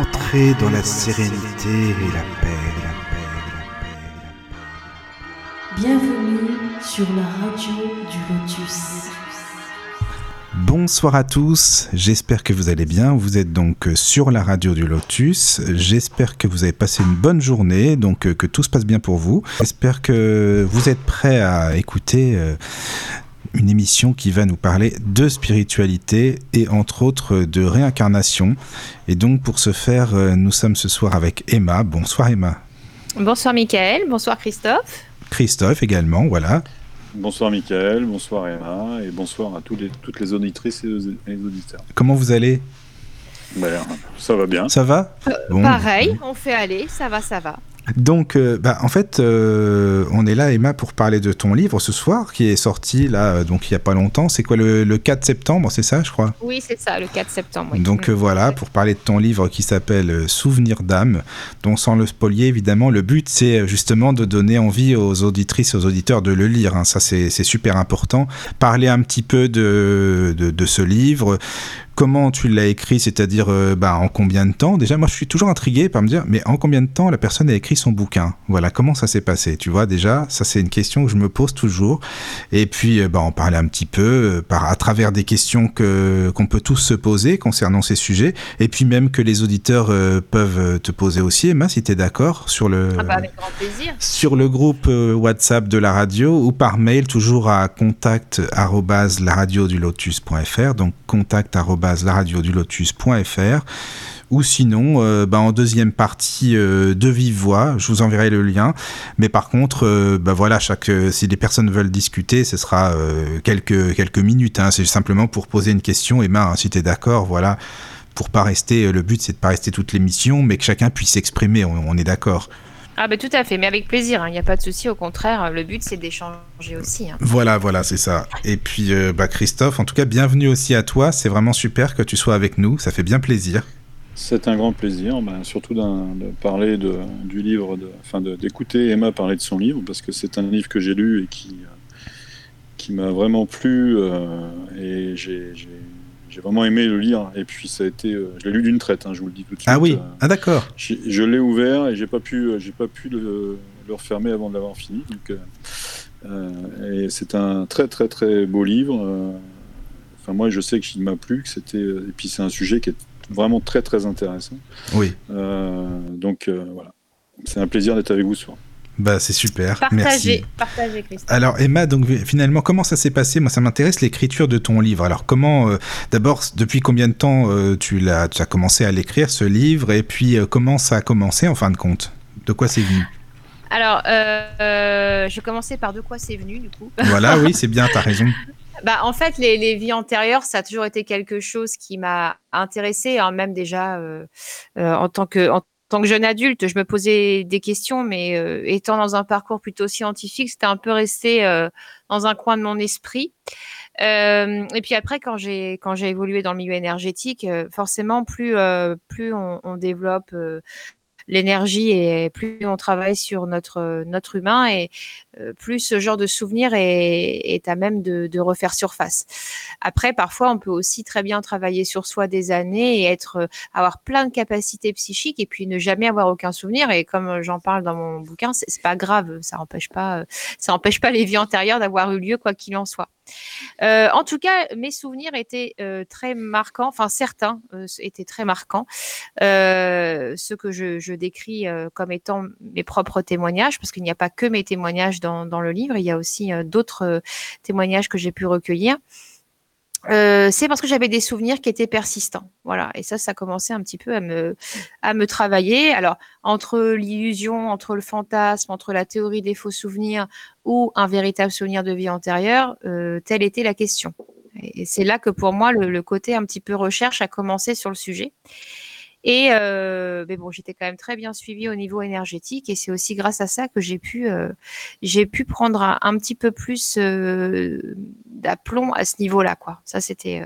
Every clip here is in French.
Entrez dans la sérénité et la paix, la paix, la paix, la paix. Bienvenue sur la radio du Lotus. Bonsoir à tous, j'espère que vous allez bien. Vous êtes donc sur la radio du Lotus. J'espère que vous avez passé une bonne journée, donc euh, que tout se passe bien pour vous. J'espère que vous êtes prêts à écouter euh, une émission qui va nous parler de spiritualité et entre autres de réincarnation. Et donc pour ce faire, euh, nous sommes ce soir avec Emma. Bonsoir Emma. Bonsoir Michael, bonsoir Christophe. Christophe également, voilà. Bonsoir Michael, bonsoir Emma et bonsoir à tous les, toutes les auditrices et les auditeurs. Comment vous allez? Ben, ça va bien. Ça va? Bon. Pareil, on fait aller, ça va, ça va. Donc, euh, bah, en fait, euh, on est là, Emma, pour parler de ton livre ce soir, qui est sorti là, euh, donc il n'y a pas longtemps. C'est quoi le, le 4 septembre, c'est ça, je crois? Oui, c'est ça, le 4 septembre. oui. Donc Mm. euh, voilà, pour parler de ton livre qui s'appelle Souvenir d'âme, dont sans le spolier, évidemment, le but c'est justement de donner envie aux auditrices aux auditeurs de le lire. hein. Ça c'est c'est super important. Parler un petit peu de, de, de ce livre, comment tu l'as écrit, c'est-à-dire euh, bah, en combien de temps? Déjà, moi je suis toujours intrigué par me dire, mais en combien de temps la personne a écrit son bouquin? Voilà, comment ça s'est passé? Tu vois, déjà, ça c'est une question que je me pose toujours. Et puis, euh, bah, en parler un petit peu euh, par, à travers des questions que qu'on peut tous se poser concernant ces sujets, et puis même que les auditeurs peuvent te poser aussi, Emma, si tu es d'accord, sur le, Ah bah, avec grand plaisir. sur le groupe WhatsApp de la radio ou par mail, toujours à contact donc contact laradiodulotus.fr. Ou sinon, euh, bah, en deuxième partie euh, de vive voix, je vous enverrai le lien. Mais par contre, bah, voilà, chaque, si des personnes veulent discuter, ce sera quelques, quelques minutes. hein. C'est simplement pour poser une question. Emma, hein, si tu es d'accord, voilà, pour pas rester, le but c'est de pas rester toute l'émission, mais que chacun puisse s'exprimer. On est d'accord. Ah bah tout à fait, mais avec plaisir, il n'y a pas de souci, au contraire, le but c'est d'échanger aussi. hein. Voilà, voilà, c'est ça. Et puis, euh, bah, Christophe, en tout cas, bienvenue aussi à toi. C'est vraiment super que tu sois avec nous. Ça fait bien plaisir. C'est un grand plaisir, ben, surtout d'un- de parler de, du livre, de, enfin d'écouter Emma parler de son livre, parce que c'est un livre que j'ai lu et qui, euh, qui m'a vraiment plu, euh, et j'ai j'ai- vraiment aimé le lire. Et puis ça a été, euh, je l'ai lu d'une traite, hein, je vous le dis tout de suite. Ah oui, Euh, ah d'accord. je l'ai ouvert et j'ai pas pu, euh, j'ai pas pu le, le refermer avant de l'avoir fini. Donc, euh, et c'est un très très très beau livre. Enfin moi je sais qu'il m'a plu, que c'était et puis c'est un sujet qui est vraiment très très intéressant. Oui, Euh, donc euh, voilà, c'est un plaisir d'être avec vous ce soir. Bah, c'est super. Partagez, Merci. partagez Christophe. Alors Emma, donc finalement, comment ça s'est passé? Moi, ça m'intéresse l'écriture de ton livre. Alors comment, euh, d'abord, depuis combien de temps euh, tu l'as, tu as commencé à l'écrire ce livre, et puis euh, comment ça a commencé en fin de compte? De quoi c'est venu? Alors, je vais commencer par de quoi c'est venu du coup. Voilà, oui, c'est bien, t'as raison. Bah, en fait, les, les vies antérieures, ça a toujours été quelque chose qui m'a intéressée, hein, même déjà euh, euh, en tant que en tant que jeune adulte, je me posais des questions, mais euh, étant dans un parcours plutôt scientifique, c'était un peu resté euh, dans un coin de mon esprit. Euh, et puis après, quand j'ai quand j'ai évolué dans le milieu énergétique, euh, forcément, plus euh, plus on, on développe euh, l'énergie et plus on travaille sur notre notre humain et plus ce genre de souvenir est, à même de, refaire surface. Après, parfois, on peut aussi très bien travailler sur soi des années et être euh, avoir plein de capacités psychiques et puis ne jamais avoir aucun souvenir. Et comme euh, j'en parle dans mon bouquin, c'est pas grave, ça empêche pas, euh, ça empêche pas les vies antérieures d'avoir eu lieu quoi qu'il en soit. Euh, en tout cas, mes souvenirs étaient euh, très marquants, enfin certains euh, étaient très marquants. Euh, ce que je, décris euh, comme étant mes propres témoignages, parce qu'il n'y a pas que mes témoignages dans, le livre, il y a aussi euh, d'autres euh, témoignages que j'ai pu recueillir. Euh, c'est parce que j'avais des souvenirs qui étaient persistants, voilà. Et ça, ça commençait un petit peu à me à me travailler. Alors entre l'illusion, entre le fantasme, entre la théorie des faux souvenirs ou un véritable souvenir de vie antérieure, telle était la question. Et c'est là que pour moi le côté un petit peu recherche a commencé sur le sujet. Et euh, mais bon, j'étais quand même très bien suivie au niveau énergétique et c'est aussi grâce à ça que j'ai pu euh, j'ai pu prendre un, petit peu plus euh, d'aplomb à ce niveau-là, quoi. Ça c'était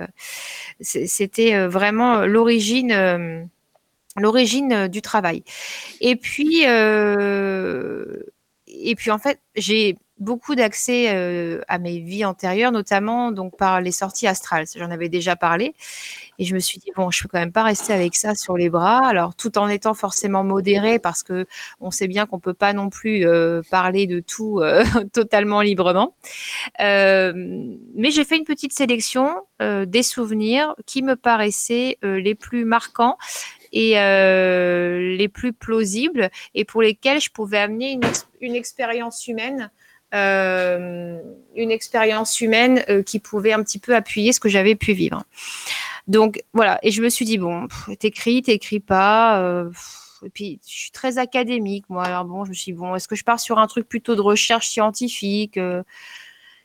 c'était vraiment l'origine l'origine du travail. Et puis euh, et puis en fait j'ai beaucoup d'accès euh, à mes vies antérieures, notamment donc par les sorties astrales. J'en avais déjà parlé. Et je me suis dit, bon, je peux quand même pas rester avec ça sur les bras. Alors, tout en étant forcément modéré, parce que on sait bien qu'on peut pas non plus euh, parler de tout euh, totalement librement. mais j'ai fait une petite sélection des souvenirs qui me paraissaient les plus marquants et les plus plausibles et pour lesquels je pouvais amener une, une expérience humaine euh, une expérience humaine euh, qui pouvait un petit peu appuyer ce que j'avais pu vivre. Donc voilà, et je me suis dit, bon, t'écris, t'écris pas. Euh, et puis, je suis très académique, moi. Alors bon, je me suis dit, bon, est-ce que je pars sur un truc plutôt de recherche scientifique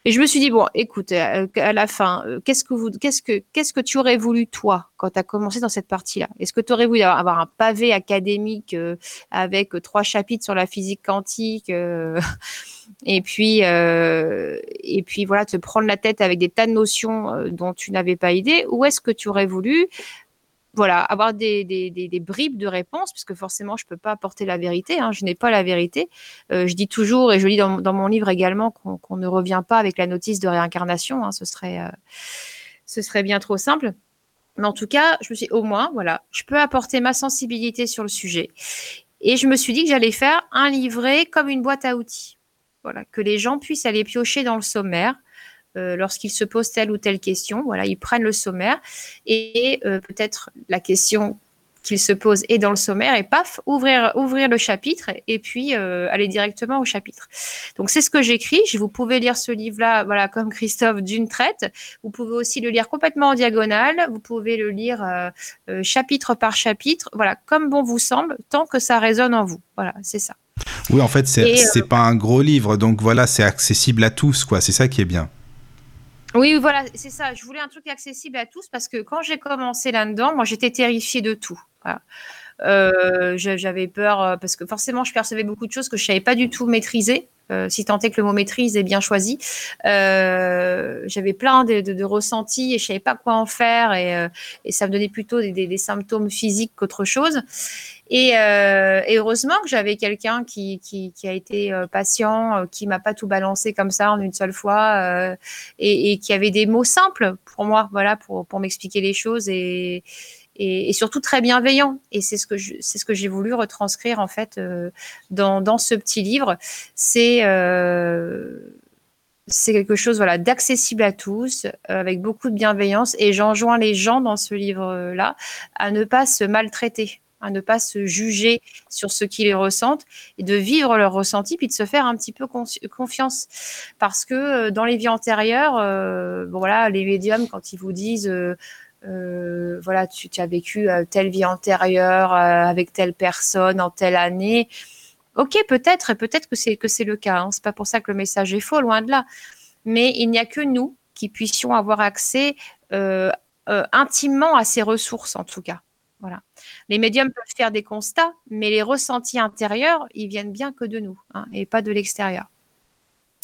et je me suis dit, bon, écoute, euh, à la fin, euh, qu'est-ce que vous, qu'est-ce que, qu'est-ce que tu aurais voulu, toi, quand tu as commencé dans cette partie-là? Est-ce que tu aurais voulu avoir un pavé académique euh, avec trois chapitres sur la physique quantique et puis, et puis voilà, te prendre la tête avec des tas de notions dont tu n'avais pas idée? Ou est-ce que tu aurais voulu voilà, avoir des, bribes de réponses, puisque forcément, je ne peux pas apporter la vérité, hein, je n'ai pas la vérité. Euh, je dis toujours, et je lis dans, mon livre également, qu'on ne revient pas avec la notice de réincarnation, hein, ce, serait, euh, ce serait bien trop simple. Mais en tout cas, je me suis dit, au moins, voilà, je peux apporter ma sensibilité sur le sujet. Et je me suis dit que j'allais faire un livret comme une boîte à outils. Voilà, que les gens puissent aller piocher dans le sommaire, euh, lorsqu'ils se posent telle ou telle question. Voilà, ils prennent le sommaire et euh, peut-être la question qu'ils se posent est dans le sommaire et paf, ouvrir, ouvrir le chapitre et puis euh, aller directement au chapitre. Donc c'est ce que j'écris. Vous pouvez lire ce livre-là, voilà, comme Christophe d'une traite. Vous pouvez aussi le lire complètement en diagonale. Vous pouvez le lire chapitre par chapitre, voilà, comme bon vous semble, tant que ça résonne en vous. Voilà, c'est ça. Oui, en fait, c'est pas un gros livre, donc voilà, c'est accessible à tous, quoi. C'est ça qui est bien. Oui, voilà, c'est ça. Je voulais un truc accessible à tous parce que quand j'ai commencé là-dedans, moi, j'étais terrifiée de tout. Euh, j'avais peur euh, parce que forcément, je percevais beaucoup de choses que je savais pas du tout maîtriser. Euh, si tant est que le mot maîtrise est bien choisi. J'avais plein de, ressentis et je savais pas quoi en faire et, ça me donnait plutôt des symptômes physiques qu'autre chose. Euh, et, heureusement que j'avais quelqu'un qui, a été euh, patient, euh, qui m'a pas tout balancé comme ça en une seule fois, et, qui avait des mots simples pour moi, voilà, pour, pour m'expliquer les choses et, et, surtout très bienveillant. Et c'est ce que c'est ce que j'ai voulu retranscrire en fait dans, dans ce petit livre. C'est c'est quelque chose voilà d'accessible à tous, avec beaucoup de bienveillance. Et j'enjoins les gens dans ce livre-là à ne pas se maltraiter à ne pas se juger sur ce qu'ils ressentent et de vivre leur ressenti, puis de se faire un petit peu confiance. Parce que euh, dans les vies antérieures, euh, voilà, les médiums, quand ils vous disent, euh, voilà, tu, as vécu telle vie antérieure avec telle personne en telle année, ok, peut-être, peut-être que c'est que c'est le cas. Hein. C'est pas pour ça que le message est faux, loin de là. Mais il n'y a que nous qui puissions avoir accès intimement à ces ressources, en tout cas. Voilà. Les médiums peuvent faire des constats, mais les ressentis intérieurs, ils viennent bien que de nous hein, et pas de l'extérieur.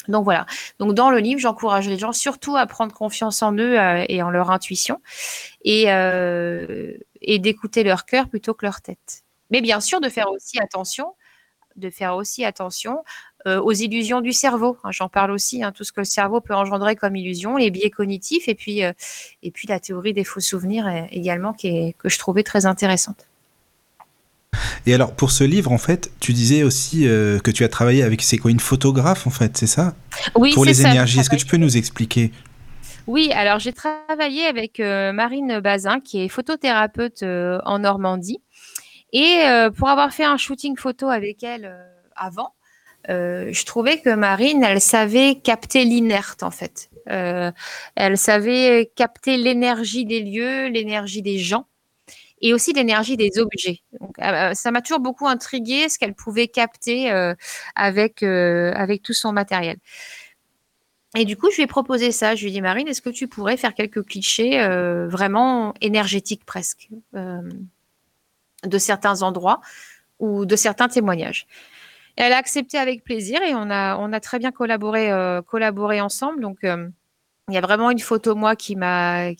Donc voilà. Donc dans le livre, j'encourage les gens surtout à prendre confiance en eux euh, et en leur intuition et, euh, et d'écouter leur cœur plutôt que leur tête. Mais bien sûr, de faire aussi attention de faire aussi attention euh, aux illusions du cerveau. Hein, j'en parle aussi, hein, tout ce que le cerveau peut engendrer comme illusion, les biais cognitifs, et puis, la théorie des faux souvenirs également, que je trouvais très intéressante. Et alors, pour ce livre, en fait, tu disais aussi que tu as travaillé avec, c'est quoi, une photographe, en fait, c'est ça? Oui, Pour les énergies, est-ce que tu peux nous expliquer? Oui, alors j'ai travaillé avec Marine Bazin, qui est photothérapeute en Normandie. Et pour avoir fait un shooting photo avec elle avant, euh, je trouvais que Marine, elle savait capter l'inerte en fait. Euh, elle savait capter l'énergie des lieux, l'énergie des gens et aussi l'énergie des objets. Donc, euh, ça m'a toujours beaucoup intrigué ce qu'elle pouvait capter avec, avec tout son matériel. Et du coup, je lui ai proposé ça. Je lui ai dit, Marine, est-ce que tu pourrais faire quelques clichés vraiment énergétiques presque de certains endroits ou de certains témoignages? Elle a accepté avec plaisir et on a, on a très bien collaboré, euh, collaboré ensemble. Donc, euh, il y a vraiment une photo, moi, qui m'a,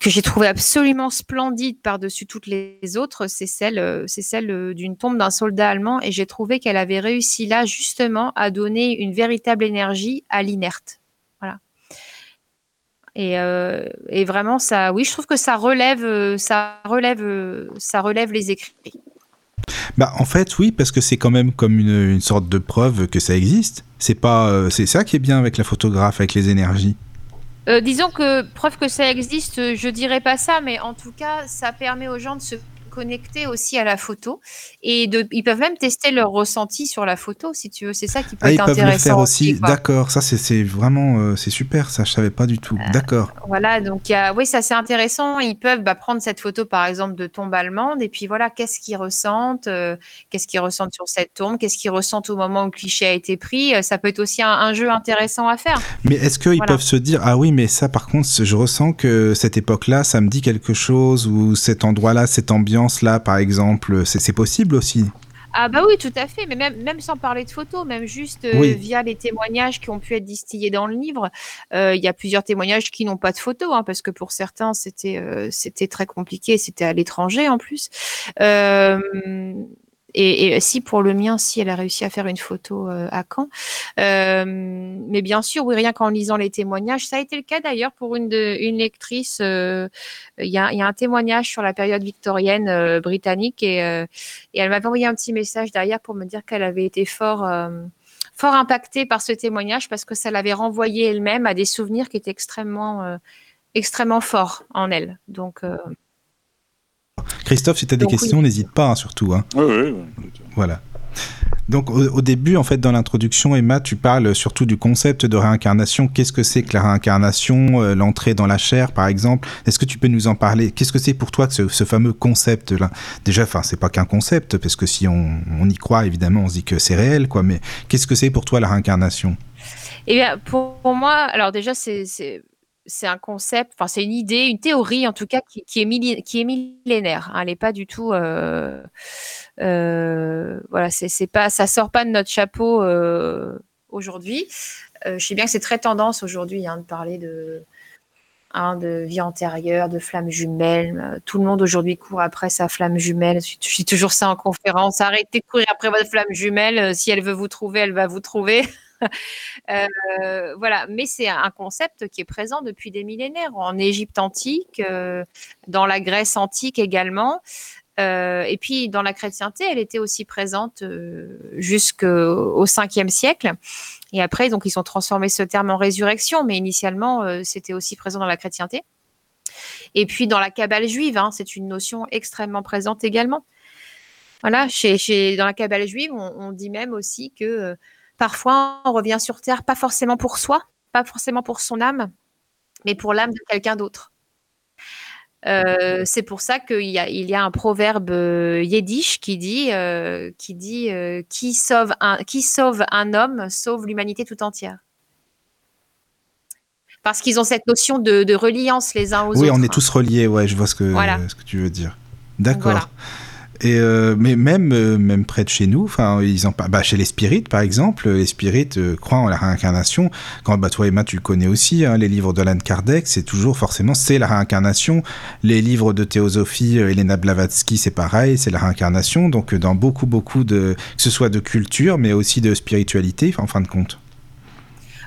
que j'ai trouvé absolument splendide par-dessus toutes les autres, c'est celle, c'est celle d'une tombe d'un soldat allemand, et j'ai trouvé qu'elle avait réussi là justement à donner une véritable énergie à l'inerte. Voilà. Et, et, vraiment, ça, oui, je trouve que ça relève, ça relève, ça relève les écrits. Bah, en fait, oui, parce que c'est quand même comme une, une, sorte de preuve que ça existe. C'est pas, c'est ça qui est bien avec la photographe, avec les énergies. Euh, disons que preuve que ça existe, je dirais pas ça, mais en tout cas, ça permet aux gens de se connecter aussi à la photo et de, ils peuvent même tester leur ressenti sur la photo si tu veux. C'est ça qui peut ah, être ils peuvent le faire aussi. D'accord, ça c'est vraiment euh, c'est super. Ça je savais pas du tout. Euh, D'accord. Voilà, donc oui, ça c'est intéressant. Ils peuvent bah, prendre cette photo par exemple de tombe allemande et puis voilà, qu'est-ce qu'ils ressentent, euh, qu'est-ce qu'ils ressentent sur cette tombe, qu'est-ce qu'ils ressentent au moment où le cliché a été pris? Ça peut être aussi un, un jeu intéressant à faire. Mais est-ce qu'ils voilà. peuvent se dire ah oui, mais ça par contre, je ressens que cette époque-là, ça me dit quelque chose ou cet endroit-là, cette ambiance-là, par exemple c'est possible aussi ah bah oui, tout à fait, mais même, même sans parler de photos, même juste euh, oui. via les témoignages qui ont pu être distillés dans le livre, euh, il y a plusieurs témoignages qui n'ont pas de photos, hein, parce que pour certains c'était euh, c'était très compliqué, c'était à l'étranger en plus. Et, si pour le mien, si elle a réussi à faire une photo euh, à Caen. Euh, mais bien sûr, oui, rien qu'en lisant les témoignages, ça a été le cas d'ailleurs pour une, une lectrice. Euh, il y, a, y, a, un témoignage sur la période victorienne britannique et, et elle m'avait envoyé un petit message derrière pour me dire qu'elle avait été fort fort impactée par ce témoignage parce que ça l'avait renvoyée elle-même à des souvenirs qui étaient extrêmement extrêmement forts en elle. Donc Christophe, si tu as des Donc, questions, oui. n'hésite pas, hein, surtout. Hein. Oui, oui, oui. Voilà. Donc au, au, début, en fait, dans l'introduction, Emma, tu parles surtout du concept de réincarnation. Qu'est-ce que c'est que la réincarnation, euh, l'entrée dans la chair, par exemple? Est-ce que tu peux nous en parler? Qu'est-ce que c'est pour toi que ce, ce fameux concept-là? Déjà, enfin, c'est pas qu'un concept, parce que si on, on, y croit, évidemment, on se dit que c'est réel, quoi. Mais qu'est-ce que c'est pour toi la réincarnation? Eh bien, pour, pour moi, alors déjà, c'est c'est un concept, enfin c'est une idée, une théorie en tout cas qui, est, millénaire. Hein, elle n'est pas du tout, euh, euh, voilà, c'est pas, ça sort pas de notre chapeau euh, aujourd'hui. je sais bien que c'est très tendance aujourd'hui hein, de parler de, hein, de vie antérieure, de flamme jumelle. Tout le monde aujourd'hui court après sa flamme jumelle. Je suis toujours ça en conférence. Arrêtez de courir après votre flamme jumelle. Si elle veut vous trouver, elle va vous trouver. euh, voilà, mais c'est un concept qui est présent depuis des millénaires en Égypte antique, euh, dans la Grèce antique également. Euh, et puis dans la chrétienté, elle était aussi présente jusqu'au 5e siècle. Et après, donc ils ont transformé ce terme en résurrection, mais initialement, c'était aussi présent dans la chrétienté. Et puis dans la Kabbale juive, hein, c'est une notion extrêmement présente également. Voilà, chez, dans la Kabbale juive, on dit même aussi que Parfois, on revient sur Terre pas forcément pour soi, pas forcément pour son âme, mais pour l'âme de quelqu'un d'autre. Euh, c'est pour ça qu'il y, a un proverbe euh, yiddish qui dit, euh, qui, dit euh, qui, sauve un, qui sauve un homme sauve l'humanité tout entière. Parce qu'ils ont cette notion de, de, reliance les uns aux oui, autres. Oui, on est tous reliés, ouais, je vois ce que, voilà. ce que tu veux dire. D'accord. Voilà. Et euh, mais même euh, même près de chez nous, enfin ils en bah, chez les spirites par exemple, les spirites euh, croient en la réincarnation. Quand bah toi Emma tu le connais aussi, hein, les livres d'Alan Kardec, c'est toujours forcément c'est la réincarnation. Les livres de théosophie, Elena Blavatsky, c'est pareil, c'est la réincarnation. Donc dans beaucoup beaucoup de que ce soit de culture, mais aussi de spiritualité, en fin de compte.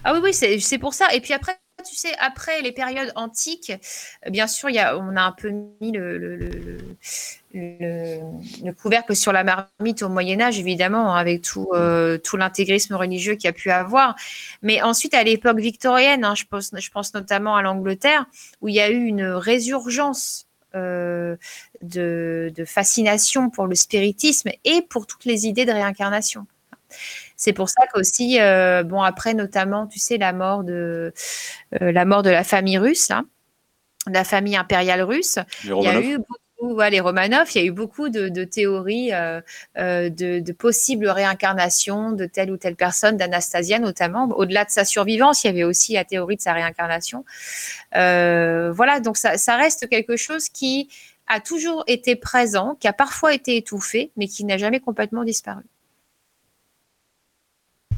Ah oui oui c'est pour ça. Et puis après tu sais, après les périodes antiques, bien sûr, on a un peu mis le, le, le, le, le couvercle sur la marmite au Moyen Âge, évidemment, hein, avec tout, euh, tout l'intégrisme religieux qu'il y a pu avoir. Mais ensuite, à l'époque victorienne, hein, je, pense, notamment à l'Angleterre, où il y a eu une résurgence euh, de fascination pour le spiritisme et pour toutes les idées de réincarnation. C'est pour ça qu'aussi, euh, bon, après, notamment, tu sais, la mort de, euh, la, mort de la famille russe, là, la famille impériale russe, il y a eu beaucoup, ouais, les Romanov, il y a eu beaucoup de, de théories euh, de, de possibles réincarnations de telle ou telle personne, d'Anastasia notamment. Au-delà de sa survivance, il y avait aussi la théorie de sa réincarnation. Voilà, donc ça, ça reste quelque chose qui a toujours été présent, qui a parfois été étouffé, mais qui n'a jamais complètement disparu.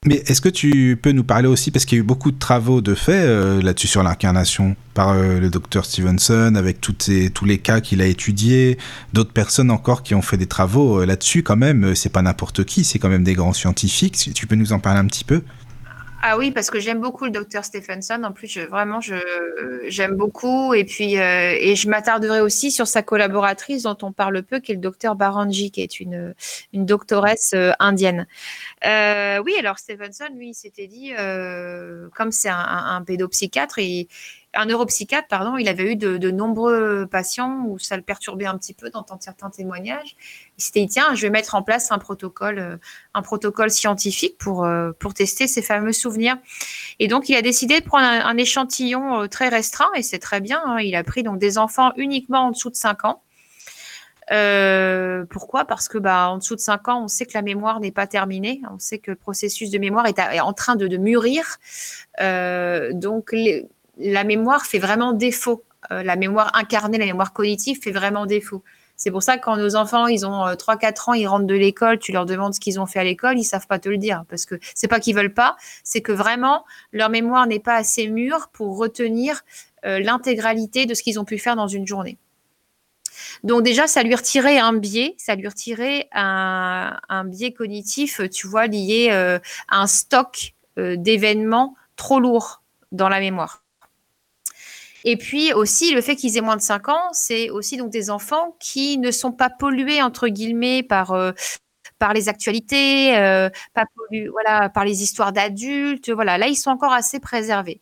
Mais est-ce que tu peux nous parler aussi, parce qu'il y a eu beaucoup de travaux de fait euh, là-dessus sur l'incarnation par euh, le docteur Stevenson, avec tous les cas qu'il a étudiés, d'autres personnes encore qui ont fait des travaux euh, là-dessus quand même, c'est pas n'importe qui, c'est quand même des grands scientifiques, tu peux nous en parler un petit peu ah oui, parce que j'aime beaucoup le docteur Stephenson. En plus, je, vraiment, je, j'aime beaucoup. Et puis, euh, et je m'attarderai aussi sur sa collaboratrice dont on parle peu, qui est le docteur Baranji, qui est une, une doctoresse euh, indienne. Euh, oui, alors Stephenson, lui, il s'était dit, comme c'est un, un, pédopsychiatre, et un neuropsychiatre, pardon, il avait eu de, nombreux patients où ça le perturbait un petit peu d'entendre certains témoignages. Il s'était dit, tiens, je vais mettre en place un protocole, euh, un protocole scientifique pour, euh, pour tester ces fameux souvenirs. Et donc, il a décidé de prendre un, échantillon euh, très restreint, et c'est très bien. Hein. il a pris donc des enfants uniquement en dessous de 5 ans. pourquoi? Parce que bah, en dessous de 5 ans, on sait que la mémoire n'est pas terminée. On sait que le processus de mémoire est, en train de, mûrir. donc, les, la mémoire fait vraiment défaut. Euh, la mémoire incarnée, la mémoire cognitive fait vraiment défaut. C'est pour ça que quand nos enfants, ils ont 3-4 euh, ans, ils rentrent de l'école, tu leur demandes ce qu'ils ont fait à l'école, ils savent pas te le dire. Parce que c'est pas qu'ils veulent pas, c'est que vraiment, leur mémoire n'est pas assez mûre pour retenir euh, l'intégralité de ce qu'ils ont pu faire dans une journée. Donc déjà, ça lui retirait un biais, ça lui retirait un, biais cognitif, tu vois, lié à un stock d'événements trop lourds dans la mémoire. Et puis aussi, le fait qu'ils aient moins de 5 ans, c'est aussi donc des enfants qui ne sont pas pollués, entre guillemets, par, euh, par les actualités, euh, pas voilà, par les histoires d'adultes. Voilà, là, ils sont encore assez préservés.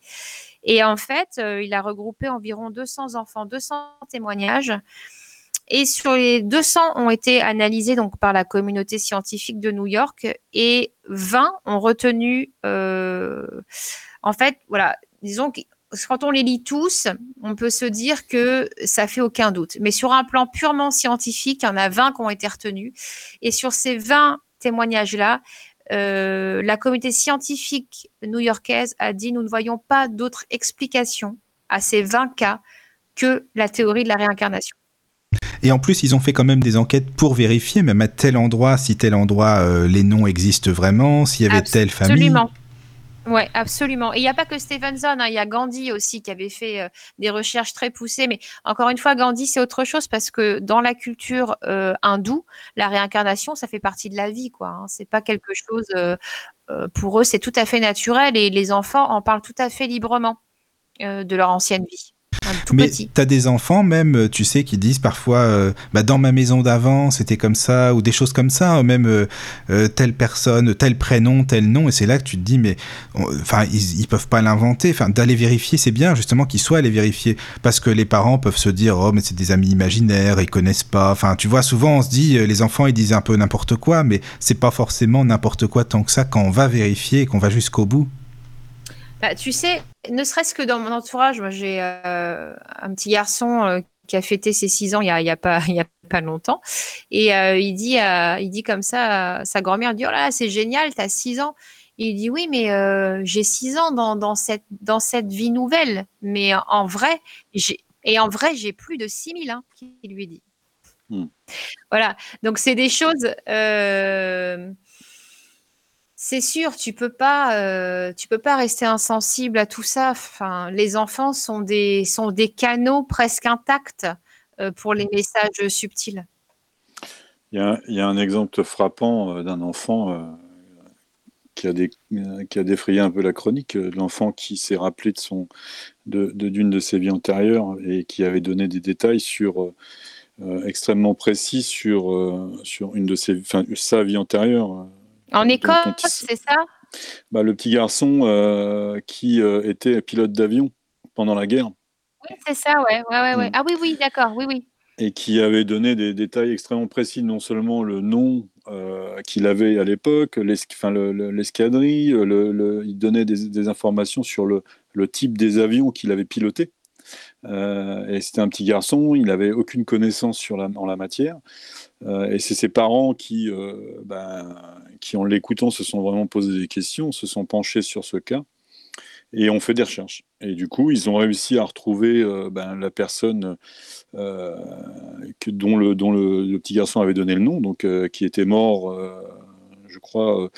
Et en fait, euh, il a regroupé environ 200 enfants, 200 témoignages. Et sur les 200 ont été analysés donc par la communauté scientifique de New York et 20 ont retenu, en fait, voilà, disons quand on les lit tous, on peut se dire que ça fait aucun doute. Mais sur un plan purement scientifique, il y en a 20 qui ont été retenus. Et sur ces 20 témoignages-là, euh, la communauté scientifique new-yorkaise a dit nous ne voyons pas d'autre explication à ces 20 cas que la théorie de la réincarnation. Et en plus, ils ont fait quand même des enquêtes pour vérifier, même à tel endroit, si tel endroit, euh, les noms existent vraiment, s'il y avait telle famille. Absolument. Oui, absolument. Et il n'y a pas que Stevenson, hein, il y a Gandhi aussi qui avait fait euh, des recherches très poussées. Mais encore une fois, Gandhi, c'est autre chose parce que dans la culture euh, hindoue, la réincarnation, ça fait partie de la vie. quoi. Hein. C'est pas quelque chose, euh, pour eux, c'est tout à fait naturel et les enfants en parlent tout à fait librement de leur ancienne vie. Mais tu as des enfants même, euh, tu sais, qui disent parfois, euh, bah, dans ma maison d'avant, c'était comme ça, ou des choses comme ça, même euh, telle personne, tel prénom, tel nom, et c'est là que tu te dis, mais enfin, ils, ils, peuvent pas l'inventer. Enfin, d'aller vérifier, c'est bien justement qu'ils soient allés vérifier, parce que les parents peuvent se dire, oh, mais c'est des amis imaginaires, ils connaissent pas. Enfin, tu vois, souvent on se dit, les enfants, ils disent un peu n'importe quoi, mais c'est pas forcément n'importe quoi tant que ça quand on va vérifier et qu'on va jusqu'au bout. Bah, tu sais, ne serait-ce que dans mon entourage, moi j'ai euh, un petit garçon euh, qui a fêté ses six ans il n'y a, pas, a pas longtemps. Et euh, il, dit, il dit comme ça sa grand-mère, dit, oh là, c'est génial, tu as six ans. il dit, oui, mais j'ai six ans dans, cette, dans cette vie nouvelle. Mais en vrai, j'ai, et en vrai, j'ai plus de 6000, hein, qu'il lui dit. Hmm. Voilà, donc c'est des choses c'est sûr, tu peux pas, euh, peux pas rester insensible à tout ça. Enfin, les enfants sont des, sont des canaux presque intacts euh, pour les messages subtils. Il y, a, un exemple frappant euh, d'un enfant qui, a qui a défrayé un peu la chronique. L'enfant qui s'est rappelé de de, d'une de, ses vies antérieures et qui avait donné des détails sur extrêmement précis sur, sur une de ses, sa vie antérieure en Écosse, c'est ça? Bah, Le petit garçon euh, qui euh, était pilote d'avion pendant la guerre. Oui, c'est ça, ouais. ouais, ouais, mm. Ah oui, oui, d'accord, oui, oui. Et qui avait donné des détails extrêmement précis, non seulement le nom euh, qu'il avait à l'époque, l'escadrille, le, il donnait des, informations sur le, type des avions qu'il avait pilotés. et c'était un petit garçon, il n'avait aucune connaissance sur la, en la matière. Et c'est ses parents qui, ben, qui, en l'écoutant, se sont vraiment posé des questions, se sont penchés sur ce cas et ont fait des recherches. Et du coup, ils ont réussi à retrouver euh, ben, la personne euh, que, dont, le, dont le, petit garçon avait donné le nom, donc euh, qui était mort je crois,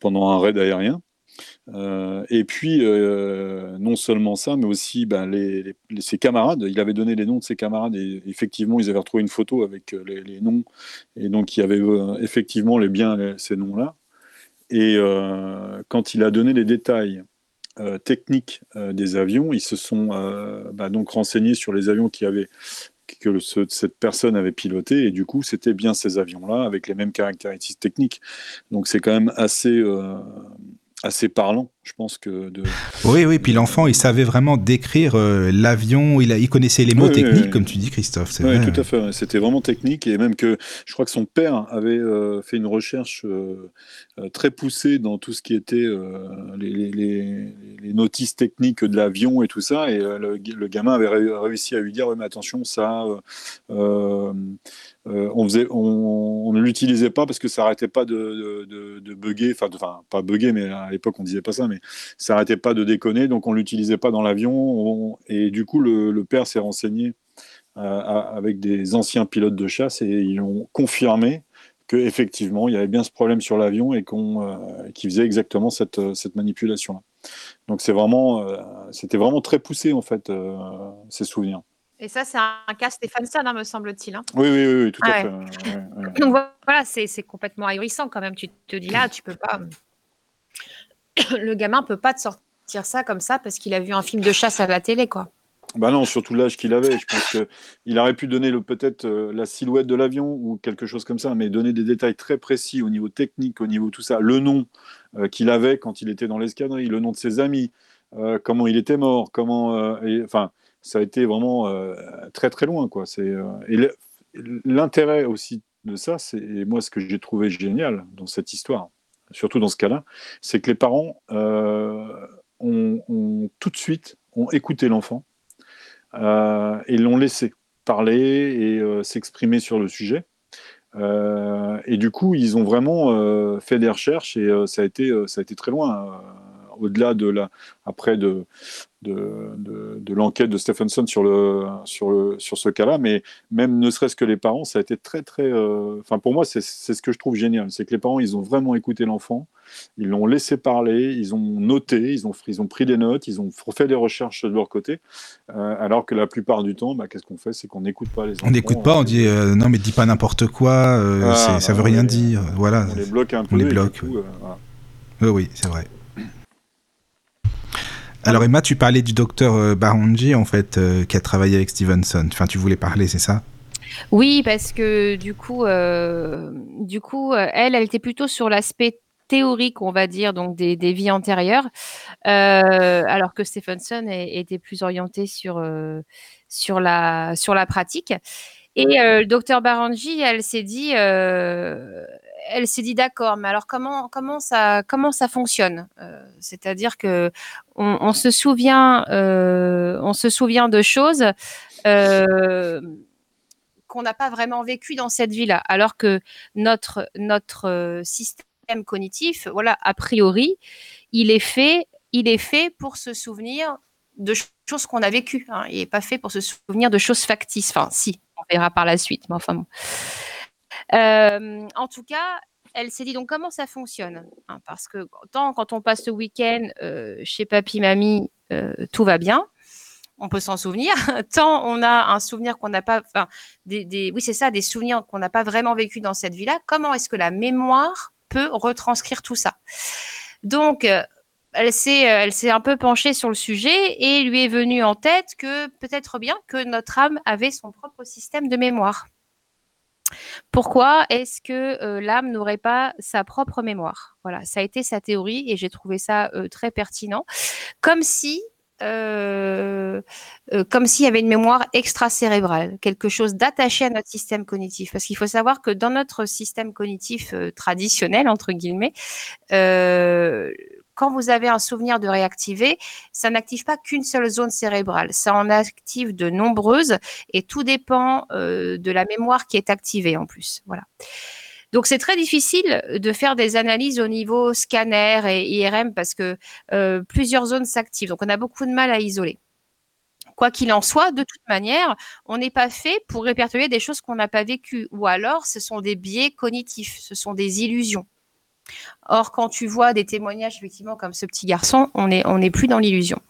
pendant un raid aérien. Et puis, non seulement ça, mais aussi ben, ses camarades. Il avait donné les noms de ses camarades et effectivement, ils avaient retrouvé une photo avec les, noms. Et donc, il y avait effectivement les, bien ces noms-là. Et quand il a donné les détails techniques des avions, ils se sont ben, donc renseignés sur les avions qui avaient que cette personne avait piloté, et du coup, c'était bien ces avions-là, avec les mêmes caractéristiques techniques. Donc, c'est quand même assez, euh, assez parlant, je pense que. De... Oui, oui, puis l'enfant, il savait vraiment décrire euh, l'avion, il, il connaissait les mots techniques, comme tu dis, Christophe. Oui, tout à fait. C'était vraiment technique, et même que je crois que son père avait euh, fait une recherche euh, très poussée dans tout ce qui était les, les, les, notices techniques de l'avion et tout ça, et le, gamin avait réussi à lui dire, oui, mais attention, ça. Euh, on, ne l'utilisait pas parce que ça arrêtait pas de, de, bugger, enfin, pas bugger, mais à l'époque on disait pas ça, mais ça arrêtait pas de déconner, donc on l'utilisait pas dans l'avion. Et du coup, le, père s'est renseigné euh, avec des anciens pilotes de chasse et ils ont confirmé qu'effectivement il y avait bien ce problème sur l'avion et qu'on euh, faisait exactement cette, cette manipulation-là. Donc c'est vraiment, c'était vraiment très poussé en fait ces souvenirs. Et ça, c'est un cas Stephenson, hein, me semble-t-il. Hein. Oui, oui, oui, tout à fait. Donc voilà, c'est complètement ahurissant quand même. Tu te dis là, tu peux pas. Le gamin peut pas te sortir ça comme ça parce qu'il a vu un film de chasse à la télé, quoi. Bah non, surtout l'âge qu'il avait. Je pense qu'il aurait pu donner peut-être euh, la silhouette de l'avion ou quelque chose comme ça, mais donner des détails très précis au niveau technique, au niveau tout ça, le nom euh, qu'il avait quand il était dans l'escadrille, le nom de ses amis, euh, comment il était mort, comment, enfin, ça a été vraiment euh, très très loin. Quoi. Euh, et l'intérêt aussi de ça, c'est moi ce que j'ai trouvé génial dans cette histoire, surtout dans ce cas-là, c'est que les parents euh, ont, tout de suite ont écouté l'enfant et l'ont laissé parler et s'exprimer sur le sujet. et du coup, ils ont vraiment fait des recherches et ça, a été, ça a été très loin au-delà de la, après de, de, de, l'enquête de Stephenson sur, le, sur, le, sur ce cas-là, mais même ne serait-ce que les parents, ça a été très, très. euh, Enfin, pour moi, c'est ce que je trouve génial. C'est que les parents, ils ont vraiment écouté l'enfant, ils l'ont laissé parler, ils ont noté, ils ont, ils ont pris des notes, ils ont fait des recherches de leur côté, euh, alors que la plupart du temps, bah, qu'est-ce qu'on fait? C'est qu'on n'écoute pas les enfants. On n'écoute pas, on dit euh, non, mais dis pas n'importe quoi, ah, ça veut rien les- dire. Voilà. On les bloque un peu. On les bloque, voilà. Oui, c'est vrai. Alors Emma, tu parlais du docteur euh, Baranji en fait, euh, qui a travaillé avec Stevenson. Enfin, tu voulais parler, c'est ça? Oui, parce que du coup, euh, du coup, elle, elle était plutôt sur l'aspect théorique, on va dire, donc des, des vies antérieures, alors que Stephenson était plus orienté sur, sur, la, sur la pratique. Et le docteur Baranji, elle s'est dit, elle s'est dit d'accord, mais alors comment, ça, comment ça fonctionne Euh, C'est-à-dire que on, on se souvient, euh, on se souvient de choses. euh, qu'on n'a pas vraiment vécu dans cette vie-là, alors que notre, système cognitif, voilà, a priori, il est fait, il est fait pour se souvenir de ch- choses qu'on a vécues. hein. Il n'est pas fait pour se souvenir de choses factices. Enfin, si, on verra par la suite, mais enfin. Euh, en tout cas, elle s'est dit donc comment ça fonctionne hein, Parce que tant quand on passe le week-end euh, chez papy, mamie, euh, tout va bien. On peut s'en souvenir. Tant on a un souvenir qu'on n'a pas, enfin, des, oui c'est ça, des souvenirs qu'on n'a pas vraiment vécu dans cette vie-là. Comment est-ce que la mémoire peut retranscrire tout ça? Donc elle s'est, elle s'est un peu penchée sur le sujet et lui est venu en tête que peut-être bien que notre âme avait son propre système de mémoire. Pourquoi est-ce que euh, l'âme n'aurait pas sa propre mémoire? Voilà, ça a été sa théorie et j'ai trouvé ça euh, très pertinent. Comme si, euh, comme s'il y avait une mémoire extracérébrale, quelque chose d'attaché à notre système cognitif. Parce qu'il faut savoir que dans notre système cognitif traditionnel, entre guillemets, quand vous avez un souvenir de réactiver, ça n'active pas qu'une seule zone cérébrale, ça en active de nombreuses et tout dépend euh, de la mémoire qui est activée en plus. Voilà. Donc c'est très difficile de faire des analyses au niveau scanner et IRM parce que euh, plusieurs zones s'activent. Donc on a beaucoup de mal à isoler. Quoi qu'il en soit, de toute manière, on n'est pas fait pour répertorier des choses qu'on n'a pas vécues. Ou alors, ce sont des biais cognitifs, ce sont des illusions. Or, quand tu vois des témoignages, effectivement, comme ce petit garçon, on n'est plus dans l'illusion.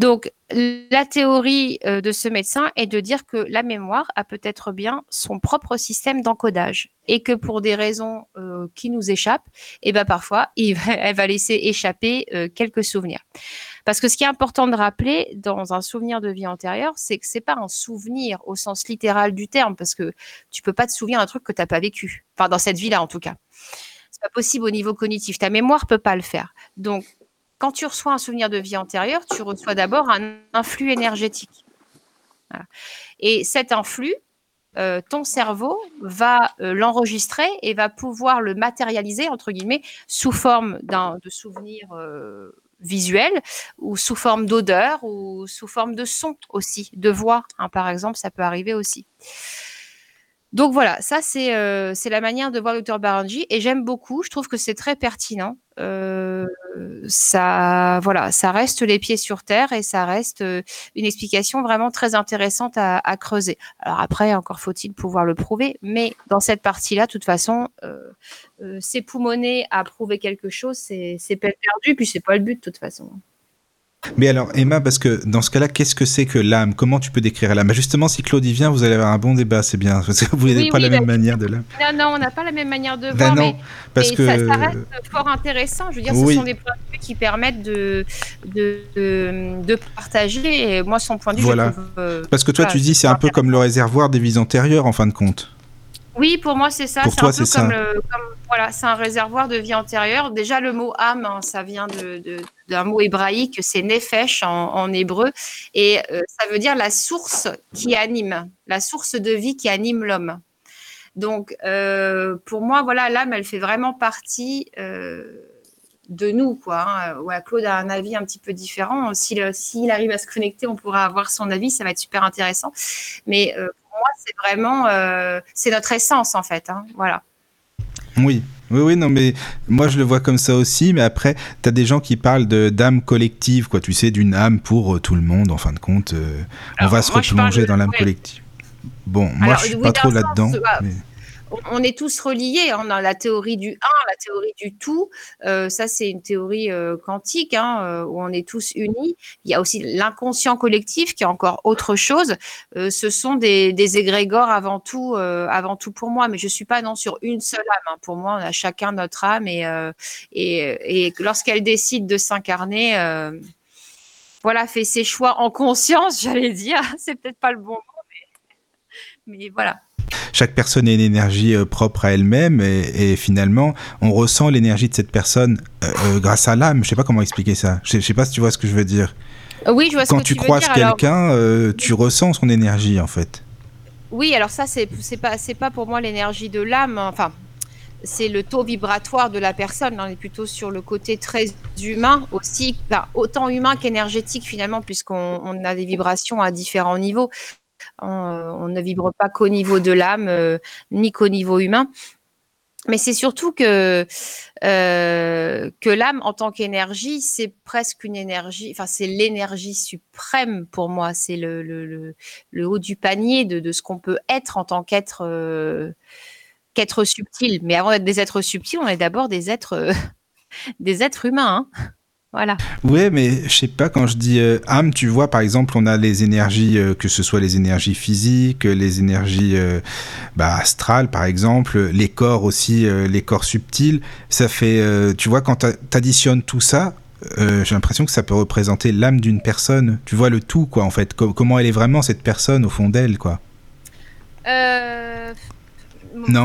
Donc, la théorie euh, de ce médecin est de dire que la mémoire a peut-être bien son propre système d'encodage et que pour des raisons euh, qui nous échappent, et eh ben parfois, elle va laisser échapper euh, quelques souvenirs. Parce que ce qui est important de rappeler dans un souvenir de vie antérieure, c'est que c'est pas un souvenir au sens littéral du terme, parce que tu peux pas te souvenir d'un truc que tu n'as pas vécu. Enfin, dans cette vie-là, en tout cas. C'est pas possible au niveau cognitif. Ta mémoire peut pas le faire. Donc, quand tu reçois un souvenir de vie antérieure, tu reçois d'abord un influx énergétique. Et cet influx, euh, ton cerveau va euh, l'enregistrer et va pouvoir le matérialiser, entre guillemets, sous forme de souvenir euh, visuel ou sous forme d'odeur ou sous forme de son aussi, de voix, hein, par exemple, ça peut arriver aussi. Donc voilà, ça c'est euh, la manière de voir docteur Baranji et j'aime beaucoup. Je trouve que c'est très pertinent. Euh, ça, voilà, ça reste les pieds sur terre et ça reste euh, une explication vraiment très intéressante à, creuser. Alors après, encore faut-il pouvoir le prouver, mais dans cette partie-là, de toute façon, s'époumoner à prouver quelque chose, c'est perdu, puis c'est pas le but de toute façon. Mais alors, Emma, parce que dans ce cas-là, qu'est-ce que c'est que l'âme? Comment tu peux décrire l'âme? Bah, Justement, si Claude vient, vous allez avoir un bon débat, c'est bien. Parce que vous n'avez pas la même bah, manière de l'âme. Non, non, on n'a pas la même manière de bah voir. Non, mais, parce que... ça, reste fort intéressant. Je veux dire, ce sont des points de vue qui permettent de, de, de, partager. Et moi, son point de vue, voilà. Euh, parce que toi, tu dis, c'est un peu comme le réservoir des vies antérieures, en fin de compte. Oui, pour moi, c'est ça. C'est un peu comme, le, comme, voilà, c'est un réservoir de vie antérieure. Déjà, le mot âme, hein, ça vient d'un mot hébraïque, c'est nefesh en, hébreu, et euh, ça veut dire la source qui anime, la source de vie qui anime l'homme. Donc, euh, pour moi, voilà, l'âme, elle fait vraiment partie euh, de nous, quoi. Hein. Claude a un avis un petit peu différent. S'il arrive à se connecter, on pourra avoir son avis, ça va être super intéressant. Mais moi, c'est vraiment, c'est notre essence en fait. Hein, voilà. Oui, oui, oui, non, mais moi je le vois comme ça aussi, mais après, tu as des gens qui parlent d'âme collective, quoi, tu sais, d'une âme pour euh, tout le monde, en fin de compte. Euh, on va se replonger dans l'âme collective. Bon, moi je suis pas trop là-dedans. Mais on est tous reliés. Hein. On a la théorie du un, la théorie du tout. Euh, ça, c'est une théorie euh, quantique hein, euh, où on est tous unis. Il y a aussi l'inconscient collectif qui est encore autre chose. ce sont des, égrégores avant tout, pour moi. Mais je suis pas non sur une seule âme. Hein. Pour moi, on a chacun notre âme et, et, lorsqu'elle décide de s'incarner. voilà, fait ses choix en conscience, j'allais dire. C'est peut-être pas le bon mot, mais voilà chaque personne a une énergie euh, propre à elle-même et, finalement, on ressent l'énergie de cette personne euh, euh, grâce à l'âme. Je sais pas comment expliquer ça. Je sais pas si tu vois ce que je veux dire. Oui, je vois ce Quand que tu, croises quelqu'un, tu ressens son énergie en fait. Oui, alors ça, c'est pas, pas pour moi l'énergie de l'âme. Enfin, c'est le taux vibratoire de la personne. On est plutôt sur le côté très humain aussi, autant humain qu'énergétique finalement, puisqu'on a des vibrations à différents niveaux. On, ne vibre pas qu'au niveau de l'âme, euh, ni qu'au niveau humain. Mais c'est surtout que, euh, que l'âme, en tant qu'énergie, c'est presque une énergie, enfin, c'est l'énergie suprême pour moi. C'est le, haut du panier de, ce qu'on peut être en tant qu'être euh, qu'être subtil. Mais avant d'être des êtres subtils, on est d'abord des êtres, des êtres humains. Hein. Voilà. Ouais, mais je sais pas, quand je dis euh, âme, tu vois, par exemple, on a les énergies, euh, que ce soit les énergies physiques, les énergies euh, bah, astrales, par exemple, les corps aussi, les corps subtils. Ça fait, tu vois, quand tu additionnes tout ça, j'ai l'impression que ça peut représenter l'âme d'une personne. Tu vois le tout, quoi, en fait. comment elle est vraiment, cette personne, au fond d'elle, quoi. Euh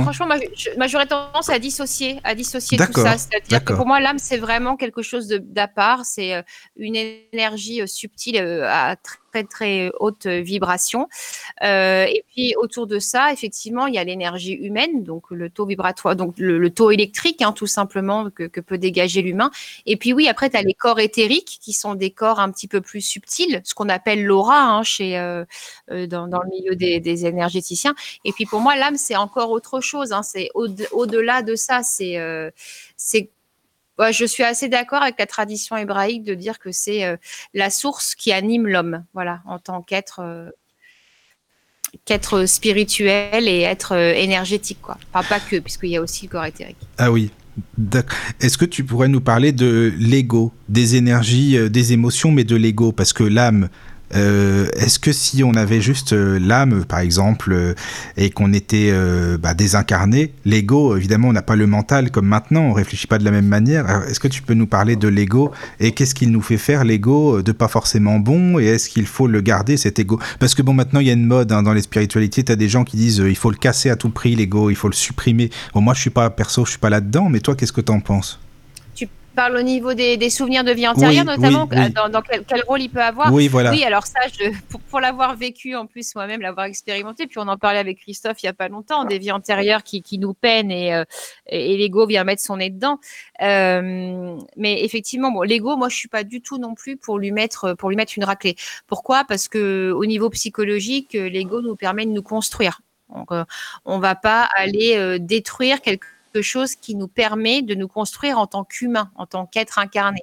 Franchement, moi, j'aurais tendance à dissocier, à dissocier tout ça. C'est-à-dire que pour moi, l'âme, c'est vraiment quelque chose d'à part. C'est euh, une énergie euh, subtile euh, à très très haute vibration. Euh, et puis autour de ça, effectivement, il y a l'énergie humaine, donc le taux vibratoire, donc le, taux électrique, hein, tout simplement, que, peut dégager l'humain. Et puis oui, après, tu as les corps éthériques, qui sont des corps un petit peu plus subtils, ce qu'on appelle l'aura hein, chez, euh, euh, dans, le milieu des, énergéticiens. Et puis pour moi, l'âme, c'est encore autre chose. Hein, c'est au-delà de ça. C'est c'est je suis assez d'accord avec la tradition hébraïque de dire que c'est euh, la source qui anime l'homme, voilà, en tant qu'être euh, qu'être spirituel et être euh, énergétique, quoi. Enfin, pas que, puisqu'il y a aussi le corps éthérique. Ah oui, Est-ce que tu pourrais nous parler de l'ego, des énergies, des émotions, mais de l'ego? Parce que l'âme, euh, Est-ce que si on avait juste euh, l'âme, par exemple, euh, et qu'on était bah, désincarné, l'ego, évidemment, on n'a pas le mental comme maintenant, on réfléchit pas de la même manière. Est-ce que tu peux nous parler de l'ego et qu'est-ce qu'il nous fait faire l'ego de pas forcément bon et est-ce qu'il faut le garder cet ego? Parce que bon, maintenant il y a une mode hein, dans les spiritualités, tu as des gens qui disent il faut le casser à tout prix l'ego, il faut le supprimer. Bon, moi je suis pas perso, je suis pas là-dedans, mais toi qu'est-ce que tu en penses? Parle au niveau des, des, souvenirs de vie antérieure, notamment oui, oui. dans, dans quel, quel, rôle il peut avoir. Oui, voilà. Oui, alors ça, je, pour, pour l'avoir vécu en plus moi-même, l'avoir expérimenté, puis on en parlait avec Christophe il y a pas longtemps, des vies antérieures qui, qui nous peinent et, euh, et l'ego vient mettre son nez dedans. Euh, mais effectivement, bon, l'ego, moi, je suis pas du tout non plus pour lui mettre pour lui mettre une raclée. Pourquoi? Parce que au niveau psychologique, l'ego nous permet de nous construire. Donc, euh, on va pas aller détruire quelque chose qui nous permet de nous construire en tant qu'humain, en tant qu'être incarné.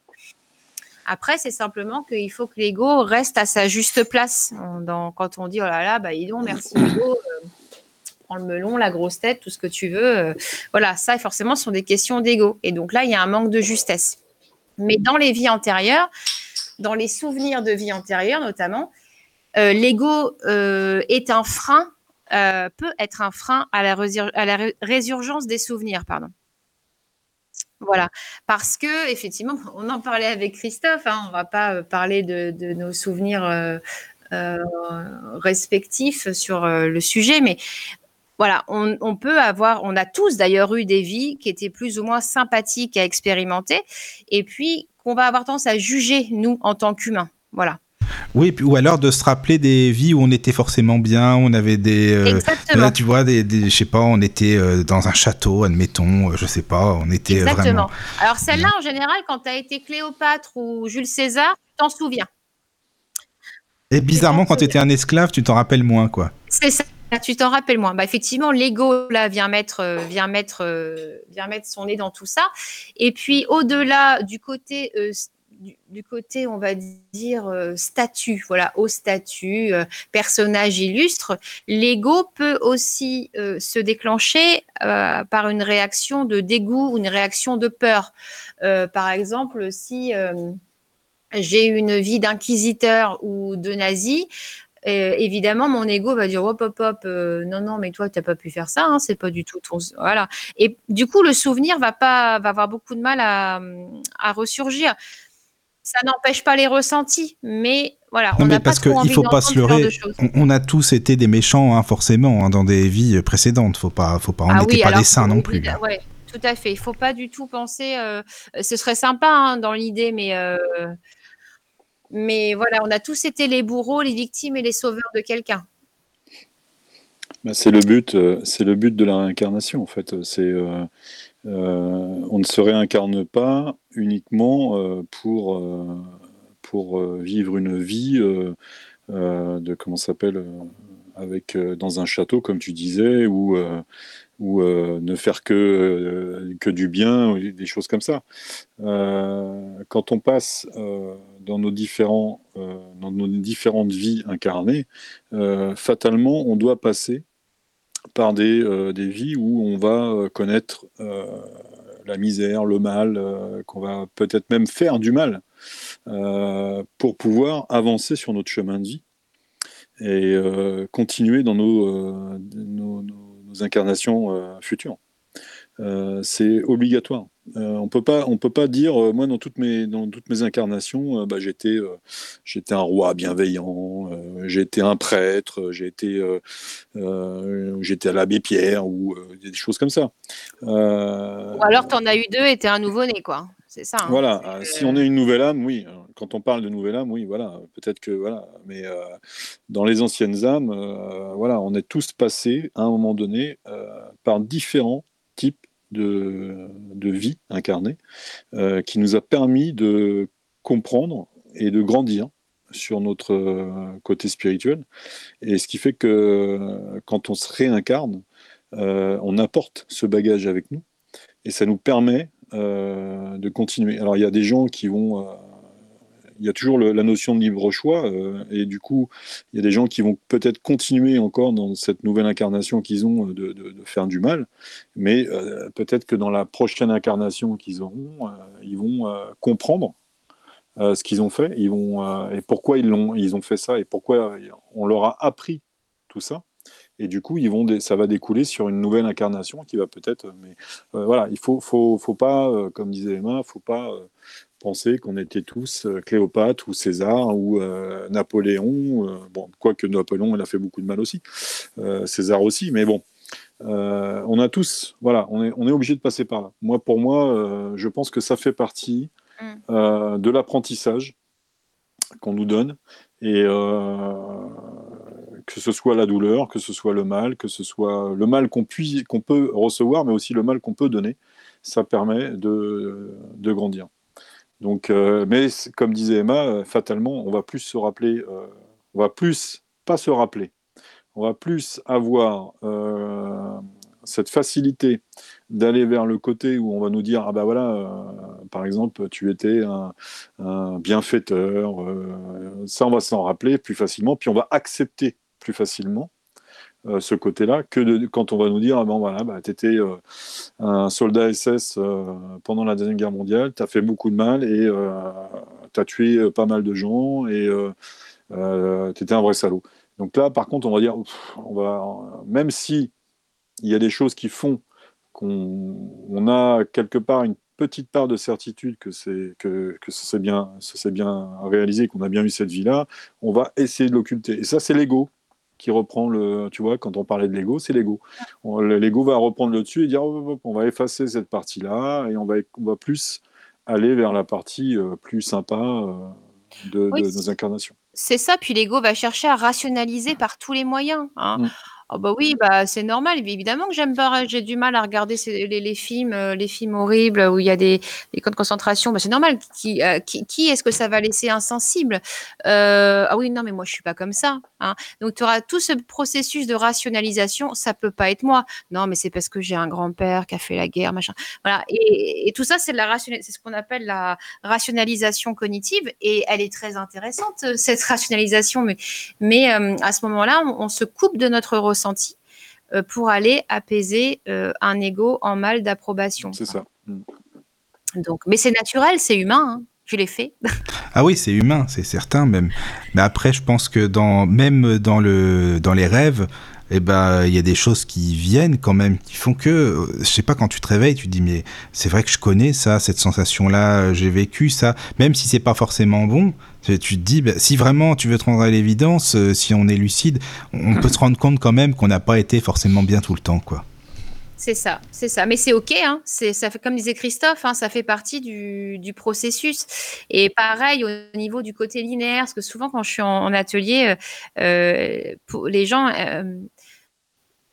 Après, c'est simplement qu'il faut que l'ego reste à sa juste place. Dans, quand on dit oh là là, bah dis donc, merci l'ego, euh, prends le melon, la grosse tête, tout ce que tu veux. Euh, voilà, ça, forcément, ce sont des questions d'ego. Et donc là, il y a un manque de justesse. Mais dans les vies antérieures, dans les souvenirs de vie antérieure notamment, euh, l'ego est un frein euh, peut être un frein à la, résurgence des souvenirs. Pardon. Voilà, parce que effectivement, on en parlait avec Christophe. Hein, on ne va pas parler de, nos souvenirs euh, euh, respectifs sur euh, le sujet, mais voilà, on, on, peut avoir, on a tous d'ailleurs eu des vies qui étaient plus ou moins sympathiques à expérimenter, et puis qu'on va avoir tendance à juger nous en tant qu'humains. Voilà. Oui, ou alors de se rappeler des vies où on était forcément bien, on avait des, euh, là, tu vois, des, des, je sais pas, on était euh, dans un château, admettons, euh, je sais pas, on était Exactement. vraiment. Alors celle-là, en général, quand tu as été Cléopâtre ou Jules César, tu t'en souviens. Et bizarrement, quand tu étais un esclave, tu t'en rappelles moins, quoi. C'est ça. Tu t'en rappelles moins. Bah, effectivement, l'ego là vient mettre, vient mettre, vient mettre son nez dans tout ça. Et puis au-delà du côté du, côté, on va dire, euh, statut, voilà, au statut, euh, personnage illustre, l'ego peut aussi euh, se déclencher euh, par une réaction de dégoût une réaction de peur. Par exemple, si j'ai une vie d'inquisiteur ou de nazi, évidemment, mon ego va dire hop, hop, hop, non, non, mais toi, tu n'as pas pu faire ça, hein, c'est pas du tout ton. Voilà. Et du coup, le souvenir va, pas, va avoir beaucoup de mal à ressurgir ça n'empêche pas les ressentis, mais voilà, non, on mais parce qu'il faut pas se leurrer. On, on, a tous été des méchants, hein, forcément, hein, dans des vies précédentes. Faut pas, faut pas. On n'était ah oui, pas des saints non plus. Ouais, tout à fait. Il faut pas du tout penser. Euh, ce serait sympa hein, dans l'idée, mais euh, mais voilà, on a tous été les bourreaux, les victimes et les sauveurs de quelqu'un. Bah, c'est le but, euh, c'est le but de la réincarnation en fait. C'est on ne se réincarne pas uniquement euh, pour, euh, vivre une vie de comment s'appelle avec dans un château comme tu disais ou ou ne faire que du bien des choses comme ça. quand on passe dans nos différents dans nos différentes vies incarnées, fatalement on doit passer par des, euh, des, vies où on va euh, connaître euh, la misère, le mal, qu'on va peut-être même faire du mal pour pouvoir avancer sur notre chemin de vie et continuer dans nos incarnations futures. c'est obligatoire. Euh, on peut pas, on peut pas dire, euh, moi dans toutes mes, dans toutes mes incarnations, euh, bah, j'étais, j'étais un roi bienveillant, j'étais un prêtre, j'étais, j'étais à l'abbé Pierre ou des choses comme ça. ou alors tu en as eu deux et t'es un nouveau-né, quoi. C'est ça. Hein, voilà. Si on est une nouvelle âme, oui. Quand on parle de nouvelle âme, oui, voilà. Peut-être que voilà. Mais dans les anciennes âmes, voilà, on est tous passés à un moment donné par différents types de, vie incarnée euh, qui nous a permis de comprendre et de grandir sur notre euh, côté spirituel. Et ce qui fait que euh, quand on se réincarne, on apporte ce bagage avec nous et ça nous permet de continuer. Alors il y a des gens qui vont, il y a toujours la notion de libre choix, et du coup, il y a des gens qui vont peut-être continuer encore dans cette nouvelle incarnation qu'ils ont de, faire du mal, mais peut-être que dans la prochaine incarnation qu'ils auront, ils vont comprendre ce qu'ils ont fait, ils vont et pourquoi ils l'ont, ils ont fait ça et pourquoi on leur a appris tout ça. Et du coup, ils vont ça va découler sur une nouvelle incarnation qui va peut-être. Mais voilà, il faut, faut, faut pas, comme disait Emma, faut pas penser qu'on était tous Cléopâtre ou César ou Napoléon. bon, quoique Napoléon, il a fait beaucoup de mal aussi. César aussi, mais bon. on a tous, voilà, on est, on est obligé de passer par là. Moi, pour moi, je pense que ça fait partie mmh. de l'apprentissage qu'on nous donne et que ce soit la douleur, que ce soit le mal, que ce soit le mal qu'on qu'on peut recevoir, mais aussi le mal qu'on peut donner, ça permet de, de grandir. Donc, euh, mais comme disait Emma, euh, fatalement, on va plus se rappeler, euh, on va plus pas se rappeler, on va plus avoir cette facilité d'aller vers le côté où on va nous dire ah ben voilà par exemple tu étais un bienfaiteur ça on va s'en rappeler plus facilement puis on va accepter plus facilement euh, ce côté-là que de, quand on va nous dire ah bon voilà bah, tu euh, un soldat SS euh, pendant la deuxième guerre mondiale tu as fait beaucoup de mal et tu tué pas mal de gens et tu étais un vrai salaud. Donc là par contre on va dire on va même si il y a des choses qui font qu'on a quelque part une petite part de certitude que c'est que, que ça s'est bien ça bien réalisé qu'on a bien eu cette vie là on va essayer de l'occulter. Et ça c'est l'ego qui reprend le. Tu vois, quand on parlait de l'ego, c'est l'ego. L'ego va reprendre le dessus et dire on va effacer cette partie-là et on va, on va plus aller vers la partie euh, plus sympa euh, de, nos incarnations. C'est ça, puis l'ego va chercher à rationaliser par tous les moyens. Hein. Mm. Oh bah oui, bah c'est normal. Évidemment que j'aime pas, j'ai du mal à regarder les, films, euh, les films horribles où il y a des, camps de concentration. Bah, c'est normal. Qui, euh, qui, est-ce que ça va laisser insensible? Euh, Ah oui, non, mais moi je suis pas comme ça. Hein. Donc tu auras tout ce processus de rationalisation. Ça peut pas être moi. Non, mais c'est parce que j'ai un grand-père qui a fait la guerre, machin. Voilà. Et, tout ça, c'est la c'est ce qu'on appelle la rationalisation cognitive, et elle est très intéressante cette rationalisation. Mais, mais à ce moment-là, on, on se coupe de notre ressenti euh, pour aller apaiser euh, un ego en mal d'approbation. C'est ça. Mm. Donc, mais c'est naturel, c'est humain. Hein. Je l'ai fait. ah oui, c'est humain, c'est certain même. Mais après, je pense que dans, même dans, le, dans les rêves, eh ben il y a des choses qui viennent quand même qui font que euh, je sais pas quand tu te réveilles tu te dis mais c'est vrai que je connais ça cette sensation là j'ai vécu ça même si c'est pas forcément bon tu te dis bah, si vraiment tu veux te rendre à l'évidence euh, si on est lucide on peut se rendre compte quand même qu'on n'a pas été forcément bien tout le temps quoi c'est ça, c'est ça. Mais c'est OK, hein. Ça fait, comme disait Christophe, hein, ça fait partie du, processus. Et pareil, au niveau du côté linéaire, parce que souvent, quand je suis en, atelier, euh, euh, pour, les gens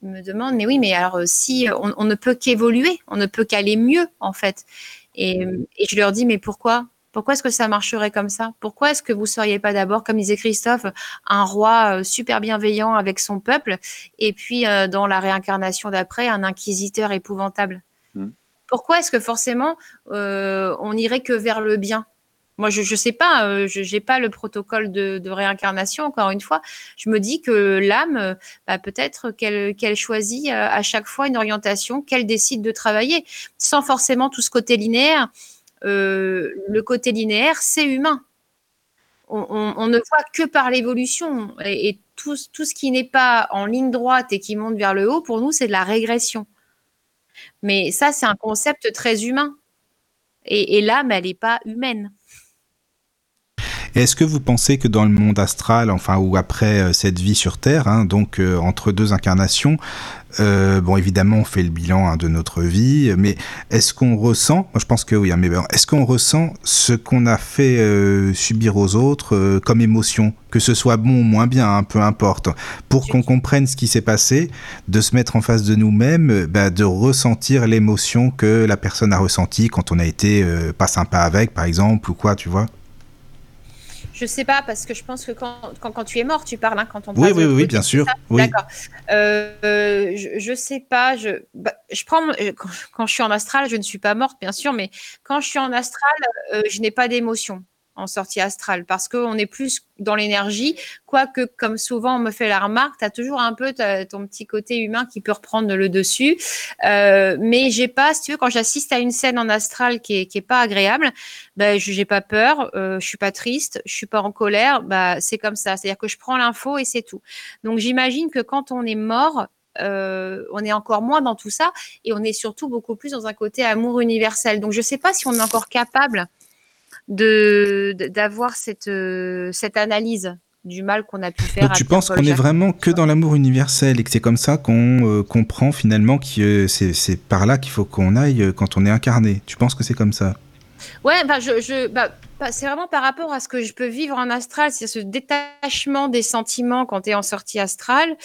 me demandent, mais oui, mais alors si on, ne peut qu'évoluer, on ne peut qu'aller mieux, en fait. Et je leur dis, mais pourquoi? Pourquoi est-ce que ça marcherait comme ça? Pourquoi est-ce que vous ne seriez pas d'abord, comme disait Christophe, un roi euh, super bienveillant avec son peuple, et puis euh, dans la réincarnation d'après, un inquisiteur épouvantable? Hmm. Pourquoi est-ce que forcément euh, on irait que vers le bien? Moi, je ne sais pas, je n'ai pas le protocole de, réincarnation, encore une fois. Je me dis que l'âme, bah, peut-être qu'elle choisit à chaque fois une orientation qu'elle décide de travailler, sans forcément tout ce côté linéaire. Euh, le côté linéaire, c'est humain. On, ne voit que par l'évolution. Et, tout, ce qui n'est pas en ligne droite et qui monte vers le haut, pour nous, c'est de la régression. Mais ça, c'est un concept très humain. Et, l'âme, elle n'est pas humaine. Est-ce que vous pensez que dans le monde astral, enfin, ou après euh, cette vie sur Terre, hein, donc euh, entre deux incarnations, euh, bon, évidemment, on fait le bilan hein, de notre vie, mais est-ce qu'on ressent, moi je pense que oui, hein, mais est-ce qu'on ressent ce qu'on a fait euh, subir aux autres euh, comme émotion, que ce soit bon ou moins bien, hein, peu importe, pour qu'on comprenne ce qui s'est passé, de se mettre en face de nous-mêmes, bah, de ressentir l'émotion que la personne a ressentie quand on a été pas sympa avec, par exemple, ou quoi, tu vois? Je sais pas, parce que je pense que quand, quand, tu es mort, tu parles, hein, quand on Oui, oui, oui, bien sûr. D'accord. Euh, je, ne sais pas. Je, bah, je prends, quand, je suis en astral, je ne suis pas morte, bien sûr, mais quand je suis en astral, euh, je n'ai pas d'émotion. En sortie astrale parce qu'on est plus dans l'énergie. Quoique, comme souvent on me fait la remarque, tu as toujours un peu ton petit côté humain qui peut reprendre le dessus. Euh, mais j'ai pas, si tu veux, quand j'assiste à une scène en astral qui est, pas agréable, ben, je n'ai pas peur, euh, je suis pas triste, je suis pas en colère. Bah, c'est comme ça. C'est-à-dire que je prends l'info et c'est tout. Donc j'imagine que quand on est mort, euh, on est encore moins dans tout ça et on est surtout beaucoup plus dans un côté amour universel. Donc je ne sais pas si on est encore capable d'avoir cette, euh, cette analyse du mal qu'on a pu faire. Donc tu penses qu'on est vraiment que dans l'amour universel et que c'est comme ça qu'on euh, comprend finalement que c'est par là qu'il faut qu'on aille quand on est incarné. Tu penses que c'est comme ça? Ouais, bah, je, bah, bah, c'est vraiment par rapport à ce que je peux vivre en astral, c'est ce détachement des sentiments quand tu es en sortie astrale,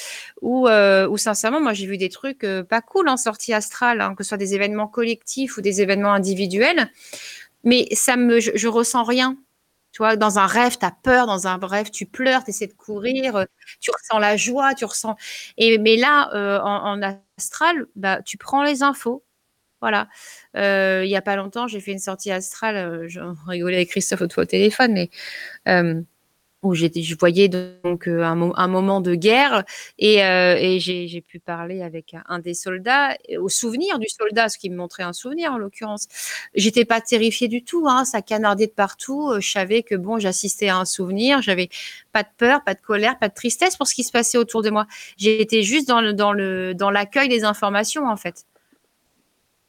ou euh, sincèrement, moi j'ai vu des trucs pas cool en sortie astrale, hein, que ce soit des événements collectifs ou des événements individuels mais ça me, je, ressens rien. Tu vois, dans un rêve, tu as peur, dans un rêve, tu pleures, tu essaies de courir, euh, tu ressens la joie, tu ressens. Et, mais là, euh, en, astral, bah, tu prends les infos. Voilà. Euh, il n'y a pas longtemps, j'ai fait une sortie astrale. je rigolais avec Christophe au téléphone, mais où je voyais donc euh, un, moment de guerre et, euh, j'ai pu parler avec un, des soldats, au souvenir du soldat, ce qui me montrait un souvenir en l'occurrence. J'étais pas terrifiée du tout, hein, ça canardait de partout. Euh, je savais que bon, j'assistais à un souvenir, j'avais pas de peur, pas de colère, pas de tristesse pour ce qui se passait autour de moi. J'étais juste dans l'accueil des informations en fait.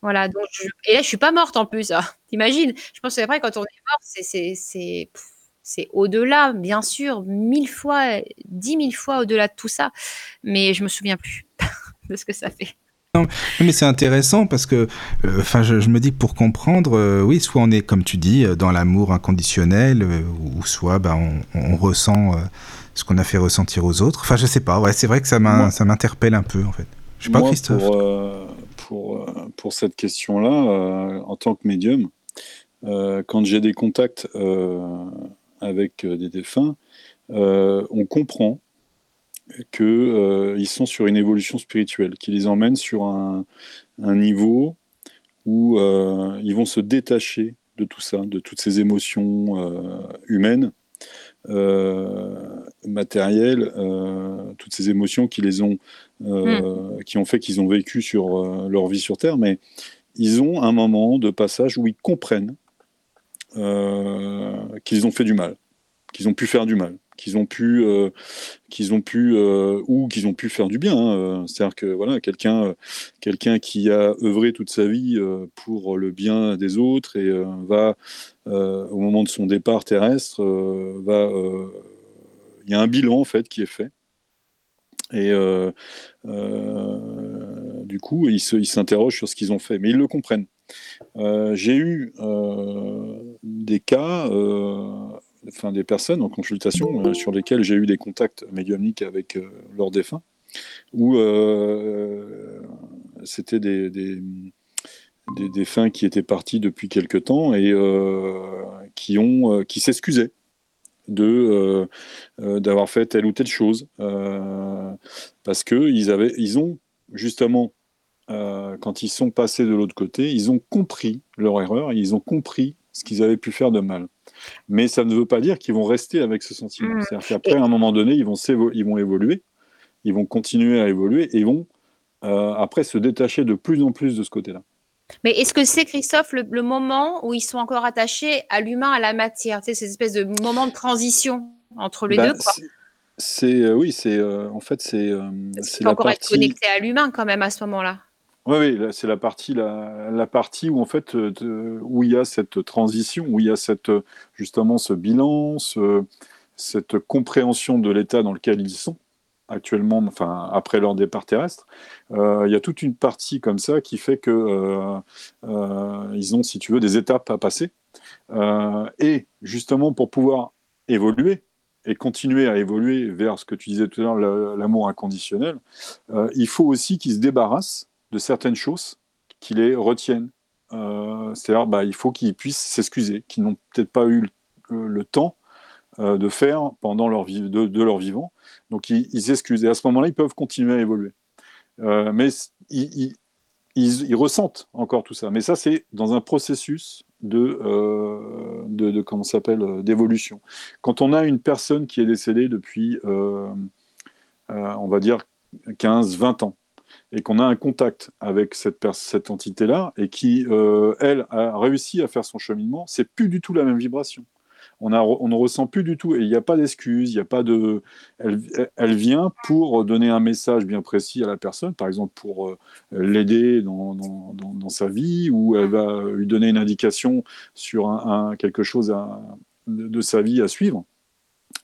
Voilà, donc et là je suis pas morte en plus. Hein. T'imagines? Je pense que après quand on est mort, c'est au-delà, bien sûr, mille fois, dix mille fois au-delà de tout ça. Mais je me souviens plus de ce que ça fait. Non, mais c'est intéressant parce que, euh, enfin, je, me dis que pour comprendre, euh, oui, soit on est, comme tu dis, euh, dans l'amour inconditionnel, ou soit bah, on, ressent ce qu'on a fait ressentir aux autres. Enfin, je sais pas. Ouais, c'est vrai que ça m'interpelle un peu, en fait. Je sais pas, Christophe. Pour, pour, pour cette question-là, en tant que médium, quand j'ai des contacts avec euh, des défunts, euh, on comprend qu'ils euh, sont sur une évolution spirituelle, qui les emmène sur un, niveau où ils vont se détacher de tout ça, de toutes ces émotions humaines, matérielles, toutes ces émotions qui les ont, hmm. qui ont fait qu'ils ont vécu sur leur vie sur Terre, mais ils ont un moment de passage où ils comprennent qu'ils ont fait du mal, qu'ils ont pu faire du mal, qu'ils ont pu, euh, qu'ils ont pu euh, ou qu'ils ont pu faire du bien. Hein. C'est-à-dire que voilà, quelqu'un, quelqu'un qui a œuvré toute sa vie pour le bien des autres et va au moment de son départ terrestre, il y a un bilan en fait qui est fait. Et du coup, ils s'interrogent sur ce qu'ils ont fait, mais ils le comprennent. Euh, j'ai eu euh, des cas, euh, enfin des personnes en consultation sur lesquelles j'ai eu des contacts médiumniques avec leurs défunts, où c'était des, des, défunts qui étaient partis depuis quelque temps et qui, ont, qui s'excusaient de d'avoir fait telle ou telle chose parce que ils avaient ils ont justement euh, quand ils sont passés de l'autre côté, ils ont compris leur erreur, ils ont compris ce qu'ils avaient pu faire de mal. Mais ça ne veut pas dire qu'ils vont rester avec ce sentiment. Mmh. C'est-à-dire qu'après, à un moment donné, ils vont, ils vont évoluer, ils vont continuer à évoluer et ils vont euh, après se détacher de plus en plus de ce côté-là. Mais est-ce que c'est, Christophe, le, moment où ils sont encore attachés à l'humain, à la matière? Sais, cette espèce de moment de transition entre les bah, deux C'est euh, oui, c'est en fait c'est. c'est la encore être connecté à l'humain quand même à ce moment-là. Oui, oui, c'est la partie, où en fait, euh, où il y a cette transition, où il y a cette, justement ce bilan, cette compréhension de l'état dans lequel ils sont actuellement, enfin après leur départ terrestre. Euh, il y a toute une partie comme ça qui fait que euh, ils ont, si tu veux, des étapes à passer. et justement pour pouvoir évoluer et continuer à évoluer vers ce que tu disais tout à l'heure, l'amour inconditionnel, il faut aussi qu'ils se débarrassent de certaines choses qui les retiennent. Euh, c'est-à-dire, bah, il faut qu'ils puissent s'excuser, qu'ils n'ont peut-être pas eu le, temps euh, de faire pendant leur vie, de, leur vivant. Donc, ils s'excusent. Et à ce moment-là, ils peuvent continuer à évoluer. Euh, mais ils, ils, ressentent encore tout ça. Mais ça, c'est dans un processus de, euh, de, de, comment s'appelle euh, d'évolution. Quand on a une personne qui est décédée depuis, euh, on va dire 15-20 ans, et qu'on a un contact avec cette, entité-là, et qui, elle, a réussi à faire son cheminement, c'est plus du tout la même vibration on, ne ressent plus du tout, et il n'y a pas d'excuse, il n'y a pas de... Elle, vient pour donner un message bien précis à la personne, par exemple pour euh, l'aider dans, sa vie, ou elle va lui donner une indication sur quelque chose de, sa vie à suivre.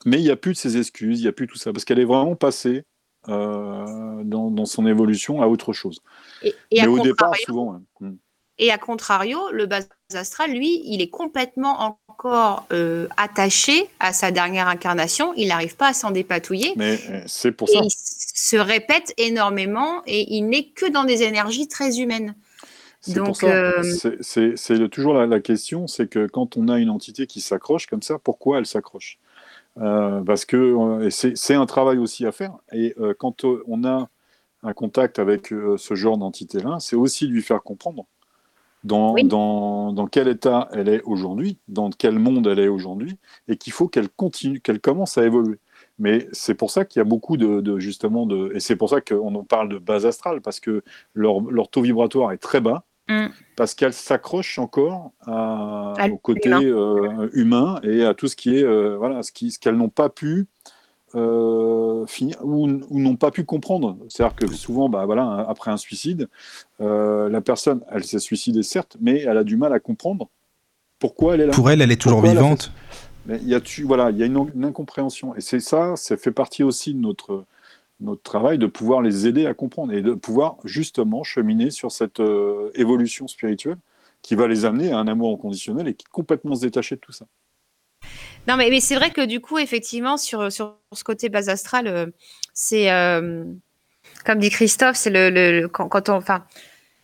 Mais il n'y a plus de ces excuses, il n'y a plus tout ça, parce qu'elle est vraiment passée euh, dans, son évolution à autre chose. Et, Mais au départ, souvent... Hmm. Et à contrario, le bas astral, lui, il est complètement encore euh, attaché à sa dernière incarnation. Il n'arrive pas à s'en dépatouiller. Mais euh, c'est pour ça. il se répète énormément et il n'est que dans des énergies très humaines. Euh, c'est toujours la, question, c'est que quand on a une entité qui s'accroche comme ça, pourquoi elle s'accroche? Parce que c'est un travail aussi à faire. Et quand on a un contact avec ce genre d'entité-là, c'est aussi lui faire comprendre dans, dans, dans, quel état elle est aujourd'hui, dans quel monde elle est aujourd'hui, et qu'il faut qu'elle continue, qu'elle commence à évoluer. Mais c'est pour ça qu'il y a beaucoup de, de, justement de, et c'est pour ça qu'on en parle de base astrale parce que leur, leur taux vibratoire est très bas, mm. parce qu'elle s'accroche encore à, au côté euh, humain. et à tout ce qui est euh, voilà ce qui ce qu'elles n'ont pas pu euh, ou, n'ont pas pu comprendre. C'est-à-dire que souvent, bah, voilà, après un suicide, euh, la personne, elle s'est suicidée certes, mais elle a du mal à comprendre pourquoi elle est là. Pour elle, elle est toujours vivante. Il y a, tu, voilà, il y a une, incompréhension. Et c'est ça, ça fait partie aussi de notre, notre travail, de pouvoir les aider à comprendre et de pouvoir justement cheminer sur cette euh, évolution spirituelle qui va les amener à un amour inconditionnel et qui complètement se détacher de tout ça. Non, mais, c'est vrai que du coup, effectivement, sur, sur ce côté base astrale, euh, c'est euh, comme dit Christophe, c'est le, quand, on, enfin,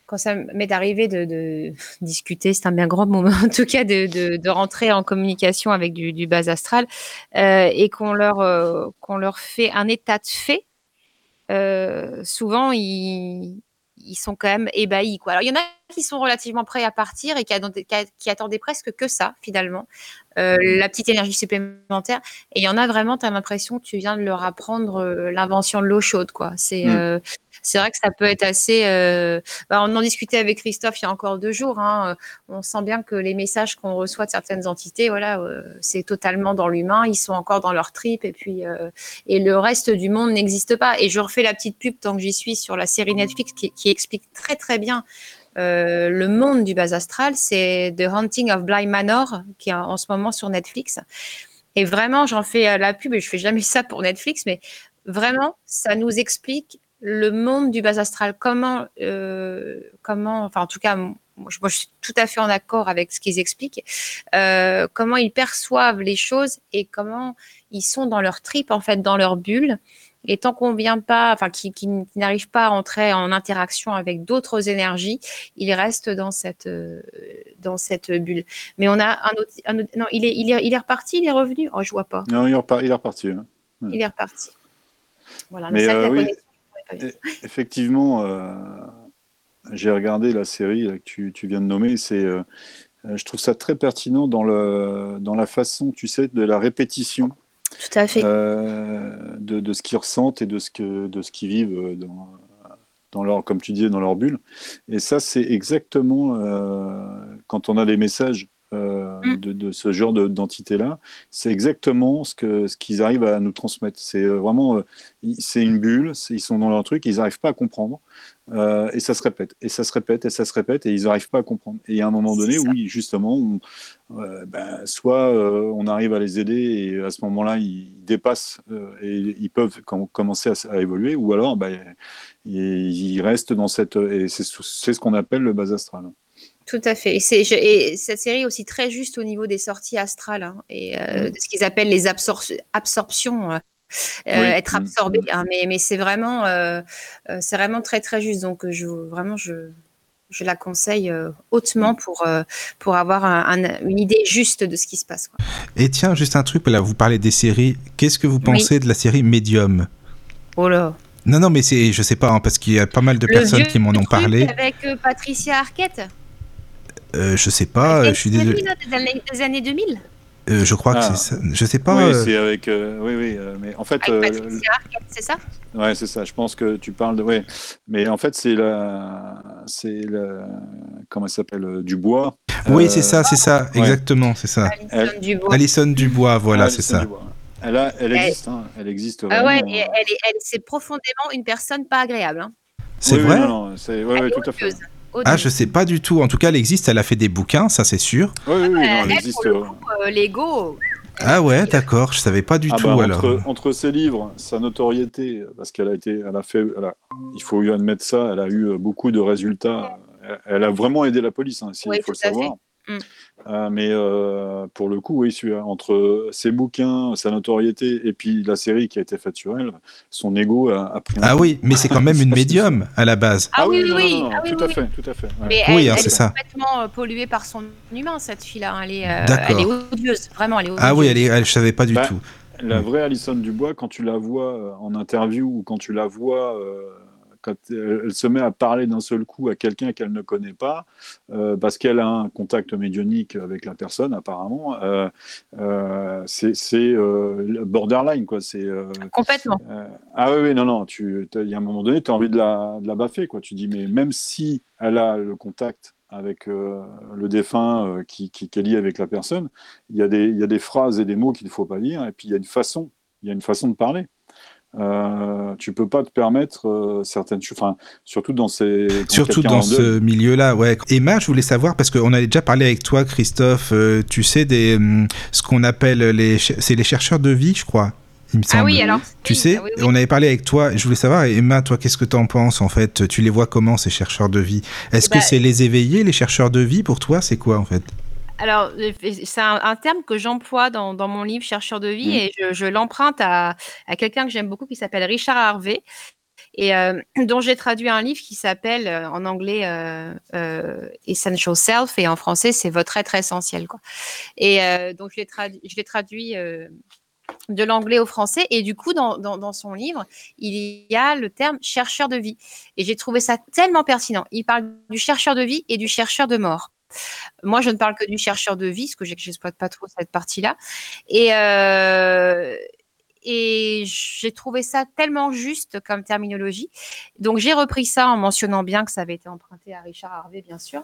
quand ça m'est arrivé de, discuter, c'est un bien grand moment en tout cas de, de, rentrer en communication avec du, du base astral et qu'on leur qu'on leur fait un état de fait. Souvent, ils, ils sont quand même ébahis. Quoi. Alors, il y en a qui sont relativement prêts à partir et qui, qui attendaient presque que ça, finalement, euh, mmh. la petite énergie supplémentaire. Et il y en a vraiment, tu as l'impression que tu viens de leur apprendre euh, l'invention de l'eau chaude. quoi. C'est mmh. euh, c'est vrai que ça peut être assez. Bah, on en discutait avec Christophe il y a encore deux jours. Hein, on sent bien que les messages qu'on reçoit de certaines entités, voilà, c'est totalement dans l'humain. Ils sont encore dans leur trip et puis et le reste du monde n'existe pas. Et je refais la petite pub tant que j'y suis sur la série Netflix qui, qui explique très très bien euh, le monde du bas astral, c'est The Haunting of Bly Manor, qui est en ce moment sur Netflix. Et vraiment, j'en fais euh, la pub, et je fais jamais ça pour Netflix, mais vraiment, ça nous explique le monde du bas astral. Comment, euh, comment, enfin, en tout cas, moi, je, suis tout à fait en accord avec ce qu'ils expliquent. comment ils perçoivent les choses et comment ils sont dans leur trip, en fait, dans leur bulle. Et tant qu'on vient pas, enfin, qui, qui, n'arrive pas à entrer en interaction avec d'autres énergies, il reste dans cette, euh, dans cette bulle. Mais on a un autre, non, il est, il est, il est reparti, il est revenu? Oh, je vois pas. Non, il est, reparti. Il est reparti. Hein. Il est reparti. Voilà. Mais euh, oui, effectivement, euh, j'ai regardé la série que tu, tu, viens de nommer. C'est, je trouve ça très pertinent dans le, dans la façon, tu sais, de la répétition tout à fait. Euh, de, de, ce qu'ils ressentent et de ce que de ce qu'ils vivent euh, dans, dans leur, comme tu disais, dans leur bulle. Et ça, c'est exactement euh, quand on a des messages mm. de, de, ce genre d'entité-là, c'est exactement ce que ce qu'ils arrivent à nous transmettre. C'est vraiment, c'est une bulle, ils sont dans leur truc, ils n'arrivent pas à comprendre. Euh, et ça se répète, et ça se répète, et ça se répète, et ils n'arrivent pas à comprendre. Et à un moment donné, oui, justement, euh, ben, soit euh, on arrive à les aider, et à ce moment-là, ils dépassent, et ils peuvent commencer à, évoluer, ou alors ben, ils, restent dans cette... Et c'est ce qu'on appelle le bas astral. Tout à fait. Et, cette série est aussi très juste au niveau des sorties astrales, hein, et mmh. de ce qu'ils appellent les absorptions euh, être mmh. absorbé. Hein, mais, mais c'est vraiment, euh, euh, c'est vraiment très très juste. Donc je, vraiment je, je la conseille hautement mmh. pour, pour avoir une idée juste de ce qui se passe. Et tiens, juste un truc, là vous parlez des séries. Qu'est-ce que vous pensez de la série Medium? Oh là non, non, mais c'est, je sais pas, hein, parce qu'il y a pas mal de personnes qui m'en ont parlé. Avec Patricia Arquette? Euh, je sais pas, je suis désolé. des années 2000 Euh, je crois que Ah. c'est ça. Je sais pas. oui, euh, c'est avec. euh, oui, oui, euh, mais en fait, euh, Arquette, c'est ça? Ouais, c'est ça. Je pense que tu parles de. Ouais, mais en fait, c'est la, c'est la, comment elle s'appelle, Dubois. Oui, Euh, c'est ça, c'est ça, ouais. exactement, c'est ça. Alison Elle- Dubois. Alison Dubois, voilà, Ah, c'est ça. Dubois. Elle, a, elle Elle- existe, hein, elle existe Ah ouais, et elle, est- elle- c'est profondément une personne pas agréable. Hein. C'est Oui, oui, vrai? non, non, c'est, ouais, Elle ouais, est tout à fait. Ah, je sais pas du tout. En tout cas, elle existe, elle a fait des bouquins, ça c'est sûr. Oui, oui, oui, non, Euh, elle elle, existe. le euh, coup, euh, l'ego, Ah ouais, d'accord, je savais pas du Ah tout bah, alors. entre, entre ses livres, sa notoriété, parce qu'elle a été, elle a fait, elle a- il faut lui admettre ça, elle a eu euh, beaucoup de résultats. Elle, elle a vraiment aidé la police, hein, si, il faut le à fait. Euh, mais euh, pour le coup, oui, entre ses bouquins, sa notoriété et puis la série qui a été faite sur elle, son ego a, a pris. un Ah oui, mais c'est quand même une médium à la base. Ah, oui, oui, oui. non, non, ah, oui, tout oui, à oui. fait, tout à fait. ouais. Mais Oui, elle, hein, elle c'est est ça. complètement euh, polluée par son humain, cette fille-là. Elle est, euh, D'accord. elle est odieuse, vraiment, elle est odieuse. Ah oui, elle, est, elle je savais pas du Bah, tout. La Mm. vraie Alison Dubois, quand tu la vois en interview ou quand tu la vois, euh, quand elle, se met à parler d'un seul coup à quelqu'un qu'elle ne connaît pas, euh, parce qu'elle a un contact médionique avec la personne, apparemment, euh, euh, c'est borderline, quoi. C'est. Complètement. ah oui, oui, non, non, tu, il y a un moment donné, tu as envie de la, de la baffer, quoi. Tu dis, mais même si elle a le contact avec euh, le défunt euh, qui, qui, qui est lié avec la personne, il y, a des, il y a des phrases et des mots qu'il ne faut pas dire, et puis il y a une façon, il y a une façon de parler. Euh, tu peux pas te permettre euh, certaines choses, enfin, surtout dans ces. Surtout dans ce milieu-là, ouais. Emma, je voulais savoir, parce qu'on avait déjà parlé avec toi, Christophe, euh, tu sais, des, hum, ce qu'on appelle les, c'est les chercheurs de vie, je crois, il me semble. Ah oui, alors. Tu oui, sais, ah oui, oui. on avait parlé avec toi, je voulais savoir, Emma, toi, qu'est-ce que tu en penses en fait? Tu les vois comment, ces chercheurs de vie? Est-ce que Bah- c'est les éveillés, les chercheurs de vie, pour toi C'est quoi en fait? Alors, c'est un, un terme que j'emploie dans, dans mon livre Chercheur de vie Mhm. et je, je l'emprunte à, à quelqu'un que j'aime beaucoup qui s'appelle Richard Harvey et euh, dont j'ai traduit un livre qui s'appelle euh, en anglais euh, Essential Self et en français c'est Votre être essentiel. Quoi. Et donc, je l'ai tradu- traduit. de l'anglais au français et du coup dans, dans, dans son livre il y a le terme chercheur de vie et j'ai trouvé ça tellement pertinent il parle du chercheur de vie et du chercheur de mort moi, je ne parle que du chercheur de vie, parce que j'exploite pas trop cette partie-là. Et, euh, et j'ai trouvé ça tellement juste comme terminologie. Donc, j'ai repris ça en mentionnant bien que ça avait été emprunté à Richard Harvey, bien sûr.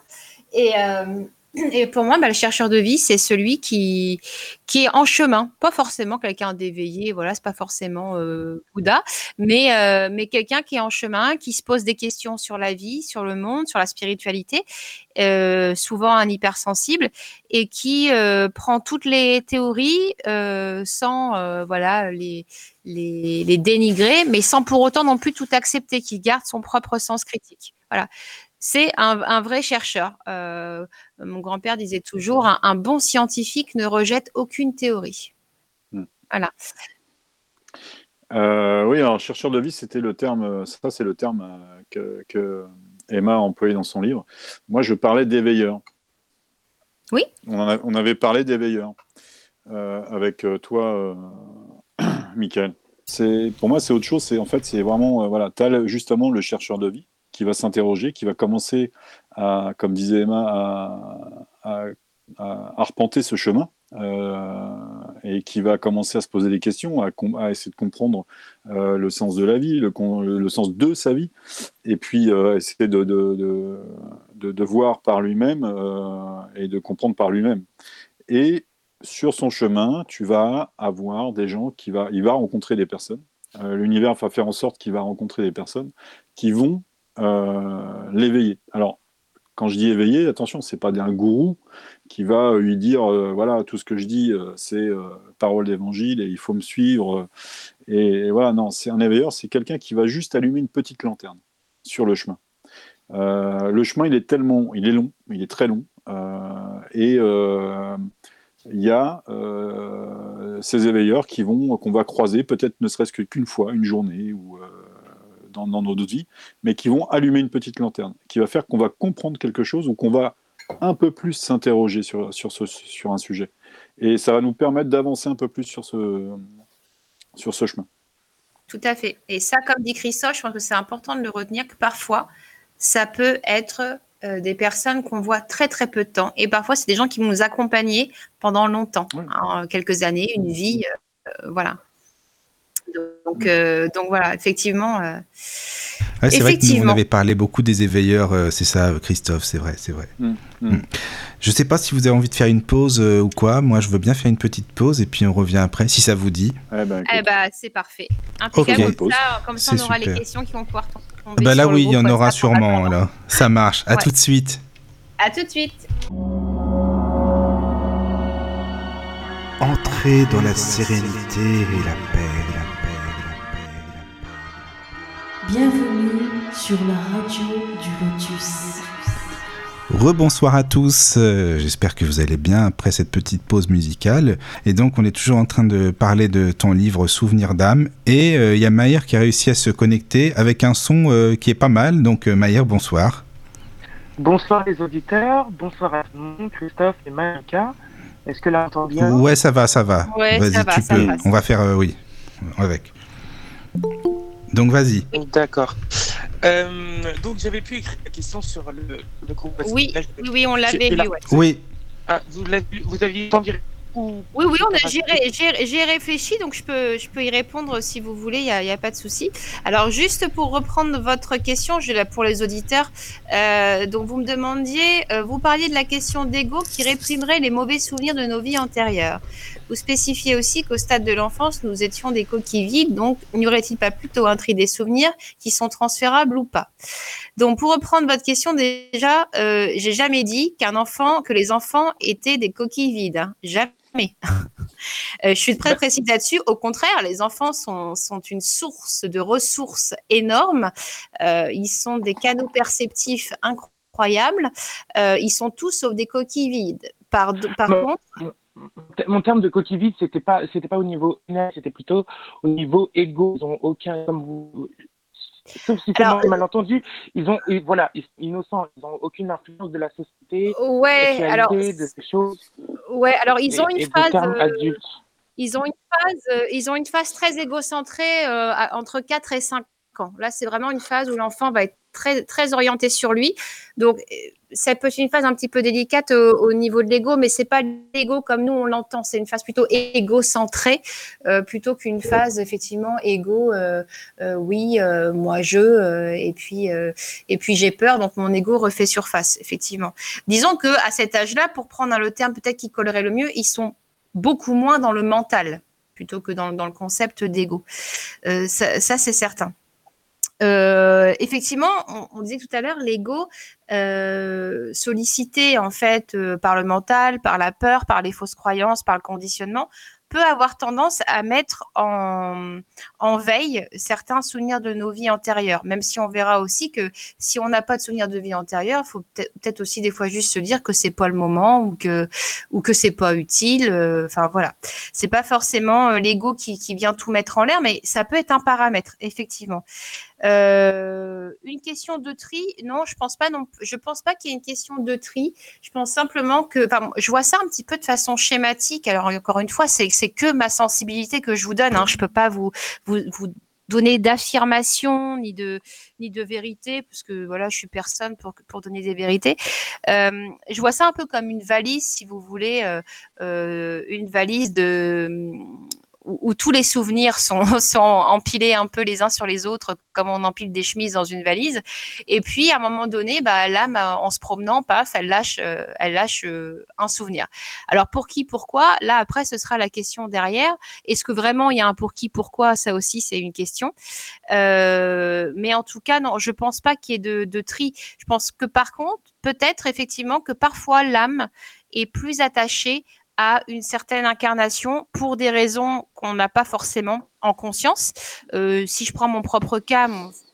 Et, euh, et pour moi, bah, le chercheur de vie, c'est celui qui, qui est en chemin. Pas forcément quelqu'un d'éveillé, voilà, c'est pas forcément euh, Bouddha, mais, euh, mais quelqu'un qui est en chemin, qui se pose des questions sur la vie, sur le monde, sur la spiritualité, euh, souvent un hypersensible, et qui euh, prend toutes les théories sans voilà les, les, les dénigrer, mais sans pour autant non plus tout accepter, qui garde son propre sens critique. Voilà. C'est un, un vrai chercheur. Euh, mon grand-père disait toujours, un, un bon scientifique ne rejette aucune théorie. Hmm. Voilà. Euh, oui, alors chercheur de vie, c'était le terme, ça c'est le terme euh, que, que Emma a employé dans son livre. Moi, je parlais d'éveilleurs. Oui. On, en a- on avait parlé d'éveilleurs euh, avec toi, Michael. C'est, pour moi, c'est autre chose. C'est en fait, c'est vraiment, voilà, tu as justement le chercheur de vie qui va s'interroger, qui va commencer à, comme disait Emma, à, arpenter ce chemin. euh, et qui va commencer à se poser des questions, à, essayer de comprendre euh, le sens de la vie, le, sens de sa vie, et puis euh, essayer de, de, voir par lui-même et de comprendre par lui-même. Et sur son chemin, tu vas avoir des gens qui va, il va rencontrer des personnes. L'univers va faire en sorte qu'il va rencontrer des personnes qui vont l'éveiller. Alors, quand je dis éveiller, attention, c'est pas un gourou qui va lui dire euh, voilà tout ce que je dis euh, c'est euh, parole d'évangile et il faut me suivre euh, et, voilà non c'est un éveilleur c'est quelqu'un qui va juste allumer une petite lanterne sur le chemin Euh, le chemin il est tellement il est long il est très long euh, et euh, il y a euh, ces éveilleurs qui vont qu'on va croiser peut-être ne serait-ce qu'une fois une journée ou euh, dans, dans nos vies mais qui vont allumer une petite lanterne qui va faire qu'on va comprendre quelque chose ou qu'on va un peu plus s'interroger sur, sur, ce, sur un sujet. Et ça va nous permettre d'avancer un peu plus sur ce, sur ce chemin. Tout à fait. Et ça, comme dit Christophe, je pense que c'est important de le retenir que parfois, ça peut être euh, des personnes qu'on voit très très peu de temps. Et parfois, c'est des gens qui vont nous accompagner pendant longtemps, hein, quelques années, une vie. Euh, voilà. Donc, euh, donc voilà, effectivement. c'est vrai que nous, on avait parlé beaucoup des éveilleurs, c'est ça, Christophe, c'est vrai, c'est vrai. Mm, mm. Mm. Je ne sais pas si vous avez envie de faire une pause ou quoi. Moi, je veux bien faire une petite pause et puis on revient après, si ça vous dit. Eh ben, eh ben c'est parfait. Impeccable. Comme, ça, comme ça, on aura les questions qui vont pouvoir bah là, oui, il y en aura sûrement. Là. Ça marche. À tout de suite. À tout de suite. Entrez dans la sérénité et la paix, la Bienvenue sur la radio du Lotus. Rebonsoir à tous, euh, j'espère que vous allez bien après cette petite pause musicale. Et donc on est toujours en train de parler de ton livre Souvenir d'âme. Et euh, il y a Maïr qui a réussi à se connecter avec un son euh, qui est pas mal. Donc Maïr, bonsoir. Bonsoir les auditeurs, bonsoir à tout Christophe et Maïka. Est-ce que là on entend bien? Ouais, ça va, ça va. Vas-y, tu peux. on va faire, oui, avec. Donc vas-y. D'accord. Euh, donc j'avais pu écrire la question sur le, le groupe. Oui, oui, on l'avait lu. Oui. Ah, vous, vous aviez entendu oui, oui, j'ai réfléchi, donc je peux, je peux y répondre si vous voulez, il n'y a, a, pas de souci. Alors, juste pour reprendre votre question, je là pour les auditeurs, euh, donc vous me demandiez, euh, vous parliez de la question d'ego qui réprimerait les mauvais souvenirs de nos vies antérieures. Vous spécifiez aussi qu'au stade de l'enfance, nous étions des coquilles vides, donc n'y aurait-il pas plutôt un tri des souvenirs qui sont transférables ou pas? Donc, pour reprendre votre question, déjà, euh, j'ai jamais dit qu'un enfant, que les enfants étaient des coquilles vides. Hein. Jamais mais euh, je suis très précise là-dessus. Au contraire, les enfants sont, sont une source de ressources énormes. Euh, ils sont des canaux perceptifs incroyables. Euh, ils sont tous sauf des coquilles vides. Par, par contre. Mon terme de coquille vide, c'était pas, c'était pas au niveau c'était plutôt au niveau égo. Ils ont aucun, comme vous, Sauf si c'est mal entendu, ils ont, voilà, innocents, ils n'ont aucune influence de la société, ouais, alors, de ces choses. Ouais, alors ils ont une phase. Euh, ils ont une phase, euh, ils ont une phase très égocentrée euh, entre 4 et 5 ans. Là, c'est vraiment une phase où l'enfant va être très, orienté sur lui. Donc, ça peut être une phase un petit peu délicate au, niveau de l'ego, mais c'est pas l'ego comme nous on l'entend. C'est une phase plutôt égocentrée euh, plutôt qu'une phase effectivement égo. Euh, euh, oui, moi je, et puis puis j'ai peur, donc mon ego refait surface effectivement. Disons que à cet âge-là, pour prendre le terme peut-être qui collerait le mieux, ils sont beaucoup moins dans le mental plutôt que dans, le concept d'ego. ça c'est certain. Euh, effectivement, on, disait tout à l'heure, l'ego euh, sollicité en fait euh, par le mental, par la peur, par les fausses croyances, par le conditionnement, peut avoir tendance à mettre en, en veille certains souvenirs de nos vies antérieures, même si on verra aussi que si on n'a pas de souvenirs de vie antérieure, il faut peut-être aussi des fois juste se dire que c'est pas le moment ou que ou que c'est pas utile. Euh, enfin voilà, c'est pas forcément euh, l'ego qui, qui vient tout mettre en l'air, mais ça peut être un paramètre effectivement. Euh, une question de tri, non, je pense pas. Non, je pense pas qu'il y ait une question de tri. Je pense simplement que, je vois ça un petit peu de façon schématique. Alors encore une fois, c'est c'est que ma sensibilité que je vous donne. Hein. Je peux pas vous vous, vous donner d'affirmation ni de ni de vérité parce que voilà je suis personne pour pour donner des vérités euh, je vois ça un peu comme une valise si vous voulez euh, euh, une valise de où, tous les souvenirs sont, sont empilés un peu les uns sur les autres, comme on empile des chemises dans une valise. Et puis, à un moment donné, bah, l'âme, en se promenant, paf, elle lâche, euh, elle lâche euh, un souvenir. Alors, pour qui, pourquoi? Là, après, ce sera la question derrière. Est-ce que vraiment il y a un pour qui, pourquoi? Ça aussi, c'est une question. Euh, mais en tout cas, non, je pense pas qu'il y ait de, de tri. Je pense que par contre, peut-être effectivement que parfois l'âme est plus attachée à une certaine incarnation pour des raisons qu'on n'a pas forcément en conscience. Euh, si je prends mon propre cas,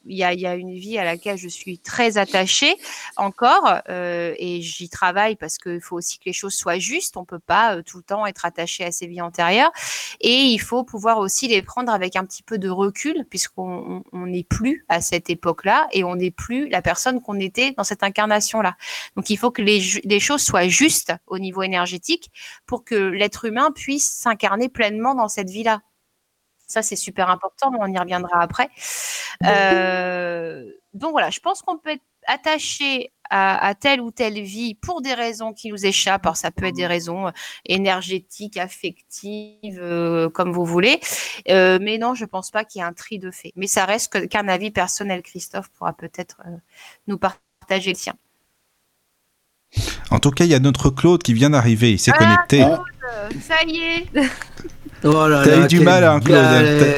il y, a, une vie à laquelle je suis très attachée encore euh, et j'y travaille parce qu'il faut aussi que les choses soient justes. On peut pas euh, tout le temps être attaché à ses vies antérieures et il faut pouvoir aussi les prendre avec un petit peu de recul puisqu'on n'est plus à cette époque-là et on n'est plus la personne qu'on était dans cette incarnation-là. Donc il faut que les, les choses soient justes au niveau énergétique pour que l'être humain puisse s'incarner pleinement dans cette vie-là. Ça, c'est super important, on y reviendra après. Euh, donc voilà, je pense qu'on peut être attaché à, telle ou telle vie pour des raisons qui nous échappent. Alors ça peut être des raisons euh, énergétiques, affectives, euh, comme vous voulez. Euh, mais non, je pense pas qu'il y ait un tri de fait. Mais ça reste qu'un avis personnel. Christophe pourra peut-être nous partager le sien. En tout cas, il y a notre Claude qui vient d'arriver. Il s'est ah, connecté. Claude, ça y est. Oh t'as eu du mal, hein, Claude.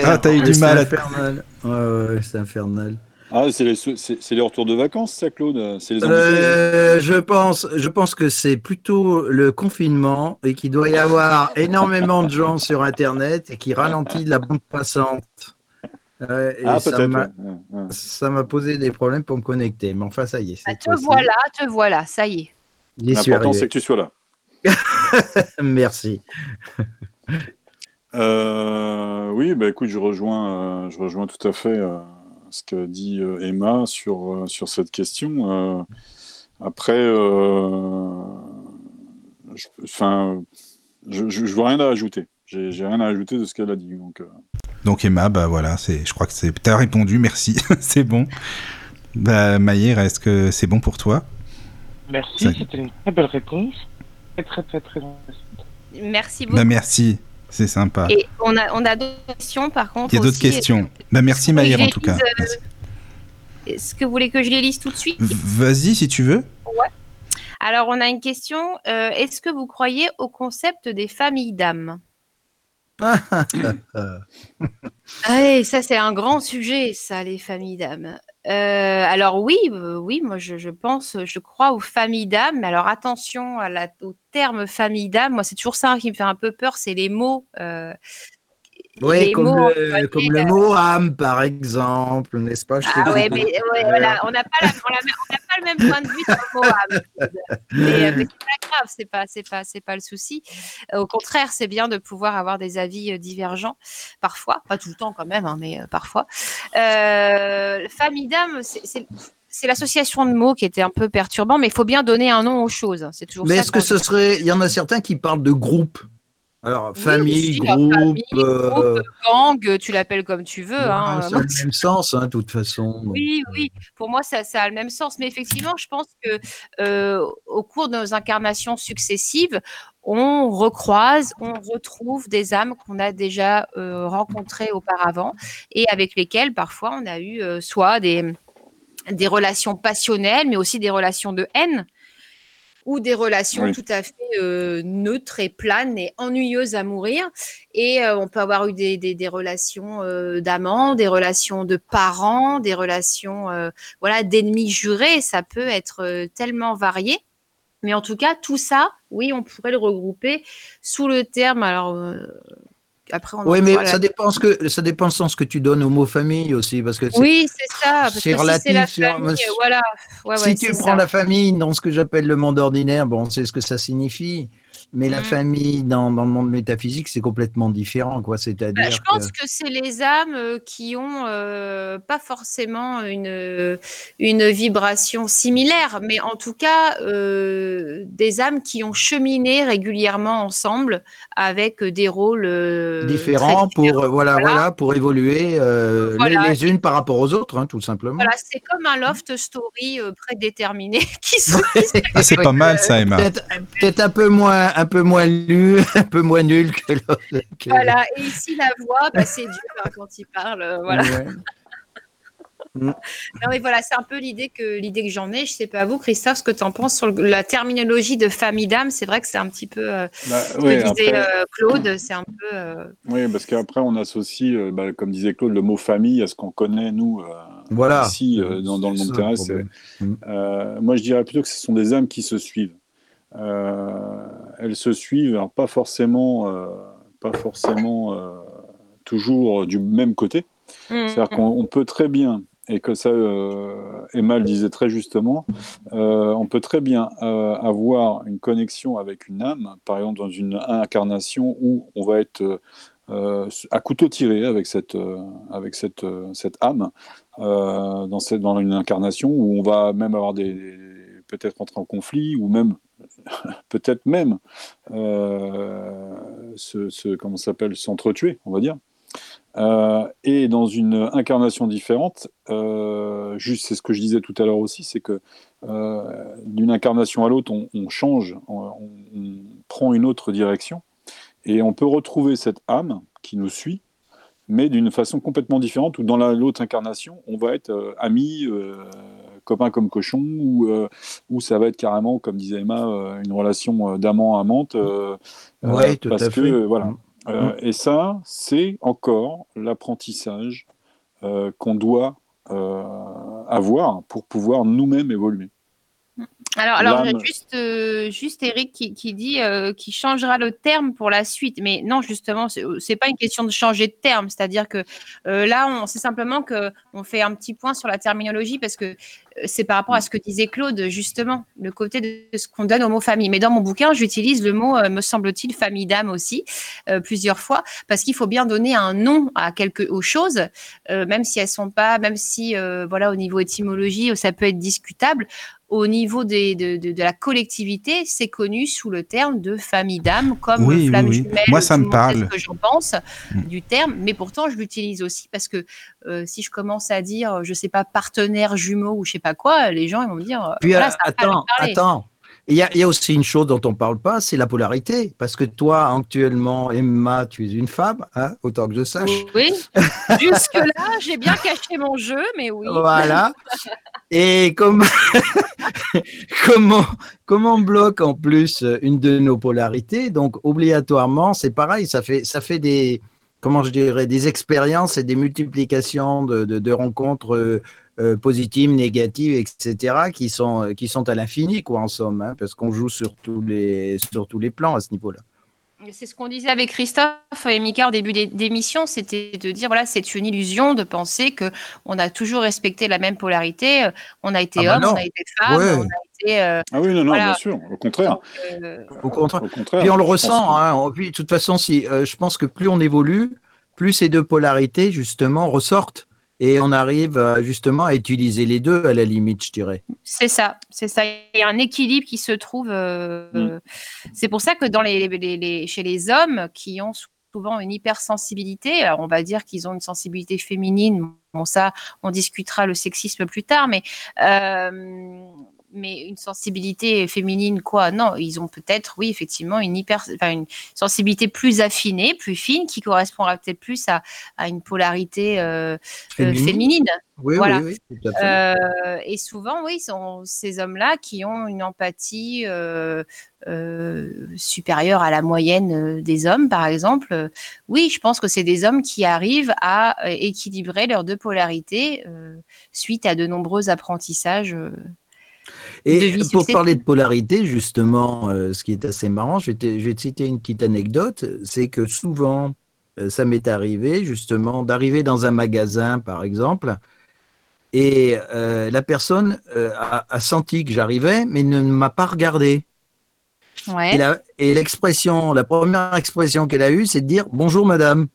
Ah, t'as eu du mal. Infernal. Ouais, ouais, c'est infernal. Ah, c'est les, retours de vacances, ça, Claude euh, je, pense, je pense que c'est plutôt le confinement et qu'il doit y avoir énormément de gens sur Internet et qui ralentit la bande passante. ah, peut-être. Ça m'a posé des problèmes pour me connecter, mais enfin, ça y est. Ah, te voilà, te voilà, ça y est. L'important, c'est que tu sois là. Merci. Euh, oui, bah, écoute, je rejoins, euh, je rejoins tout à fait ce que dit euh, Emma sur, euh, sur cette question. Euh, après, je, enfin, je, je, vois rien à ajouter. J'ai rien à ajouter de ce qu'elle a dit. Donc, donc Emma, bah voilà, c'est, je crois que c'est, as répondu, merci, c'est bon. Bah Maïr, est-ce que c'est bon pour toi? Merci, c'était une très belle réponse, très très très très intéressante. Merci bah, beaucoup. merci. C'est sympa. Et on a, on a d'autres questions par contre. Il y a d'autres questions. Bah, merci Maïr en tout cas. Euh, est-ce que vous voulez que je les lise tout de suite? Vas-y si tu veux. Ouais. Alors on a une question. Euh, est-ce que vous croyez au concept des familles d'âmes? ah, ça c'est un grand sujet, ça, les familles d'âmes. Euh, alors oui, euh, oui, moi je, pense, je crois aux familles d'âmes, mais alors attention au terme famille d'âmes. Moi, c'est toujours ça qui me fait un peu peur, c'est les mots. Euh, oui, comme, le, comme le, mot âme, par exemple, n'est-ce pas? Ah ouais, mais voilà, on n'a pas, pas, le même point de vue sur le mot âme. Mais, mais c'est pas grave, c'est pas, c'est pas, c'est pas le souci. Au contraire, c'est bien de pouvoir avoir des avis divergents, parfois, pas tout le temps quand même, hein, mais parfois. Euh, famille d'âme, c'est l'association de mots qui était un peu perturbant, mais il faut bien donner un nom aux choses. C'est toujours. Mais est-ce que ce serait, il y en a certains qui parlent de groupe? Alors, famille, groupe, euh, gang, tu l'appelles comme tu veux. Hein. C'est le même sens, hein, de toute façon. Oui, oui. Pour moi, ça, ça, a le même sens. Mais effectivement, je pense que euh, au cours de nos incarnations successives, on recroise, on retrouve des âmes qu'on a déjà euh, rencontrées auparavant et avec lesquelles parfois on a eu soit des, des relations passionnelles, mais aussi des relations de haine ou des relations tout à fait euh, neutres et planes et ennuyeuses à mourir. Et euh, on peut avoir eu des, des, relations euh, d'amants, des relations de parents, des relations voilà d'ennemis jurés. Ça peut être tellement varié. Mais en tout cas, tout ça, oui, on pourrait le regrouper sous le terme. Alors, oui, mais ça dépend, ce que, ça dépend le sens que tu donnes au mot famille aussi. Parce que oui, c'est ça. C'est relatif. Si, voilà. si tu prends la famille dans ce que j'appelle le monde ordinaire, bon, on sait ce que ça signifie. Mais la mm. famille dans, dans, le monde métaphysique, c'est complètement différent, quoi. C'est-à-dire. Bah, je pense que, c'est les âmes euh, qui ont euh, pas forcément une une vibration similaire, mais en tout cas euh, des âmes qui ont cheminé régulièrement ensemble avec des rôles différents, pour voilà, voilà, pour évoluer Les, unes par rapport aux autres, hein, tout simplement. Voilà, c'est comme un loft story prédéterminé qui ah, c'est pas mal ça, Emma. Peut-être un peu moins un peu moins nul, un peu moins nul que l'autre. Voilà, et ici la voix, bah, c'est dur hein, quand il parle, euh, voilà. Non mais voilà, c'est un peu l'idée que l'idée que j'en ai. Je sais pas vous, Christophe, ce que tu en penses sur la terminologie de famille d'âme? C'est vrai que c'est un petit peu euh, bah, ce que disait euh, Claude. C'est un peu. Oui, parce qu'après on associe, bah, comme disait Claude, le mot famille à ce qu'on connaît nous. voilà. Ici, dans, dans, le monde terrestre. Moi, je dirais plutôt que ce sont des âmes qui se suivent. Euh, elles se suivent, alors pas forcément, euh, pas forcément euh, toujours du même côté. Mmh, C'est-à-dire mmh. qu'on peut très bien, et que ça, Emma le disait très justement, on peut très bien avoir une connexion avec une âme, par exemple dans une incarnation où on va être à couteau tiré avec cette, avec cette, cette âme, dans, cette, dans une incarnation où on va même avoir des peut-être entrer en conflit ou même peut-être même euh, se, s'appelle s'entretuer, on va dire. Euh, et dans une incarnation différente, euh, juste c'est ce que je disais tout à l'heure aussi, c'est que euh, d'une incarnation à l'autre, on, change, on, prend une autre direction, et on peut retrouver cette âme qui nous suit, mais d'une façon complètement différente, où dans la- l'autre incarnation, on va être euh, copains comme cochons, ou, euh, ou ça va être carrément, comme disait Emma, euh, une relation euh, d'amant-amante, Ouais, parce à que fait. voilà. Mm. Euh, et ça, c'est encore l'apprentissage qu'on doit avoir pour pouvoir nous-mêmes évoluer. Alors, alors juste, euh, juste Eric qui, qui dit euh, qu'il changera le terme pour la suite. Mais non, justement, c'est c'est pas une question de changer de terme. C'est-à-dire que euh, là, on c'est simplement que on fait un petit point sur la terminologie parce que euh, c'est par rapport à ce que disait Claude, justement, le côté de ce qu'on donne au mot famille. Mais dans mon bouquin, j'utilise le mot, euh, me semble-t-il, famille d'âme aussi, euh, plusieurs fois, parce qu'il faut bien donner un nom à quelque aux choses, euh, même si elles sont pas, même si, euh, voilà, au niveau étymologie, ça peut être discutable au niveau des, de, de, de la collectivité, c'est connu sous le terme de famille d'âme, comme Oui, flamme oui. jumelle. Moi, ça me parle. ce que j'en pense Mm. du terme, mais pourtant, je l'utilise aussi parce que euh, si je commence à dire, je sais pas, partenaire jumeau ou je sais pas quoi, les gens ils vont me dire, euh, Puis voilà, euh, ça attends, attends. Il y, a, il y a aussi une chose dont on parle pas, c'est la polarité. Parce que toi, actuellement, Emma, tu es une femme, hein, autant que je sache. Oui, jusque-là, j'ai bien caché mon jeu, mais oui. Voilà. Et comme, comme, on, comme on bloque en plus une de nos polarités, donc obligatoirement, c'est pareil, ça fait, ça fait des, comment je dirais, des expériences et des multiplications de, de, de rencontres euh, euh, positives, négatives, etc., qui sont, qui sont à l'infini, quoi, en somme, hein, parce qu'on joue sur tous, les, sur tous les plans à ce niveau-là. C'est ce qu'on disait avec Christophe et Mika au début des- d'émission, c'était de dire voilà, c'est une illusion de penser que on a toujours respecté la même polarité. euh, On a été Ah bah homme, on a été femme, Ouais. on a été. euh, Ah oui, non, non, Voilà. bien sûr, au contraire. donc, euh, Au contraire. Au contraire. Puis on le ressent, que- hein. on- puis, de toute façon, si, euh, je pense que plus on évolue, plus ces deux polarités, justement, ressortent. Et on arrive euh, justement à utiliser les deux, à la limite, je dirais. C'est ça, c'est ça. Il y a un équilibre qui se trouve. euh, Mm. C'est pour ça que dans les, les- les- chez les hommes qui ont souvent une hypersensibilité, alors on va dire qu'ils ont une sensibilité féminine. Bon, ça, on discutera le sexisme plus tard, mais euh, mais une sensibilité féminine, quoi Non, ils ont peut-être, oui, effectivement, une hyper, enfin, une sensibilité plus affinée, plus fine, qui correspondra peut-être plus à, à une polarité euh, euh, Féminine. féminine. Oui, Voilà. oui, oui, tout à fait. Euh, et souvent, oui, sont ces hommes-là qui ont une empathie euh, supérieure à la moyenne des hommes, par exemple. Oui, je pense que c'est des hommes qui arrivent à équilibrer leurs deux polarités suite à de nombreux apprentissages. Et pour parler de polarité, justement, euh, ce qui est assez marrant, je vais, te, je vais te citer une petite anecdote, c'est que souvent, euh, ça m'est arrivé, justement, d'arriver dans un magasin, par exemple, et euh, la personne a, a senti que j'arrivais, mais ne m'a pas regardé. Ouais. Et l'expression, la première expression qu'elle a eue, c'est de dire bonjour madame.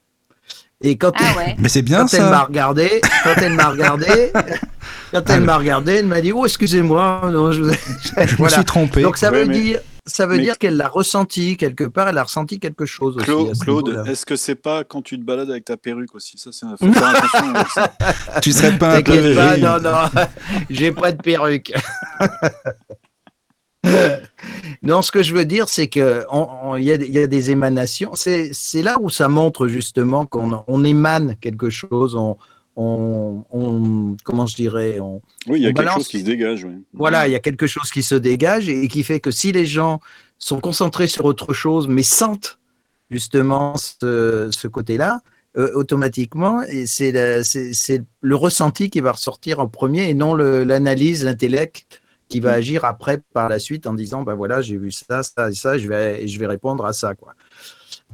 Et quand, Ah ouais. Mais c'est bien quand elle m'a regardé, quand elle m'a regardé, quand elle m'a regardé, elle m'a dit oh excusez-moi, non, je vous me suis trompé. Donc ça Ouais, veut mais- dire, ça veut mais- dire qu'elle l'a ressenti quelque part, elle a ressenti quelque chose aussi. Claude, ce est-ce que c'est pas quand tu te balades avec ta perruque aussi? Ça, c'est avec ça. Tu serais pas un peu. Pas, non, non, j'ai pas de perruque. Non, ce que je veux dire, c'est que on- on- il y, a des- il y a des émanations. C'est là où ça montre justement qu'on on émane quelque chose. On, on, on- comment je dirais, on, Oui, il y a quelque chose qui se dégage. Oui. voilà, il y a quelque chose qui se dégage et qui fait que si les gens sont concentrés sur autre chose, mais sentent justement ce, ce côté-là, euh, automatiquement, et c'est le ressenti qui va ressortir en premier et non l'analyse, l'intellect qui va agir après par la suite en disant bah voilà j'ai vu ça ça et ça je vais je vais répondre à ça quoi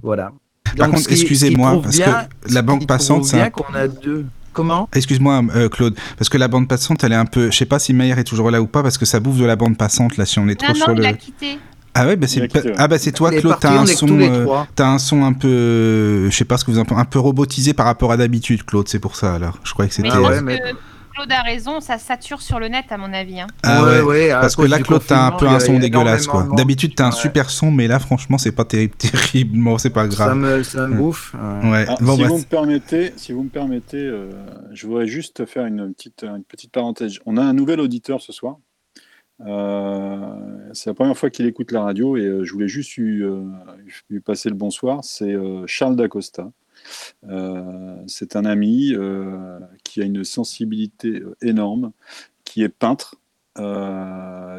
voilà Par Donc, contre, excusez-moi, parce bien- que la banque passante, un- qu'on a deux comment? Excuse-moi, euh, Claude, parce que la bande passante, elle est un peu. Je sais pas si Maïr est toujours là ou pas, parce que ça bouffe de la bande passante là si on est trop Non, sur non, le. il a quitté. Ah ouais, bah c'est ah bah c'est toi, Claude. T'as un son, euh, t'as un son un peu, euh, je sais pas ce que vous en pensez, un peu robotisé par rapport à d'habitude, Claude. C'est pour ça alors. Je croyais que c'était. Ah ouais, mais- Claude a raison, ça sature sur le net à mon avis. hein. Ah ouais, Parce que là, Claude, t'as un peu un son dégueulasse, quoi. D'habitude, t'as un Ouais. super son, mais là, franchement, c'est pas terrible, terrible. Bon, c'est pas Ça grave. me, ça me bouffe. ouais. Ouais. Ah, Bon, si, bah, vous me permettez, si vous me permettez, euh, je voudrais juste faire une petite, une petite parenthèse. On a un nouvel auditeur ce soir. Euh, c'est la première fois qu'il écoute la radio et euh, je voulais juste lui, euh, lui passer le bonsoir. C'est euh, Charles Dacosta. Euh, c'est un ami euh, qui a une sensibilité euh, énorme, qui est peintre,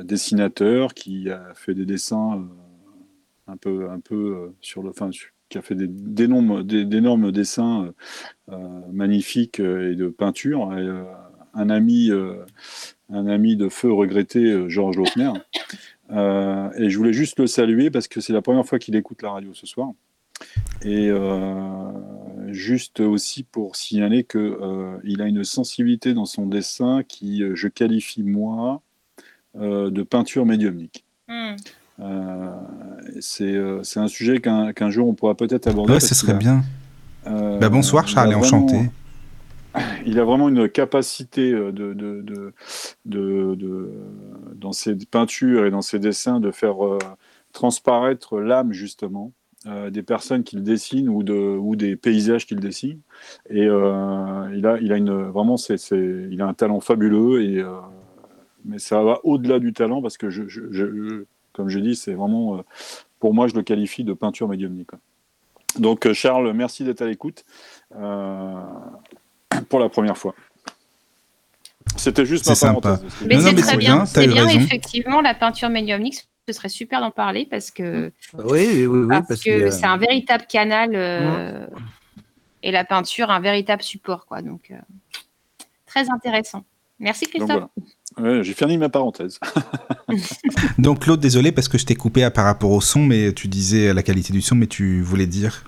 dessinateur, qui a fait des dessins un peu, un peu sur le, sur- qui a fait d'énormes, des- dessins magnifiques et de peinture. Un ami, un ami de feu regretté, Georges Lautner. Et je voulais juste le saluer parce que c'est la première fois qu'il écoute la radio ce soir. Et euh, juste aussi pour signaler que euh, il a une sensibilité dans son dessin qui, euh, je qualifie moi, euh, de peinture médiumnique. Euh, c'est euh, c'est un sujet qu'un qu'un jour on pourra peut-être aborder. ouais, ce serait a- bien. euh, Bah, bonsoir, Charles, enchanté. il a vraiment une capacité de, de, de, de- de- dans ses peintures et dans ses dessins de faire euh, transparaître l'âme justement euh, des personnes qu'il dessine ou, de, ou des paysages qu'il dessine. Et euh, il a, il a une vraiment c'est, c'est- il a un talent fabuleux et euh, mais ça va au-delà du talent parce que je, je, je- comme je dis c'est vraiment euh, pour moi je le qualifie de peinture médiumnique. quoi. Donc Charles, merci d'être à l'écoute. Euh, pour la première fois. C'était juste ma sympa. parenthèse. Mais Non, non, c'est mais très c'est bien, bien, effectivement la peinture médiumnique, ce serait super d'en parler parce que Oui, oui, oui, oui, parce, parce que qu'il y a- c'est un véritable canal euh, et la peinture un véritable support quoi. Donc euh, très intéressant. Merci Christophe. voilà. Ouais, J'ai fini ma parenthèse. Donc, Claude, désolé parce que je t'ai coupé à- par rapport au son, mais tu disais la qualité du son, mais tu voulais dire.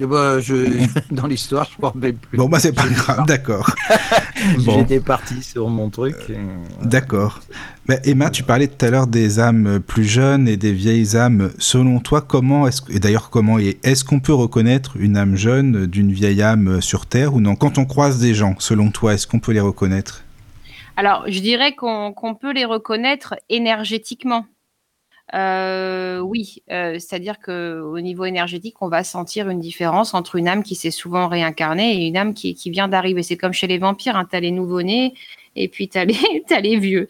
Eh ben, je, dans l'histoire, je ne me rappelle plus. Bon, bah, c'est pas grave, d'accord. Bon. J'étais parti sur mon truc. et, euh, D'accord. Bah, Emma, tu parlais tout à l'heure des âmes plus jeunes et des vieilles âmes. Selon toi, comment est-ce que- et d'ailleurs comment et est-ce qu'on peut reconnaître une âme jeune d'une vieille âme sur Terre ou non? Quand on croise des gens, selon toi, est-ce qu'on peut les reconnaître? Alors je dirais qu'on qu'on peut les reconnaître énergétiquement. Euh, oui, euh, c'est-à-dire que au niveau énergétique, on va sentir une différence entre une âme qui s'est souvent réincarnée et une âme qui, qui vient d'arriver. C'est comme chez les vampires, hein, tu as les nouveau-nés et puis tu as, as, les vieux.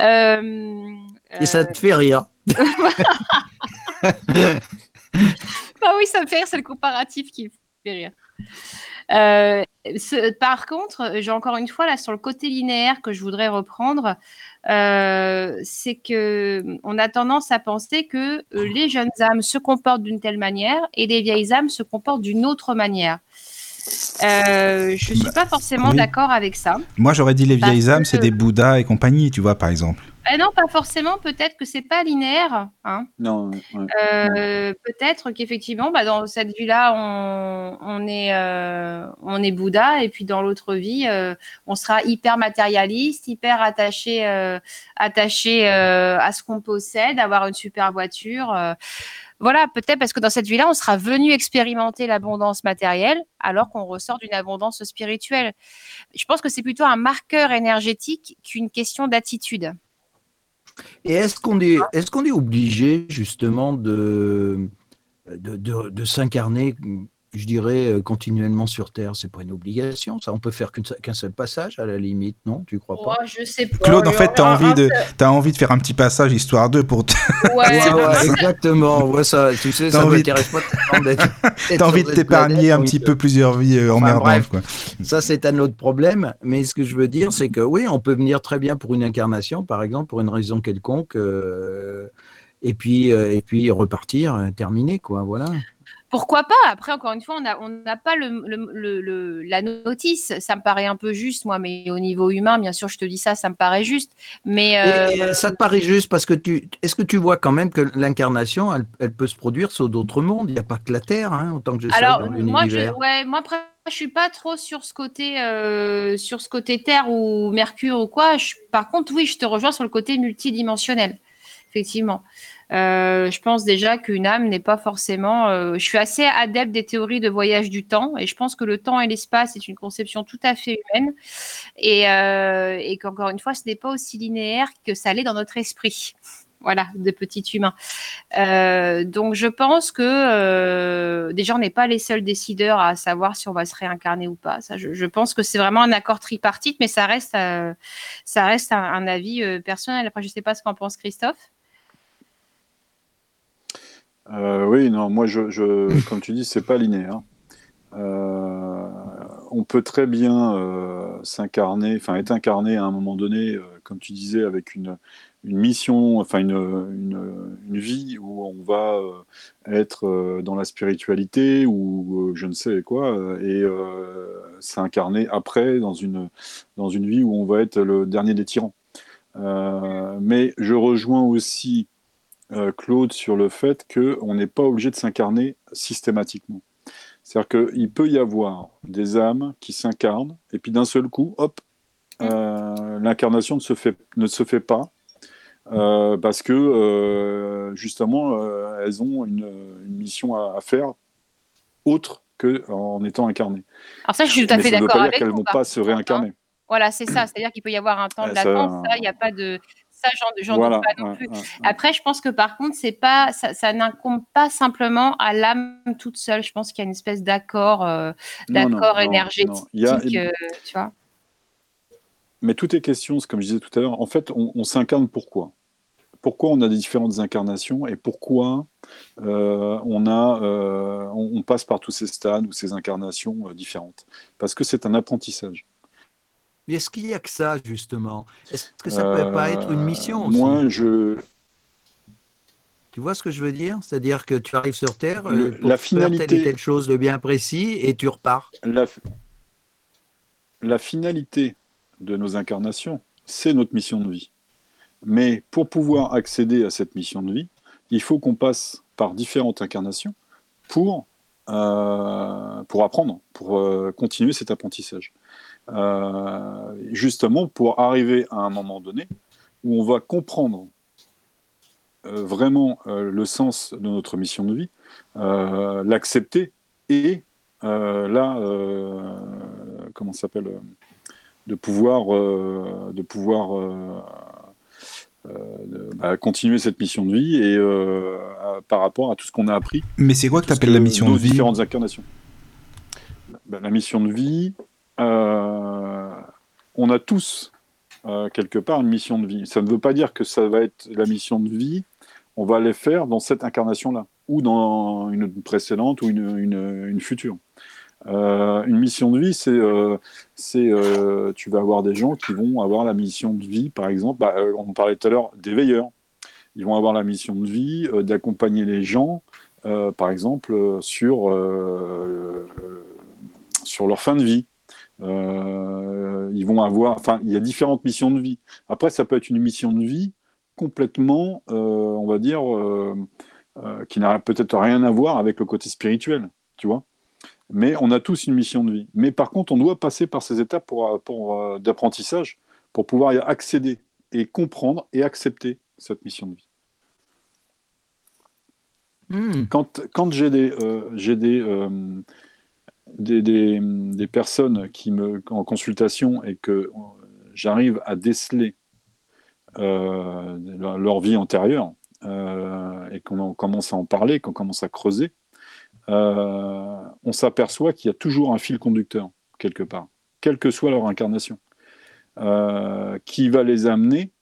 Euh, Et ça te fait rire. Ah oui, ça me fait rire, c'est le comparatif qui me fait rire. Euh, ce- par contre, j'ai encore une fois là sur le côté linéaire que je voudrais reprendre, euh, c'est que on a tendance à penser que euh, les jeunes âmes se comportent d'une telle manière et les vieilles âmes se comportent d'une autre manière. Euh, je suis Bah, pas forcément oui. d'accord avec ça. Moi, j'aurais dit les vieilles âmes, que- c'est des Bouddhas et compagnie, tu vois, par exemple. Ah non, pas forcément. Peut-être que c'est pas linéaire. Hein. Non, ouais. Euh, peut-être qu'effectivement, bah, dans cette vie-là, on, on est, euh, on est Bouddha, et puis dans l'autre vie, euh, on sera hyper matérialiste, hyper attaché, attaché à ce qu'on possède, avoir une super voiture. voilà, peut-être parce que dans cette vie-là, on sera venu expérimenter l'abondance matérielle, alors qu'on ressort d'une abondance spirituelle. Je pense que c'est plutôt un marqueur énergétique qu'une question d'attitude. Et est-ce qu'on est, obligé justement de s'incarner, je dirais, euh, continuellement sur Terre C'est pas une obligation, ça. On peut faire qu'un seul passage à la limite, non Tu crois pas? Oh, je sais pas. Claude, en fait, tu as envie, de, as envie de faire un petit passage histoire d'eux pour. te- Ouais, Ouais, ouais, exactement. Ouais, ça, tu sais, ça m'intéresse pas tellement d'être. d'être T'as envie de t'épargner un petit euh, peu plusieurs vies euh, Enfin, bref. quoi. Ça, c'est un autre problème. Mais ce que je veux dire, c'est que oui, on peut venir très bien pour une incarnation, par exemple, pour une raison quelconque, euh, et puis euh, et puis repartir, terminer, quoi. Voilà. Pourquoi pas? Après, encore une fois, on n'a on pas le, le- le- le- la notice. Ça me paraît un peu juste, moi, mais au niveau humain, bien sûr, je te dis ça, ça me paraît juste. Mais euh, et ça te paraît juste parce que tu. Est-ce que tu vois quand même que l'incarnation, elle, elle peut se produire sur d'autres mondes? Il n'y a pas que la Terre, hein, autant que je alors, dans moi, je, ouais, moi, après, je suis pas trop sur ce côté, euh, sur ce côté Terre ou Mercure ou quoi. Je- par contre, oui, je te rejoins sur le côté multidimensionnel, effectivement. Euh, je pense déjà qu'une âme n'est pas forcément. Euh, je suis assez adepte des théories de voyage du temps et je pense que le temps et l'espace est une conception tout à fait humaine et, euh, et qu'encore une fois, ce n'est pas aussi linéaire que ça l'est dans notre esprit voilà, de petits humains. Donc je pense que déjà on n'est pas les seuls décideurs à savoir si on va se réincarner ou pas. Je, pense que c'est vraiment un accord tripartite, mais ça reste, ça reste un, avis personnel. Après, je ne sais pas ce qu'en pense Christophe. Oui, non, moi, je, comme tu dis, c'est pas linéaire. on peut très bien s'incarner, enfin être incarné à un moment donné, comme tu disais, avec une, une mission, enfin une, une, vie où on va euh, être euh, dans la spiritualité ou euh, je ne sais quoi, et s'incarner après dans une, dans une vie où on va être le dernier des tyrans. mais je rejoins aussi Claude sur le fait qu'on n'est pas obligé de s'incarner systématiquement. C'est-à-dire qu'il peut y avoir des âmes qui s'incarnent, et puis d'un seul coup, hop, l'incarnation ne, se fait, ne se fait pas, euh, parce que euh, justement, euh, elles ont une, mission à, faire autre qu'en étant incarnées. Alors ça, je suis tout à fait d'accord avec qu'elles ne vont pas se réincarner. Voilà, c'est ça. C'est-à-dire qu'il peut y avoir un temps de latence. Ça, il n'y a pas de ça, j'en voilà, pas non plus. Après, je pense que par contre, c'est pas, ça, n'incombe pas simplement à l'âme toute seule. Je pense qu'il y a une espèce d'accord, d'accord énergétique. tu vois. Mais tout est question, comme je disais tout à l'heure. En fait, on s'incarne pourquoi? Pourquoi on a des différentes incarnations et pourquoi euh, on, a, euh, on, passe par tous ces stades ou ces incarnations euh, différentes? Parce que c'est un apprentissage. Mais est-ce qu'il y a que ça, justement? Est-ce que ça ne peut pas être une mission aussi? Moi, je. Tu vois ce que je veux dire? C'est-à-dire que tu arrives sur Terre pour la finalité, faire telle, telle chose de bien précis et tu repars. La, la finalité de nos incarnations, c'est notre mission de vie. Mais pour pouvoir accéder à cette mission de vie, il faut qu'on passe par différentes incarnations pour, euh, pour apprendre, pour euh, continuer cet apprentissage. Euh, justement, pour arriver à un moment donné où on va comprendre vraiment le sens de notre mission de vie, l'accepter et là, comment ça s'appelle, de pouvoir, de pouvoir euh, bah, continuer cette mission de vie et euh, par rapport à tout ce qu'on a appris. Mais c'est quoi que tu appelles la mission de vie? Différentes incarnations. Bah, la mission de vie, euh, on a tous quelque part une mission de vie. Ça ne veut pas dire que ça va être la mission de vie, on va les faire dans cette incarnation-là, ou dans une précédente ou une, future. Euh, une mission de vie, c'est, euh, euh, tu vas avoir des gens qui vont avoir la mission de vie, par exemple, bah, on parlait tout à l'heure des veilleurs. Ils vont avoir la mission de vie d'accompagner les gens, par exemple, sur, sur leur fin de vie. Ils vont avoir, enfin, il y a différentes missions de vie. Après, ça peut être une mission de vie complètement, on va dire, qui n'a peut-être rien à voir avec le côté spirituel, tu vois mais on a tous une mission de vie. Mais par contre, on doit passer par ces étapes pour, pour euh, d'apprentissage pour pouvoir y accéder et comprendre et accepter cette mission de vie. Hmm. Quand, quand j'ai des, euh, j'ai des, euh, des, personnes qui me, en consultation et que j'arrive à déceler leur, vie antérieure et qu'on commence à en parler, qu'on commence à creuser, euh, on s'aperçoit qu'il y a toujours un fil conducteur, quelque part, quelle que soit leur incarnation, euh, qui va les amener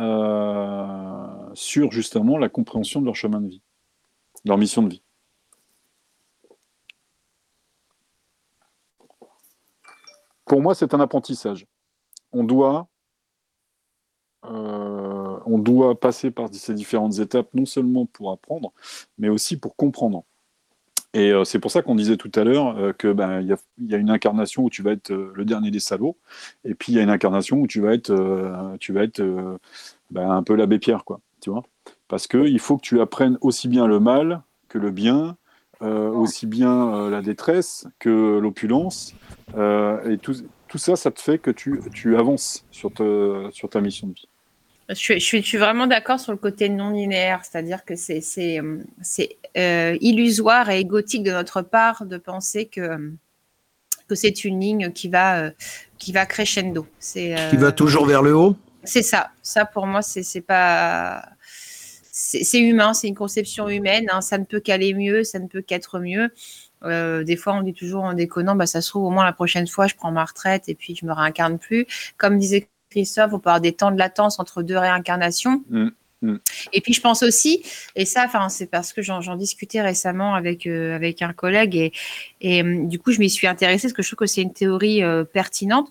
euh, sur justement la compréhension de leur chemin de vie, leur mission de vie. Pour moi, c'est un apprentissage. On doit, on doit passer par ces différentes étapes, non seulement pour apprendre, mais aussi pour comprendre. Et euh, c'est pour ça qu'on disait tout à l'heure euh, que ben y, a une incarnation où tu vas être euh, le dernier des salauds, et puis il y a une incarnation où tu vas être, tu vas être ben, un peu l'abbé Pierre, quoi. Tu vois Parce que il faut que tu apprennes aussi bien le mal que le bien, aussi bien la détresse que l'opulence, et tout, tout, ça, ça te fait que tu, tu avances sur, te, sur ta mission de vie. Je suis, vraiment d'accord sur le côté non linéaire, c'est-à-dire que c'est euh, illusoire et égotique de notre part de penser que, que c'est une ligne qui va, euh, qui va crescendo. Qui va toujours vers le haut? C'est ça. Ça, pour moi, c'est pas. C'est humain, c'est une conception humaine. Hein. Ça ne peut qu'aller mieux, ça ne peut qu'être mieux. des fois, on dit toujours en déconnant, bah, ça se trouve au moins la prochaine fois, je prends ma retraite et puis je me réincarne plus. Comme disait Christophe, on peut avoir des temps de latence entre deux réincarnations. Mm, mm. Et puis je pense aussi, et ça, c'est parce que j'en discutais récemment avec euh, avec un collègue et, et euh, du coup je m'y suis intéressée parce que je trouve que c'est une théorie euh, pertinente.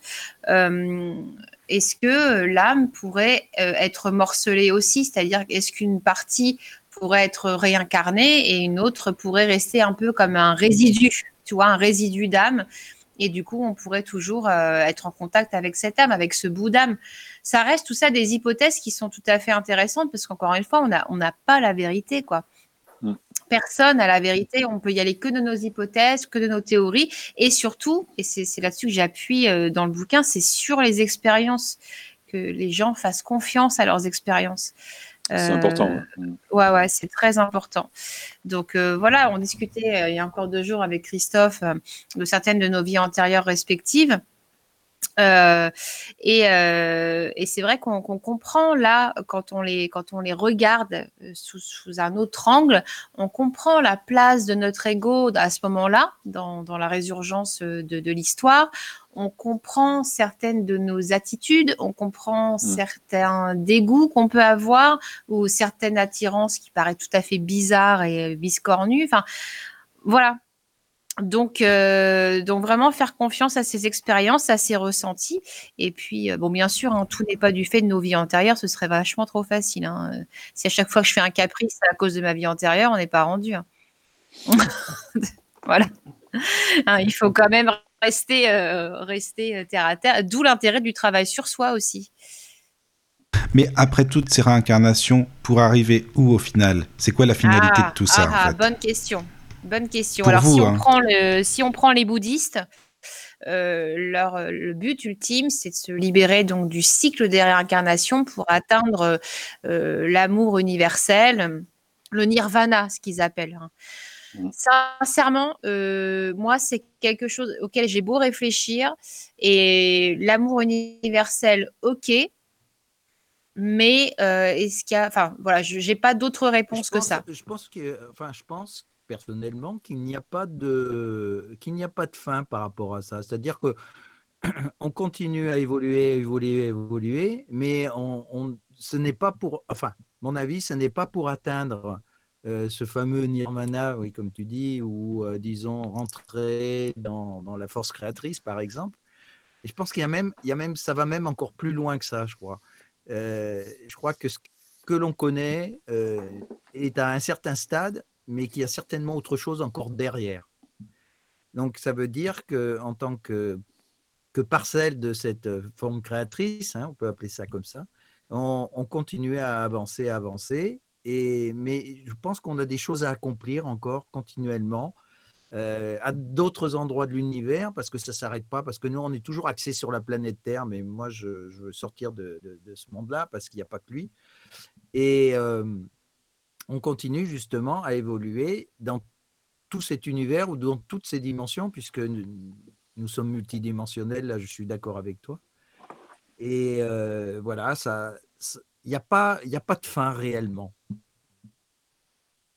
est-ce que l'âme pourrait être morcelée aussi, c'est-à-dire est-ce qu'une partie pourrait être réincarnée et une autre pourrait rester un peu comme un résidu, tu vois, un résidu d'âme? Et du coup, on pourrait toujours euh, être en contact avec cette âme, avec ce bout d'âme. Ça reste tout ça des hypothèses qui sont tout à fait intéressantes parce qu'encore une fois, on n'a on pas la vérité, quoi. Mm. Personne n'a la vérité. On peut y aller que de nos hypothèses, que de nos théories, et surtout, et c'est là-dessus que j'appuie euh, dans le bouquin, c'est sur les expériences que les gens fassent confiance à leurs expériences. C'est important. Euh, ouais, ouais, c'est très important. Donc euh, voilà, on discutait euh, il y a encore deux jours avec Christophe de certaines de nos vies antérieures respectives. Et, c'est vrai qu'on comprend là, quand on les, quand on les regarde sous, un autre angle, on comprend la place de notre ego à ce moment-là, dans, la résurgence de, de l'histoire on comprend certaines de nos attitudes, on comprend mm. certains dégoûts qu'on peut avoir ou certaines attirances qui paraissent tout à fait bizarres et biscornues. Enfin, voilà. Donc, euh, donc vraiment faire confiance à ces expériences, à ces ressentis. Et puis, euh, bon, bien sûr, hein, tout n'est pas du fait de nos vies antérieures. Ce serait vachement trop facile. Hein. Si à chaque fois que je fais un caprice à cause de ma vie antérieure, on n'est pas rendu. Hein. voilà. il faut quand même rester, euh, rester terre à terre, d'où l'intérêt du travail sur soi aussi. Mais après toutes ces réincarnations, pour arriver où au final? C'est quoi la finalité de tout ça ah, Bonne question. Bonne question. Alors si, on hein. prend le, si on prend les bouddhistes, euh, leur, le but ultime, c'est de se libérer donc du cycle des réincarnations pour atteindre l'amour universel, le nirvana, ce qu'ils appellent. Hein. Mmh. Sincèrement, euh, moi, c'est quelque chose auquel j'ai beau réfléchir. Et l'amour universel, ok. Mais euh, est-ce qu'il y a. Enfin, voilà, je n'ai pas d'autre réponse que ça. Je pense, que, enfin, je pense personnellement qu'il n'y a, pas de, qu'il n'y a pas de fin par rapport à ça. C'est-à-dire que on continue à évoluer, évoluer, évoluer, mais on, ce n'est pas pour. Enfin, mon avis, ce n'est pas pour atteindre euh, ce fameux nirvana, oui, comme tu dis, ou euh, disons rentrer dans, dans, la force créatrice, par exemple. Et je pense qu'il y a même, il y a même, ça va même encore plus loin que ça, je crois. Euh, je crois que ce que l'on connaît est à un certain stade, mais qu'il y a certainement autre chose encore derrière. Donc ça veut dire que en tant que, parcelle de cette forme créatrice, hein, on peut appeler ça comme ça, on, on continue à avancer, à avancer, mais je pense qu'on a des choses à accomplir encore continuellement euh, à d'autres endroits de l'univers parce que ça ne s'arrête pas, parce que nous, on est toujours axé sur la planète Terre, mais moi, je, veux sortir de, ce monde-là parce qu'il n'y a pas que lui. Et euh, on continue justement à évoluer dans tout cet univers ou dans toutes ces dimensions, puisque nous, sommes multidimensionnels, là, je suis d'accord avec toi. Et euh, voilà, ça, il n'y a, pas, a pas de fin réellement.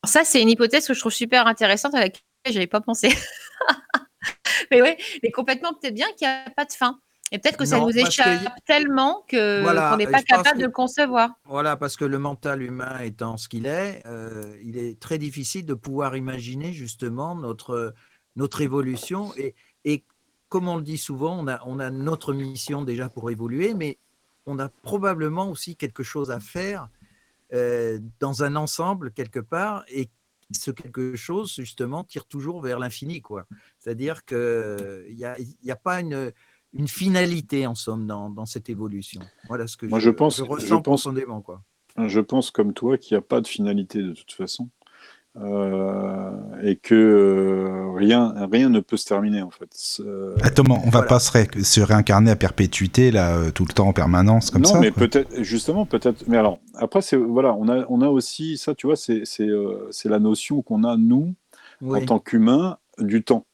Ça, c'est une hypothèse que je trouve super intéressante à laquelle je n'avais pas pensé. mais oui, mais complètement peut-être bien qu'il n'y a pas de fin. Et peut-être que ça nous échappe tellement que qu'on n'est pas capable de le concevoir. Voilà, parce que le mental humain étant ce qu'il est, euh, il est très difficile de pouvoir imaginer justement notre, notre évolution. Et, et comme on le dit souvent, on a, on a notre mission déjà pour évoluer, mais on a probablement aussi quelque chose à faire euh, dans un ensemble quelque part et ce quelque chose justement tire toujours vers l'infini quoi. C'est-à-dire qu'il n'y a, y a pas une, une finalité en somme dans, dans, cette évolution. Voilà ce que Moi, je, pense, je pense, quoi. Je pense comme toi qu'il n'y a pas de finalité de toute façon. euh, et que euh, rien, rien ne peut se terminer en fait. Euh, Attends, on va pas se, ré se, réincarner à perpétuité là tout le temps en permanence comme non, ça. Non, mais peut-être justement peut-être. Mais alors après c'est voilà, on a on a aussi ça, tu vois, c'est c'est c'est la notion qu'on a nous oui. en tant qu'humains du temps.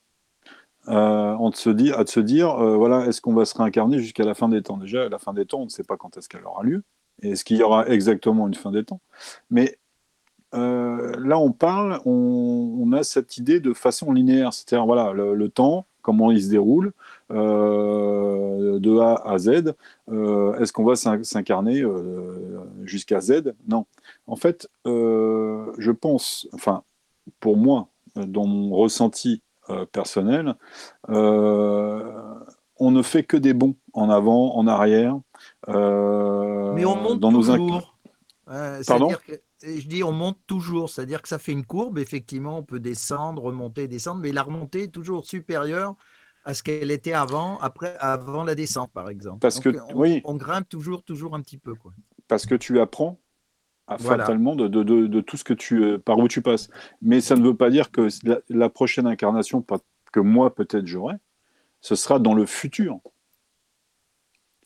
Euh, on se dit, à se dire, euh, voilà, est-ce qu'on va se réincarner jusqu'à la fin des temps? Déjà, la fin des temps, on ne sait pas quand est-ce qu'elle aura lieu, est-ce qu'il y aura exactement une fin des temps? Mais euh, là, on parle, on, a cette idée de façon linéaire, c'est-à-dire, voilà, le, le, temps, comment il se déroule, de A à Z, est-ce qu'on va s'incarner jusqu'à Z? Non. En fait, je pense, enfin, pour moi, dans mon ressenti euh, personnel, euh, on ne fait que des bons en avant, en arrière. Euh, Mais on monte dans toujours. Nos... Pardon? que, je dis on monte toujours, c'est-à-dire que ça fait une courbe, effectivement, on peut descendre, remonter, descendre, mais la remontée est toujours supérieure à ce qu'elle était avant, après, avant la descente, par exemple. Parce Donc, que, on, oui. on grimpe toujours, toujours un petit peu. Quoi. Parce que tu apprends Voilà. fatalement de, de, de, de tout ce que tu, euh, par où tu passes. Mais ça ne veut pas dire que la, la prochaine incarnation, pas- que moi peut-être j'aurai, ce sera dans le futur.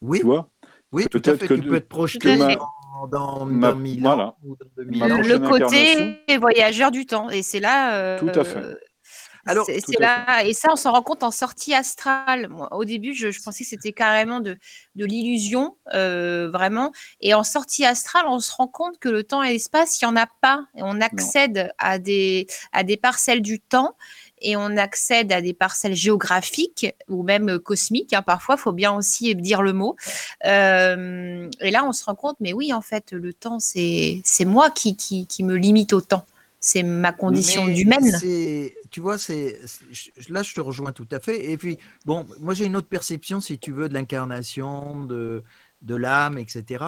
Oui, Tu vois? Oui tout à fait. que tu peux être projeté dans, dans, Ma- dans 1000 voilà. ans ou dans 2000 ans. le côté voyageur du temps. Et c'est là. euh, Tout à fait. Alors, c'est tout c'est à là, et ça, on s'en rend compte en sortie astrale. Moi, au début, je, je pensais que c'était carrément de, de l'illusion, euh, vraiment. Et en sortie astrale, on se rend compte que le temps et l'espace, il n'y en a pas. Et on accède à des, à des parcelles du temps et on accède à des parcelles géographiques ou même euh, cosmiques. hein. Parfois, il faut bien aussi dire le mot. Euh, et là, on se rend compte, mais oui, en fait, le temps, c'est c'est moi qui, qui, qui me limite au temps. C'est ma condition Mais humaine. Tu vois, c'est là, je te rejoins tout à fait. Et puis, bon, moi, j'ai une autre perception, si tu veux, de l'incarnation, de, de l'âme, etc.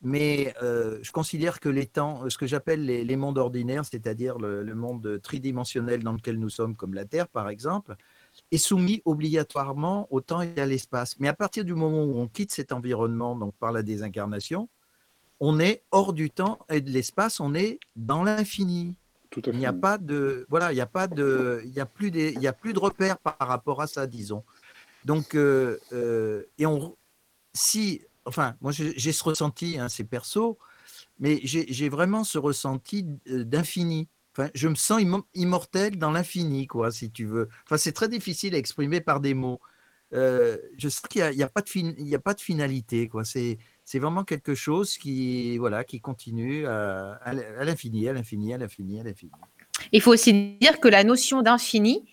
Mais euh, je considère que les temps, ce que j'appelle les, les mondes ordinaires, c'est-à-dire le, le monde tridimensionnel dans lequel nous sommes, comme la Terre, par exemple, est soumis obligatoirement au temps et à l'espace. Mais à partir du moment où on quitte cet environnement, donc par la désincarnation, on est hors du temps et de l'espace, on est dans l'infini. Il n'y a pas de voilà, il n'y a pas de, il y a plus des, il y a plus de repères par rapport à ça, disons. Donc euh, euh, et on, si, enfin, moi j'ai ce ressenti, hein, c'est perso, mais j'ai vraiment ce ressenti euh, d'infini. Enfin, je me sens immo- immortel dans l'infini, quoi, si tu veux. Enfin, c'est très difficile à exprimer par des mots. Euh, je sais qu'il n'y a, il y a pas de fin- il y a pas de finalité, quoi. C'est c'est vraiment quelque chose qui, voilà, qui continue à, à l'infini, à l'infini, à l'infini, à l'infini. Il faut aussi dire que la notion d'infini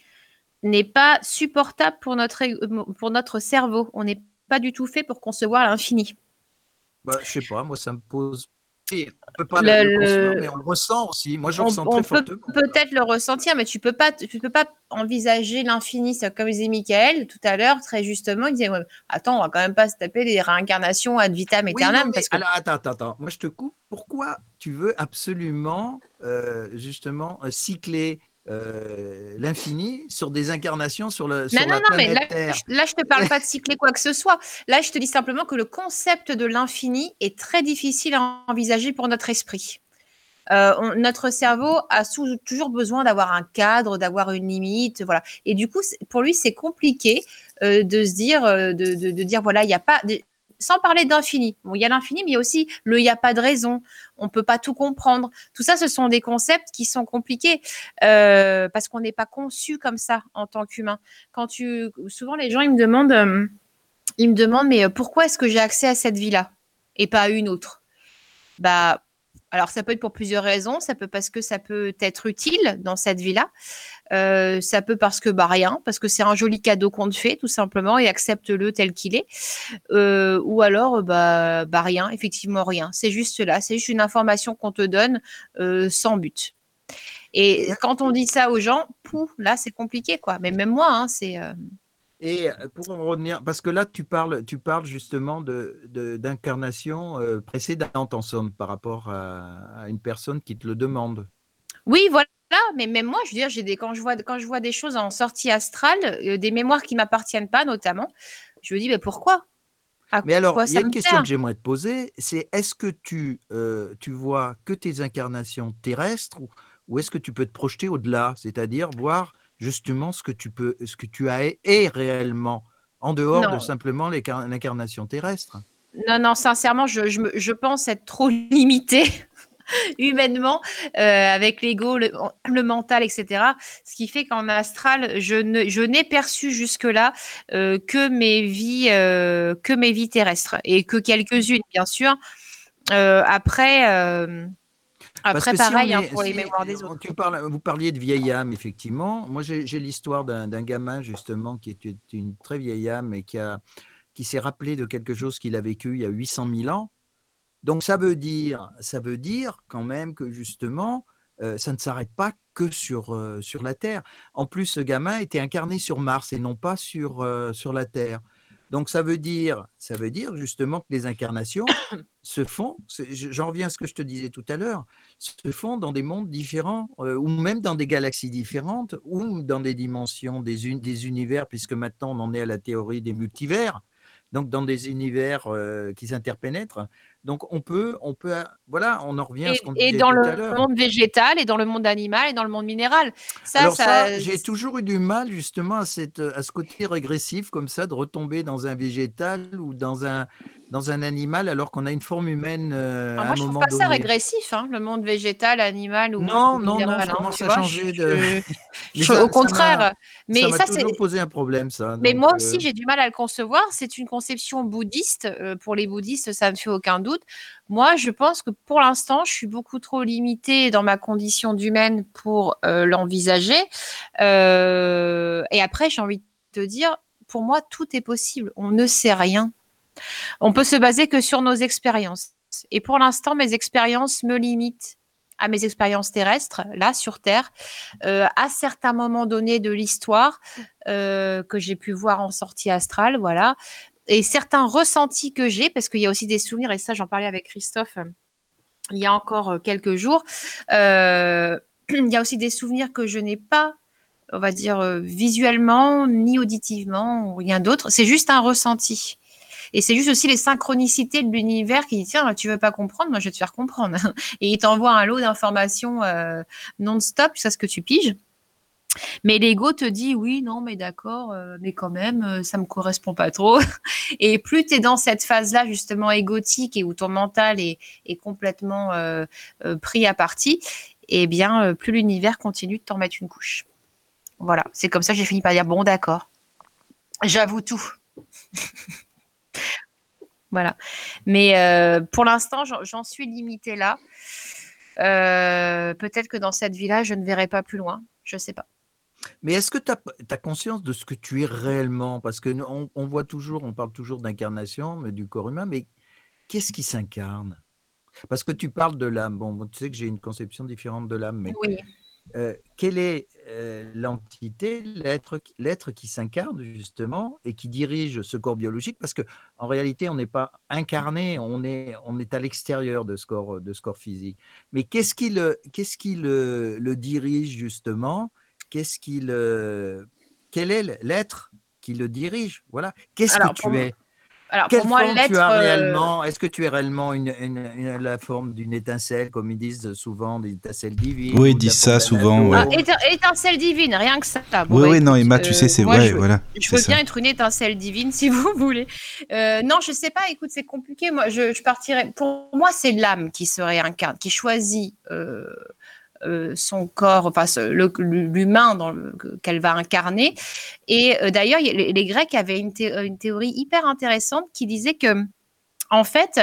n'est pas supportable pour notre, pour notre cerveau. On n'est pas du tout fait pour concevoir l'infini. Bah, je sais pas, moi ça me pose. On peut pas Le- le, mais on le ressent aussi. Moi je On, ressens on très peut peut-être le ressentir, mais tu peux pas, tu peux pas envisager l'infini. Comme disait Michael tout à l'heure, très justement. Il disait ouais, Attends, on va quand même pas se taper des réincarnations ad vitam aeternam. parce que alors, attends, attends, attends. Moi, je te coupe. Pourquoi tu veux absolument, euh, justement, euh, cycler euh, l'infini sur des incarnations sur, le, sur Non, la non, non, mais là, Terre je- là, je te parle pas de cycler quoi que ce soit. Là, je te dis simplement que le concept de l'infini est très difficile à envisager pour notre esprit. Euh, on- notre cerveau a toujours besoin d'avoir un cadre, d'avoir une limite, voilà. Et du coup, pour lui, c'est compliqué euh, de se dire, de, de- de dire, voilà, il n'y a pas, de- sans parler d'infini. Bon, il y a l'infini, mais il y a aussi le il n'y a pas de raison. On peut pas tout comprendre. Tout ça, ce sont des concepts qui sont compliqués euh, parce qu'on n'est pas conçu comme ça en tant qu'humain. Quand tu, souvent les gens ils me demandent, euh, ils me demandent, mais euh, pourquoi est-ce que j'ai accès à cette vie-là et pas à une autre? Bah, alors ça peut être pour plusieurs raisons. Ça peut parce que ça peut être utile dans cette vie-là. Euh, ça peut parce que bah rien, parce que c'est un joli cadeau qu'on te fait tout simplement et accepte-le tel qu'il est. Euh, ou alors bah, bah rien, effectivement rien. C'est juste là, c'est juste une information qu'on te donne euh, sans but. Et quand on dit ça aux gens, pouf, là c'est compliqué quoi. Mais même moi, hein, c'est Et euh, pour en revenir, parce que là, tu parles, tu parles justement de, de- d'incarnation euh, précédente, en somme, par rapport à, à une personne qui te le demande. Oui, voilà. Mais même moi, je veux dire, j'ai des quand je vois quand je vois des choses en sortie astrale, euh, des mémoires qui m'appartiennent pas, notamment, je me dis mais pourquoi? À Mais alors, il y a une question que j'aimerais te poser, c'est est-ce que tu, euh, tu vois que tes incarnations terrestres ou, ou est-ce que tu peux te projeter au-delà, c'est-à-dire voir justement ce que tu peux, ce que tu as et réellement en dehors de simplement l'incarnation terrestre? Non, non, sincèrement, je, je, pense être trop limité humainement euh, avec l'ego, le, mental, etc. Ce qui fait qu'en astral, je ne, je n'ai perçu jusque-là euh, que mes vies, euh, que mes vies terrestres et que quelques-unes, bien sûr. après. Après, pareil, hein, pour les mémoires des autres. vous parliez de vieille âme, effectivement. Moi, j'ai l'histoire d'un gamin, justement, qui était une très vieille âme et qui, a, qui s'est rappelé de quelque chose qu'il a vécu il y a 800 000 ans. Donc, ça veut dire, ça veut dire quand même que, justement, euh, ça ne s'arrête pas que sur, euh, sur la Terre. En plus, ce gamin était incarné sur Mars et non pas sur, euh, sur la Terre. Donc ça veut dire, ça veut dire justement que les incarnations se font, j'en reviens à ce que je te disais tout à l'heure, se font dans des mondes différents euh, ou même dans des galaxies différentes ou dans des dimensions des, des univers, puisque maintenant on en est à la théorie des multivers, donc dans des univers euh, qui s'interpénètrent. Donc on peut, on peut, voilà, on en revient à ce qu'on disait Et dans le monde végétal, et dans le monde animal, et dans le monde minéral. Ça, Alors ça, j'ai toujours eu du mal justement à, cette, à ce côté régressif comme ça, de retomber dans un végétal ou dans un, dans un animal alors qu'on a une forme humaine euh, ah, moi, à un je moment trouve pas ça régressif, hein, le monde végétal, animal ou non, non, non, ça commence à changer de. au contraire, mais ça, ça c'est posé un problème, ça. Mais moi aussi, euh j'ai du mal à le concevoir. C'est une conception bouddhiste. Euh, pour les bouddhistes, ça ne fait aucun doute. Moi, je pense que pour l'instant, je suis beaucoup trop limitée dans ma condition d'humaine pour l'envisager. et après, j'ai envie de te dire, pour moi, tout est possible. On ne sait rien. On peut se baser que sur nos expériences. Et pour l'instant, mes expériences me limitent à mes expériences terrestres, là sur Terre, euh, à certains moments donnés de l'histoire euh, que j'ai pu voir en sortie astrale, voilà, et certains ressentis que j'ai, parce qu'il y a aussi des souvenirs, et ça j'en parlais avec Christophe euh, il y a encore quelques jours, il y a aussi des souvenirs que je n'ai pas on va dire visuellement ni auditivement rien d'autre. C'est juste un ressenti. Et c'est juste aussi les synchronicités de l'univers qui dit tiens, tu veux pas comprendre, moi je vais te faire comprendre. Et il t'envoie un lot d'informations euh, non-stop c'est ce que tu piges. Mais l'ego te dit oui, non, mais d'accord, euh, mais quand même, euh, ça me correspond pas trop. et plus tu es dans cette phase-là, justement, égotique et où ton mental est, complètement pris à partie, eh bien, plus l'univers continue de t'en mettre une couche. Voilà, c'est comme ça que j'ai fini par dire bon, d'accord, j'avoue tout. Voilà. Mais euh, pour l'instant, j'en suis limitée là. Euh, peut-être que dans cette vie-là, je ne verrai pas plus loin. Je ne sais pas. Mais est-ce que tu as, conscience de ce que tu es réellement? Parce que on, voit toujours, on parle toujours d'incarnation, du corps humain, mais qu'est-ce qui s'incarne? Parce que tu parles de l'âme. Bon, tu sais que j'ai une conception différente de l'âme, mais oui. Euh, quelle est euh, l'entité, l'être qui s'incarne justement et qui dirige ce corps biologique? Parce que en réalité, on n'est pas incarné, on est, on est à l'extérieur de ce corps, de ce corps physique. Mais qu'est-ce qui le, qu'est-ce qui le, le dirige justement? Qu'est-ce qui quel est l'être qui le dirige? Voilà. Qu'est-ce que tu es? Alors pour moi, l'être. Euh, est-ce que tu es réellement une, la forme d'une étincelle, comme ils disent souvent, des étincelles divines Oui, ils disent ça souvent. Ouais. Ah, étincelle divine, rien que ça. oui, oui, non, Emma, tu euh, sais, c'est vrai. Je, voilà, je veux bien être une étincelle divine si vous voulez. Euh, non, je sais pas, écoute, c'est compliqué. Moi, je, je partirais. Pour moi, c'est l'âme qui se réincarne, qui choisit. Euh, son corps, enfin l'humain qu'elle va incarner. Et euh, d'ailleurs, les, Grecs avaient une, une, théorie hyper intéressante qui disait que, en fait,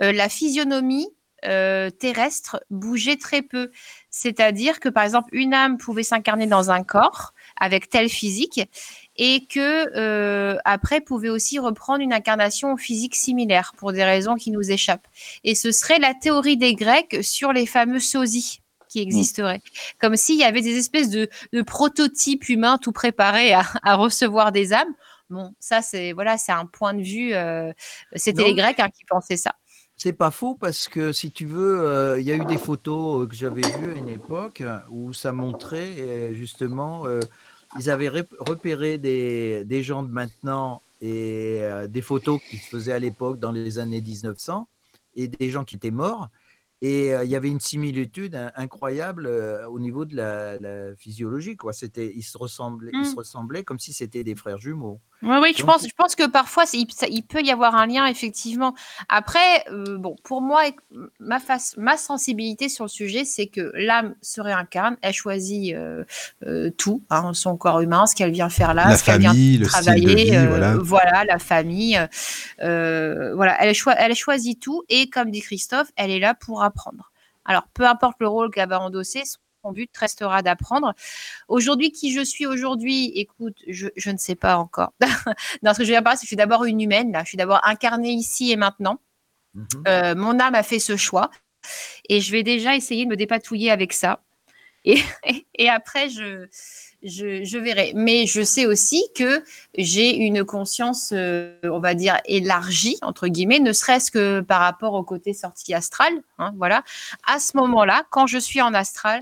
euh, la physionomie terrestre bougeait très peu. C'est-à-dire que, par exemple, une âme pouvait s'incarner dans un corps avec tel physique et que après pouvait aussi reprendre une incarnation physique similaire pour des raisons qui nous échappent. Et ce serait la théorie des Grecs sur les fameux sosies qui mm. existerait. Comme s'il y avait des espèces de, prototypes humains tout préparés à, recevoir des âmes. Bon, ça, c'est voilà, c'est un point de vue. Euh, c'était les Grecs hein, qui pensaient ça. C'est pas faux parce que si tu veux, euh, il y a eu des photos euh, que j'avais vues à une époque où ça montrait justement, ils avaient repéré des, des, gens de maintenant et des photos qui se faisaient à l'époque dans les années 1900 et des gens qui étaient morts Et euh, il y avait une similitude in- incroyable euh, au niveau de la, la physiologie. Quoi. C'était, ils, se ressemblaient, ils se Mm. ressemblaient comme si c'était des frères jumeaux. Oui, oui, je pense, je pense que parfois, c'est- il, ça- il peut y avoir un lien, effectivement. Après, euh, bon, pour moi, ma, face, ma sensibilité sur le sujet, c'est que l'âme se réincarne, elle choisit euh, euh, tout, hein, son corps humain, ce qu'elle vient faire là, La ce qu'elle vient famille, le style de travailler, vie, euh, voilà. la famille, euh, voilà, elle, elle choisit tout, et comme dit Christophe, elle est là pour apprendre. Alors, peu importe le rôle qu'elle va endosser, son but restera d'apprendre. Aujourd'hui, qui je suis aujourd'hui, écoute, je, je ne sais pas encore. non, ce que je viens c'est que je suis d'abord une humaine, là. Je suis d'abord incarnée ici et maintenant. Mhm. Euh, mon âme a fait ce choix. Et je vais déjà essayer de me dépatouiller avec ça. Et, et après, je, je, je verrai. Mais je sais aussi que j'ai une conscience, euh, on va dire, élargie, entre guillemets, ne serait-ce que par rapport au côté sortie astral. hein, voilà. À ce moment-là, quand je suis en astral,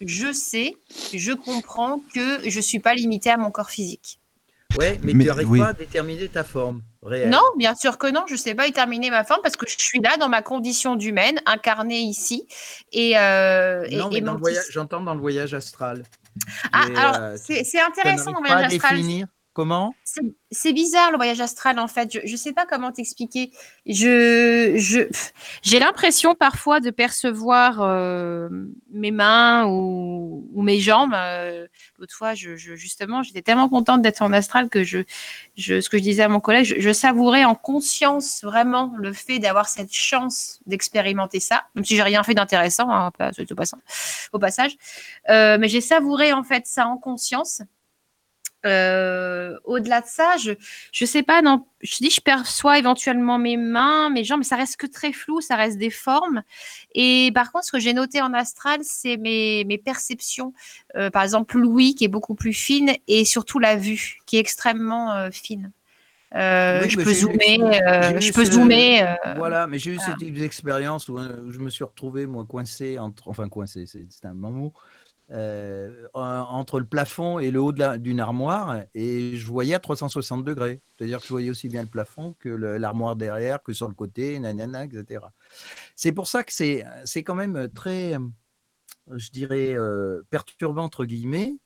je sais, je comprends que je ne suis pas limitée à mon corps physique. Ouais, mais, Mais- tu n'arrives oui. pas à déterminer ta forme réelle. Non, bien sûr que non, je ne sais pas y terminer ma forme parce que je suis là dans ma condition d'humaine, incarnée ici. Et, euh, et- Non, mais et dans mon le voyage, j'entends dans le voyage astral. Ah, alors, euh, c'est intéressant pas à définir comment? C'est- bizarre le voyage astral en fait. Je ne sais pas comment t'expliquer. J'ai l'impression parfois de percevoir euh, mes mains ou, mes jambes. Euh, L'autre fois, je, justement, j'étais tellement contente d'être en astral que je, ce que je disais à mon collègue, je, savourais en conscience vraiment le fait d'avoir cette chance d'expérimenter ça, même si j'ai rien fait d'intéressant, hein, au passage. Euh, mais j'ai savouré en fait ça en conscience. Euh, au-delà de ça, je je sais pas, non, je dis je perçois éventuellement mes mains, mes jambes, mais ça reste que très flou, ça reste des formes. Et par contre, ce que j'ai noté en astral, c'est mes, mes perceptions. Euh, par exemple, l'ouïe qui est beaucoup plus fine et surtout la vue qui est extrêmement euh, fine. Euh, Oui, je peux zoomer, euh, je eu peux ce- zoomer. euh, Voilà, mais j'ai eu voilà. cette expérience où je me suis retrouvé, moi, coincé entre, enfin coincé, c'est un mot, euh, en- entre le plafond et le haut d'une armoire, et je voyais à 360 degrés. C'est-à-dire que je voyais aussi bien le plafond que l'armoire derrière, que sur le côté, nanana, etc. C'est pour ça que c'est quand même très, je dirais, euh, perturbant, entre guillemets,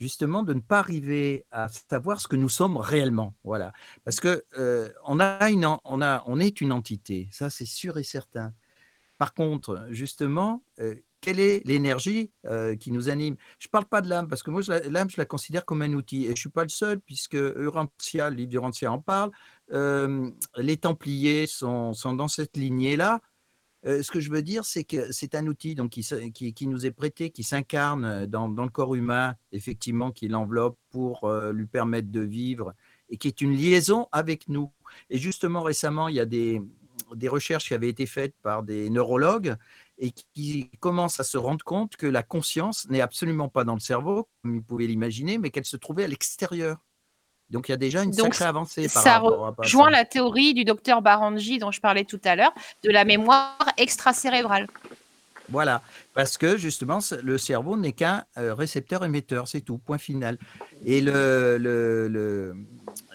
justement, de ne pas arriver à savoir ce que nous sommes réellement. Voilà. Parce que euh, on, a une, on, a, on est une entité, ça c'est sûr et certain. Par contre, justement, quelle est l'énergie euh, qui nous anime? Je ne parle pas de l'âme, parce que moi, l'âme, je la considère comme un outil. Et je ne suis pas le seul, puisque Urantia, le livre d'Urantia en parle. Euh, les Templiers sont, dans cette lignée-là. Euh, ce que je veux dire, c'est que c'est un outil donc, qui, nous est prêté, qui s'incarne dans, le corps humain, effectivement, qui l'enveloppe pour lui permettre de vivre et qui est une liaison avec nous. Et justement, récemment, il y a des recherches qui avaient été faites par des neurologues et qui commencent à se rendre compte que la conscience n'est absolument pas dans le cerveau, comme ils pouvaient l'imaginer, mais qu'elle se trouvait à l'extérieur. Donc il y a déjà une Donc, sacrée avancée par ça à rejoint ça. la théorie du docteur Baranji dont je parlais tout à l'heure, de la mémoire extracérébrale. Voilà, parce que justement, le cerveau n'est qu'un euh, récepteur-émetteur, c'est tout, point final. Et le, le- le-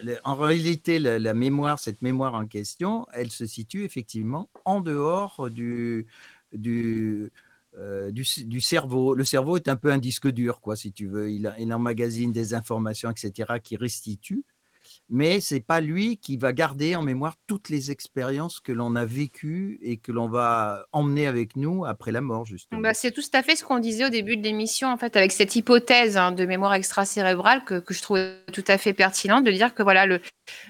le- en réalité, la, la mémoire, cette mémoire en question, elle se situe effectivement en dehors du, du, euh, du, cerveau. Le cerveau est un peu un disque dur, quoi, si tu veux. Il, il emmagasine des informations, etc., qui restituent mais c'est pas lui qui va garder en mémoire toutes les expériences que l'on a vécues et que l'on va emmener avec nous après la mort, justement. Bah, c'est tout à fait ce qu'on disait au début de l'émission, en fait, avec cette hypothèse hein, de mémoire extracérébrale que, que je trouvais tout à fait pertinente, de dire que voilà, le,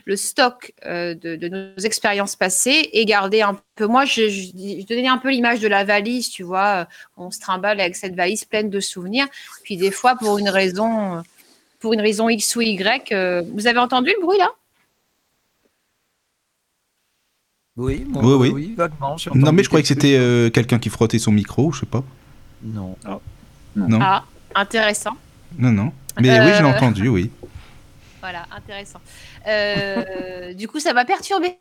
le stock euh, de, de nos expériences passées est gardé un peu. Moi, je, je, je donnais un peu l'image de la valise, tu vois, euh, on se trimballe avec cette valise pleine de souvenirs, puis des fois, pour une raison, euh, pour une raison X ou Y, euh, vous avez entendu le bruit là? Oui, bon, Oui, oui. oui, vaguement. Non, mais je croyais que c'était euh, quelqu'un qui frottait son micro, je sais pas. Non. Non, Ah, intéressant. non, non. Mais oui, je l'ai Euh, entendu, oui. Voilà, intéressant. Euh, du coup, ça m'a perturbé.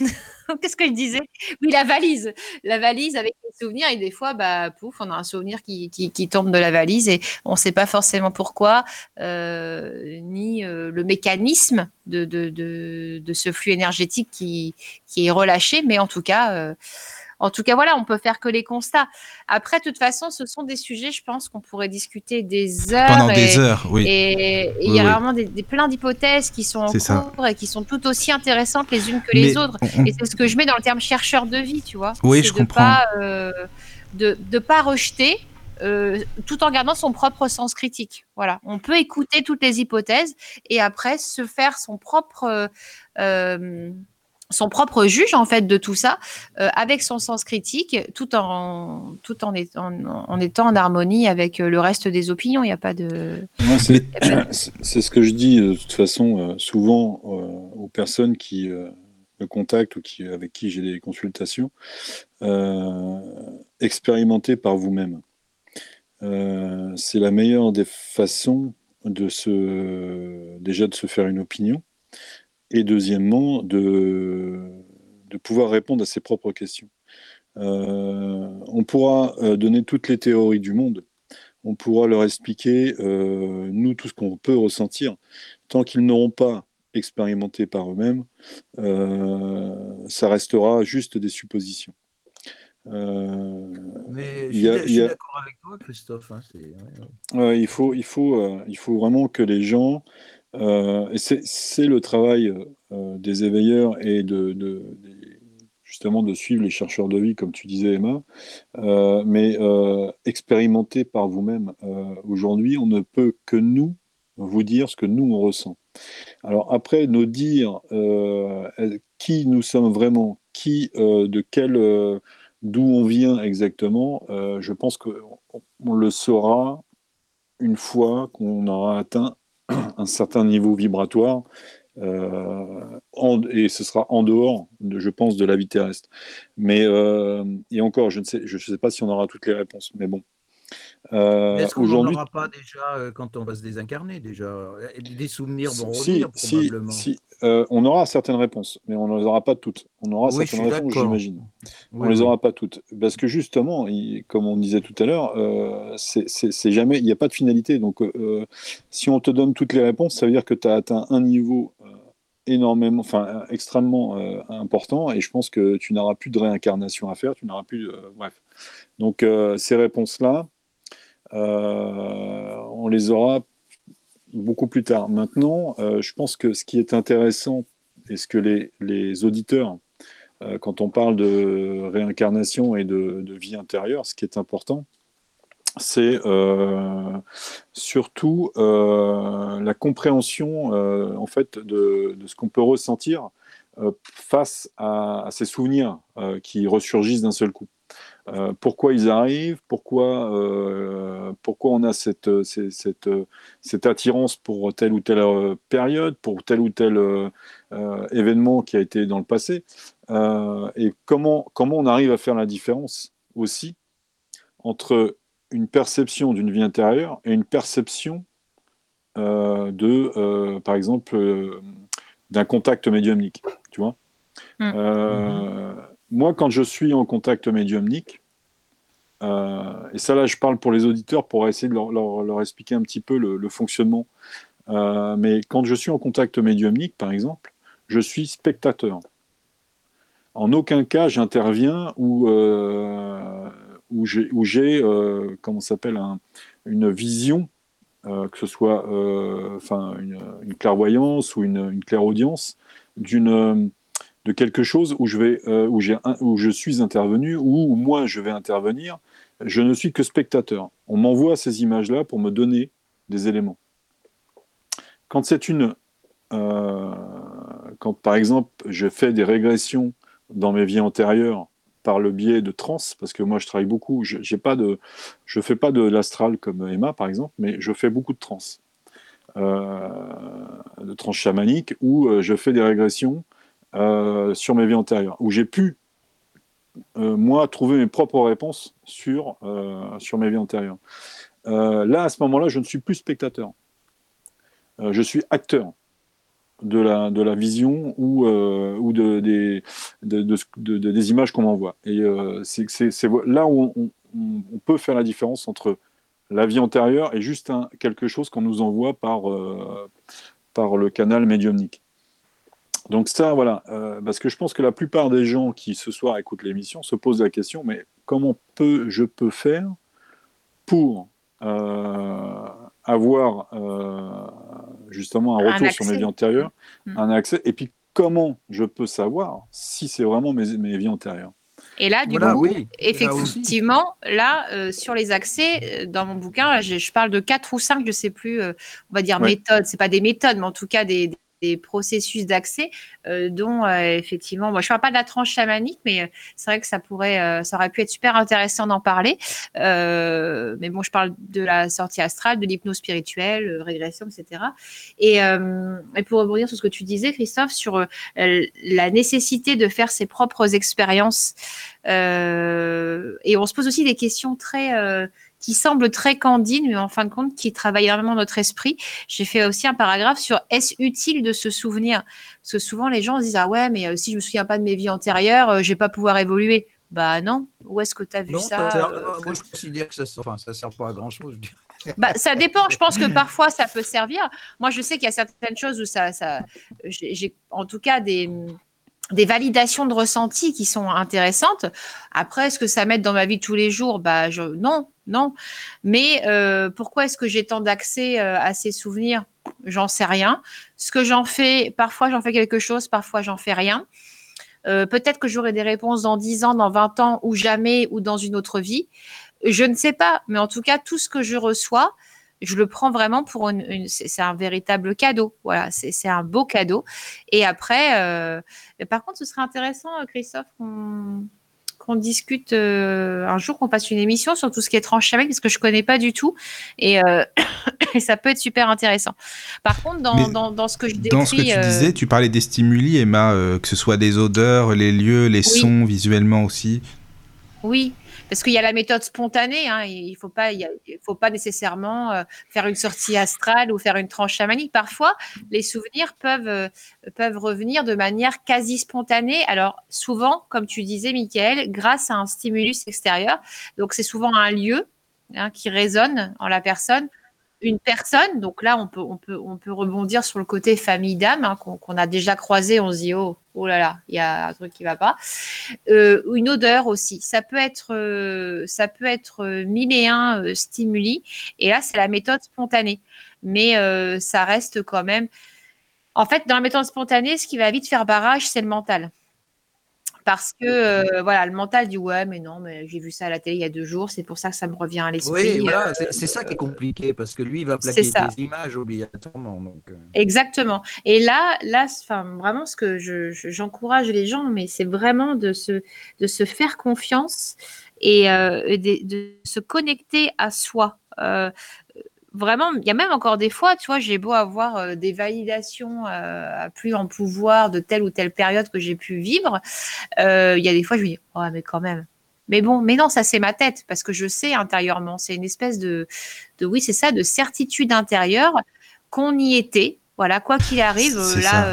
Qu'est-ce que je disais? Oui, la valise. La valise avec les souvenirs. Et des fois, bah, pouf, on a un souvenir qui, qui, tombe de la valise et on ne sait pas forcément pourquoi, euh, ni euh, le mécanisme de, de, de, de ce flux énergétique qui, qui est relâché. Mais en tout cas, euh, en tout cas, voilà, on peut faire que les constats. Après, de toute façon, ce sont des sujets, je pense, qu'on pourrait discuter des heures. Pendant et, des heures, oui. Et il Oui, y a oui. vraiment des, des- plein d'hypothèses qui sont en ça. cours et qui sont tout aussi intéressantes les unes que les autres. on- Et c'est ce que je mets dans le terme chercheur de vie, tu vois. Oui, je de comprends. Pas, euh, de ne pas rejeter. euh, tout en gardant son propre sens critique. Voilà, on peut écouter toutes les hypothèses et après se faire son propre, euh, son propre juge en fait de tout ça euh, avec son sens critique, tout en tout en, étant en étant en harmonie avec euh, le reste des opinions. Il n'y a pas de. C'est ce que je dis euh, de toute façon euh, souvent euh, aux personnes qui me contactent ou qui, avec qui j'ai des consultations. Expérimentez par vous-même. C'est la meilleure des façons de se déjà de se faire une opinion et deuxièmement de, de pouvoir répondre à ses propres questions. Euh, on pourra euh, donner toutes les théories du monde, on pourra leur expliquer, euh, nous, tout ce qu'on peut ressentir, tant qu'ils n'auront pas expérimenté par eux-mêmes, euh, ça restera juste des suppositions. Euh, Mais je suis je a- d'accord avec toi, Christophe. hein, ouais, ouais. Il, faut, il, faut, il faut vraiment que les gens, euh, c'est le travail euh, des éveilleurs et de, justement de suivre les chercheurs de vie, comme tu disais Emma, euh, mais expérimenter par vous-même. Aujourd'hui, on ne peut que nous vous dire ce que nous on ressent. Alors après, nous dire qui nous sommes vraiment, qui, de quel, d'où on vient exactement, je pense qu'on on le saura une fois qu'on aura atteint un certain niveau vibratoire, euh, et ce sera en dehors, de, je pense, de la vie terrestre. Mais euh, et encore, je ne sais, je sais pas si on aura toutes les réponses, mais bon. Euh, Est-ce qu'on n'en Aujourd'hui, aura pas déjà euh, quand on va se désincarner déjà? Des souvenirs vont si, revenir si, probablement. si, euh, on aura certaines réponses, mais on ne les aura pas toutes. On aura Oui, certaines réponses, j'imagine. on Oui, les aura pas toutes. Parce que justement, il- comme on disait tout à l'heure, euh, c'est jamais, il n'y a pas de finalité. Donc, si on te donne toutes les réponses, ça veut dire que tu as atteint un niveau énormément, enfin extrêmement euh, important, et je pense que tu n'auras plus de réincarnation à faire, tu n'auras plus, euh, bref. Donc, euh, ces réponses-là, on les aura beaucoup plus tard. Maintenant, euh, je pense que ce qui est intéressant et ce que les, auditeurs euh, quand on parle de réincarnation et de, vie intérieure, ce qui est important, c'est euh, surtout euh, la compréhension euh, en fait de, ce qu'on peut ressentir euh, face à, à ces souvenirs euh, qui ressurgissent d'un seul coup. Euh, pourquoi ils arrivent, pourquoi, euh, pourquoi on a cette, cette, cette, cette attirance pour telle ou telle euh, période, pour tel ou tel euh, euh, événement qui a été dans le passé, euh, et comment, comment on arrive à faire la différence aussi entre une perception d'une vie intérieure et une perception euh, de, euh, par exemple, euh, d'un contact médiumnique, tu vois? Mm. Moi, quand je suis en contact médiumnique, euh, et ça là, je parle pour les auditeurs pour essayer de leur, leur- expliquer un petit peu le, fonctionnement. Euh, mais quand je suis en contact médiumnique, par exemple, je suis spectateur. En aucun cas, j'interviens ou euh, où j'ai, euh, comment s'appelle, un- une vision, que ce soit enfin une, clairvoyance ou une, une clairaudience, d'une, de quelque chose où je, euh, suis intervenu où moi je vais intervenir. Je ne suis que spectateur. On m'envoie ces images-là pour me donner des éléments. Quand c'est une. euh, quand par exemple je fais des régressions dans mes vies antérieures par le biais de trans, parce que moi je travaille beaucoup, je pas fais pas de l'astral comme Emma par exemple, mais je fais beaucoup de trans, euh, de trans chamaniques, où je fais des régressions euh, sur mes vies antérieures, où j'ai pu euh, moi trouver mes propres réponses sur euh, sur mes vies antérieures. Là à ce moment-là, je ne suis plus spectateur, je suis acteur de la, de la vision ou, ou de, des, des images qu'on m'envoie. Et c'est là où on, peut faire la différence entre la vie antérieure et juste quelque chose qu'on nous envoie par, par le canal médiumnique. Donc ça, voilà, euh, parce que je pense que la plupart des gens qui ce soir écoutent l'émission se posent la question, mais comment peut, je peux faire pour euh, avoir euh, justement un Un retour sur mes vies antérieures, Mm. un accès, et puis comment je peux savoir si c'est vraiment mes, mes vies antérieures Et là, du Voilà, coup, oui. Effectivement, là, euh, sur les accès, euh, dans mon bouquin, là, je, je parle de quatre ou cinq, je sais plus, euh, on va dire Ouais. méthodes. C'est pas des méthodes, mais en tout cas des, des processus d'accès, euh, dont euh, effectivement, moi, je parle pas de la tranche chamanique, mais euh, c'est vrai que ça pourrait, ça aurait pu être super intéressant d'en parler. Mais bon, je parle de la sortie astrale, de l'hypnose spirituelle, régression, etc. Et, pour rebondir sur ce que tu disais, Christophe, sur la nécessité de faire ses propres expériences. Et on se pose aussi des questions très qui semblent très candides, mais en fin de compte qui travaillent énormément notre esprit. J'ai fait aussi un paragraphe sur est-ce utile de se souvenir? Parce que souvent les gens se disent ah ouais, mais euh, si je me souviens pas de mes vies antérieures, euh, je vais pas pouvoir évoluer. Bah non. Où est-ce que tu as vu Non, ça sert- euh, moi, je considère que ça ne enfin, ça sert pas à grand chose. bah, ça dépend. Je pense que parfois ça peut servir. Moi, je sais qu'il y a certaines choses où ça, ça j'ai en tout cas des, des validations de ressenti qui sont intéressantes. Après, est-ce que ça m'aide dans ma vie de tous les jours? Bah, je, non, non. Mais euh, pourquoi est-ce que j'ai tant d'accès euh, à ces souvenirs? J'en sais rien. Ce que j'en fais, parfois j'en fais quelque chose, parfois j'en fais rien. Euh, Peut-être que j'aurai des réponses dans 10 ans, dans 20 ans, ou jamais, ou dans une autre vie. Je ne sais pas, mais en tout cas, tout ce que je reçois, je le prends vraiment pour une, c'est un véritable cadeau. Voilà, c'est un beau cadeau. Et après, par contre, ce serait intéressant, Christophe, qu'on qu'on discute euh, un jour, qu'on fasse une émission sur tout ce qui est tranche chamanique, parce que je connais pas du tout, et, euh, et ça peut être super intéressant. Par contre, dans, dans, dans ce que je décris, Dans ce que tu euh, disais, tu parlais des stimuli, Emma, que ce soit des odeurs, les lieux, les Oui. sons, visuellement aussi. Oui, parce qu'il y a la méthode spontanée. Hein, il ne faut pas, nécessairement euh, faire une sortie astrale ou faire une tranche chamanique. Parfois, les souvenirs peuvent, euh, peuvent revenir de manière quasi spontanée. Alors, souvent, comme tu disais, Michael, grâce à un stimulus extérieur. Donc, c'est souvent un lieu hein, qui résonne en la personne. Une personne, donc là, on peut, on peut, on peut rebondir sur le côté famille d'âme hein, qu'on a déjà croisé. On se dit, oh, oh là là, il y a un truc qui va pas. Euh, une odeur aussi. Ça peut être, euh, ça peut être mille et un stimuli. Et là, c'est la méthode spontanée. Mais euh, ça reste quand même. En fait, dans la méthode spontanée, ce qui va vite faire barrage, c'est le mental. Parce que euh, voilà, le mental dit ouais, mais non, mais j'ai vu ça à la télé il y a deux jours, c'est pour ça que ça me revient à l'esprit. Oui, voilà, Euh, c'est ça qui est compliqué parce que lui, il va plaquer des images obligatoirement. Donc, euh, Exactement. Et là, là, enfin, vraiment, ce que je- je- j'encourage les gens, mais c'est vraiment de se, de se faire confiance et euh, de, de se connecter à soi. Euh, vraiment, il y a même encore des fois, tu vois, j'ai beau avoir euh, des validations euh, à plus en pouvoir de telle ou telle période que j'ai pu vivre, euh, il y a des fois, je me dis, ouais, mais quand même. Mais bon, mais non, ça c'est ma tête parce que je sais intérieurement. C'est une espèce de, de oui, c'est ça, de certitude intérieure qu'on y était. Voilà, quoi qu'il arrive, là.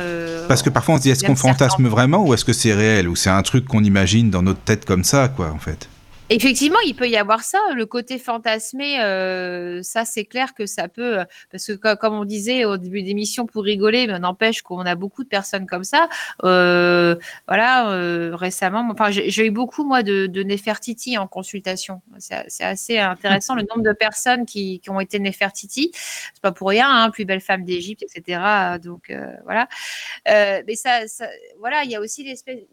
Parce que parfois on se dit est-ce qu'on fantasme vraiment ou est-ce que c'est réel ou c'est un truc qu'on imagine dans notre tête comme ça, quoi, en fait? Effectivement, il peut y avoir ça, le côté fantasmé, euh, ça c'est clair que ça peut, euh, parce que co- comme on disait au début d'émission pour rigoler, mais n'empêche qu'on a beaucoup de personnes comme ça. Euh, voilà, récemment, enfin j'ai eu beaucoup moi de, de Nefertiti en consultation. C'est assez intéressant le nombre de personnes qui, ont été Nefertiti. C'est pas pour rien, hein, plus belle femme d'Égypte, etc. Donc voilà. Mais ça, voilà, il y a aussi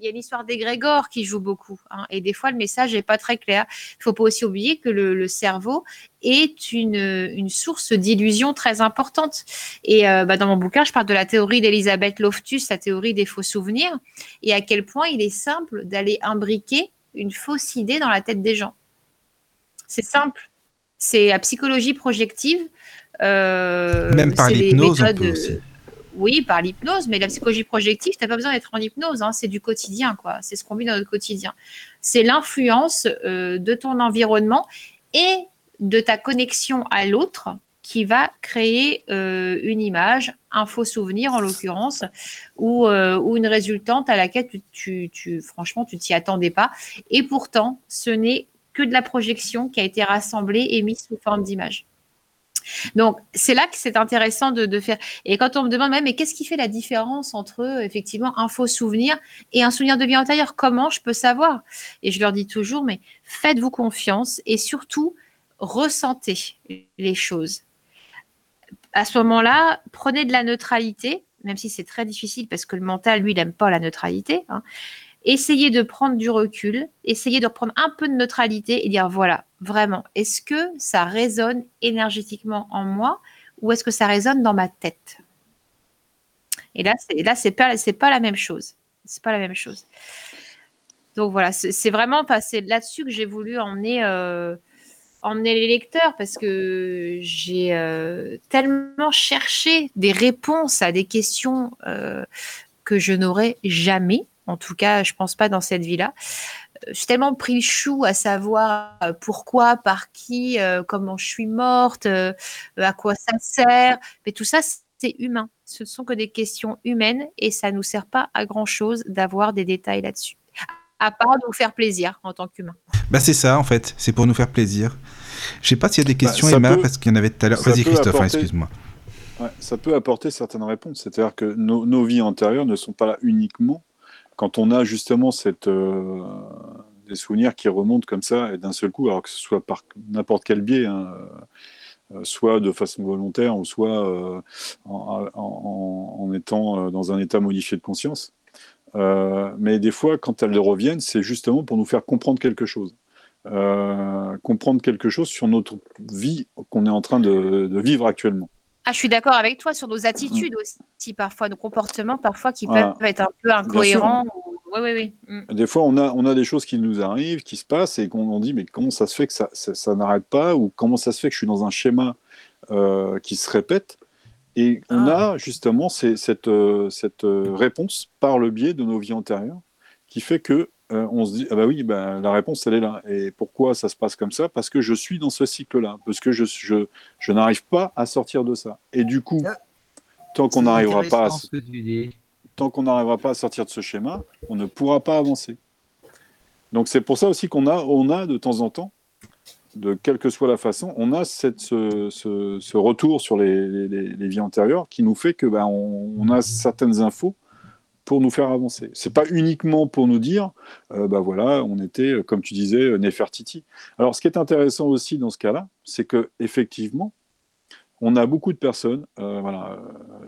l'histoire d'égrégore qui joue beaucoup. hein, et des fois, le message n'est pas très clair. Il faut pas aussi oublier que le, le cerveau est une, une source d'illusion très importante. Et euh, bah, dans mon bouquin, je parle de la théorie d'Elisabeth Loftus, la théorie des faux souvenirs, et à quel point il est simple d'aller imbriquer une fausse idée dans la tête des gens. C'est simple. C'est la psychologie projective. euh, Même par l'hypnose, on méthodes, peut aussi. Oui, par l'hypnose, mais la psychologie projective, tu n'as pas besoin d'être en hypnose, hein, c'est du quotidien, quoi. C'est ce qu'on vit dans notre quotidien. C'est l'influence euh, de ton environnement et de ta connexion à l'autre qui va créer euh, une image, un faux souvenir en l'occurrence, ou, euh, une résultante à laquelle tu, tu- franchement tu t'y attendais pas. Et pourtant, ce n'est que de la projection qui a été rassemblée et mise sous forme d'image. Donc, c'est là que c'est intéressant de, faire. Et quand on me demande, mais qu'est-ce qui fait la différence entre, effectivement, un faux souvenir et un souvenir de vie antérieure? Comment je peux savoir? Et je leur dis toujours, mais faites-vous confiance et surtout, ressentez les choses. À ce moment-là, prenez de la neutralité, même si c'est très difficile parce que le mental, lui, n'aime pas la neutralité. Hein. Essayez de prendre du recul, essayez de reprendre un peu de neutralité et dire voilà, vraiment, est-ce que ça résonne énergétiquement en moi ou est-ce que ça résonne dans ma tête? Et là, c'est là c'est pas c'est pas la même chose. C'est pas la même chose. Donc voilà, c'est vraiment c'est là-dessus que j'ai voulu emmener euh, emmener les lecteurs parce que j'ai euh, tellement cherché des réponses à des questions euh, que je n'aurais jamais. En tout cas, je pense pas dans cette vie-là. Euh, j'ai tellement pris le chou à savoir pourquoi, par qui, comment je suis morte, à quoi ça sert. Mais tout ça, c'est humain. Ce ne sont que des questions humaines et ça ne nous sert pas à grand-chose d'avoir des détails là-dessus à part nous faire plaisir en tant qu'humain. Bah c'est ça en fait, c'est pour nous faire plaisir. Je sais pas s'il y a des bah, questions, Emma, parce qu'il y en avait tout à l'heure. Vas-y Christophe, hein, excuse-moi. ça peut apporter certaines réponses. C'est-à-dire que nos, vies antérieures ne sont pas là uniquement quand on a justement cette, euh, des souvenirs qui remontent comme ça et d'un seul coup, alors que ce soit par n'importe quel biais. Hein, euh, soit de façon volontaire ou soit euh, en, étant dans un état modifié de conscience. Mais des fois, quand elles reviennent, c'est justement pour nous faire comprendre quelque chose. Comprendre quelque chose sur notre vie qu'on est en train de, vivre actuellement. Ah, je suis d'accord avec toi sur nos attitudes mm. aussi, parfois, nos comportements, parfois qui peuvent être un peu incohérents. Oui, oui, oui. Mm. Des fois, on a, on a des choses qui nous arrivent, qui se passent, et qu'on dit, mais comment ça se fait que ça, ça, n'arrête pas, ou comment ça se fait que je suis dans un schéma euh, qui se répète? Et on ah. a justement cette, euh, cette euh, réponse par le biais de nos vies antérieures qui fait que euh, on se dit ah bah oui bah, la réponse elle est là. Et pourquoi ça se passe comme ça? Parce que je suis dans ce cycle là parce que je, je, je n'arrive pas à sortir de ça. Et du coup ah. tant qu'on n'arrivera pas à, tant qu'on n'arrivera pas à sortir de ce schéma on ne pourra pas avancer. Donc c'est pour ça aussi qu'on a on a de temps en temps de quelle que soit la façon, on a cette, ce, retour sur les, vies antérieures qui nous fait que ben, on, a certaines infos pour nous faire avancer. C'est pas uniquement pour nous dire, ben voilà, on était, comme tu disais, Nefertiti. Alors, ce qui est intéressant aussi dans ce cas-là, c'est que effectivement, on a beaucoup de personnes. Euh, voilà,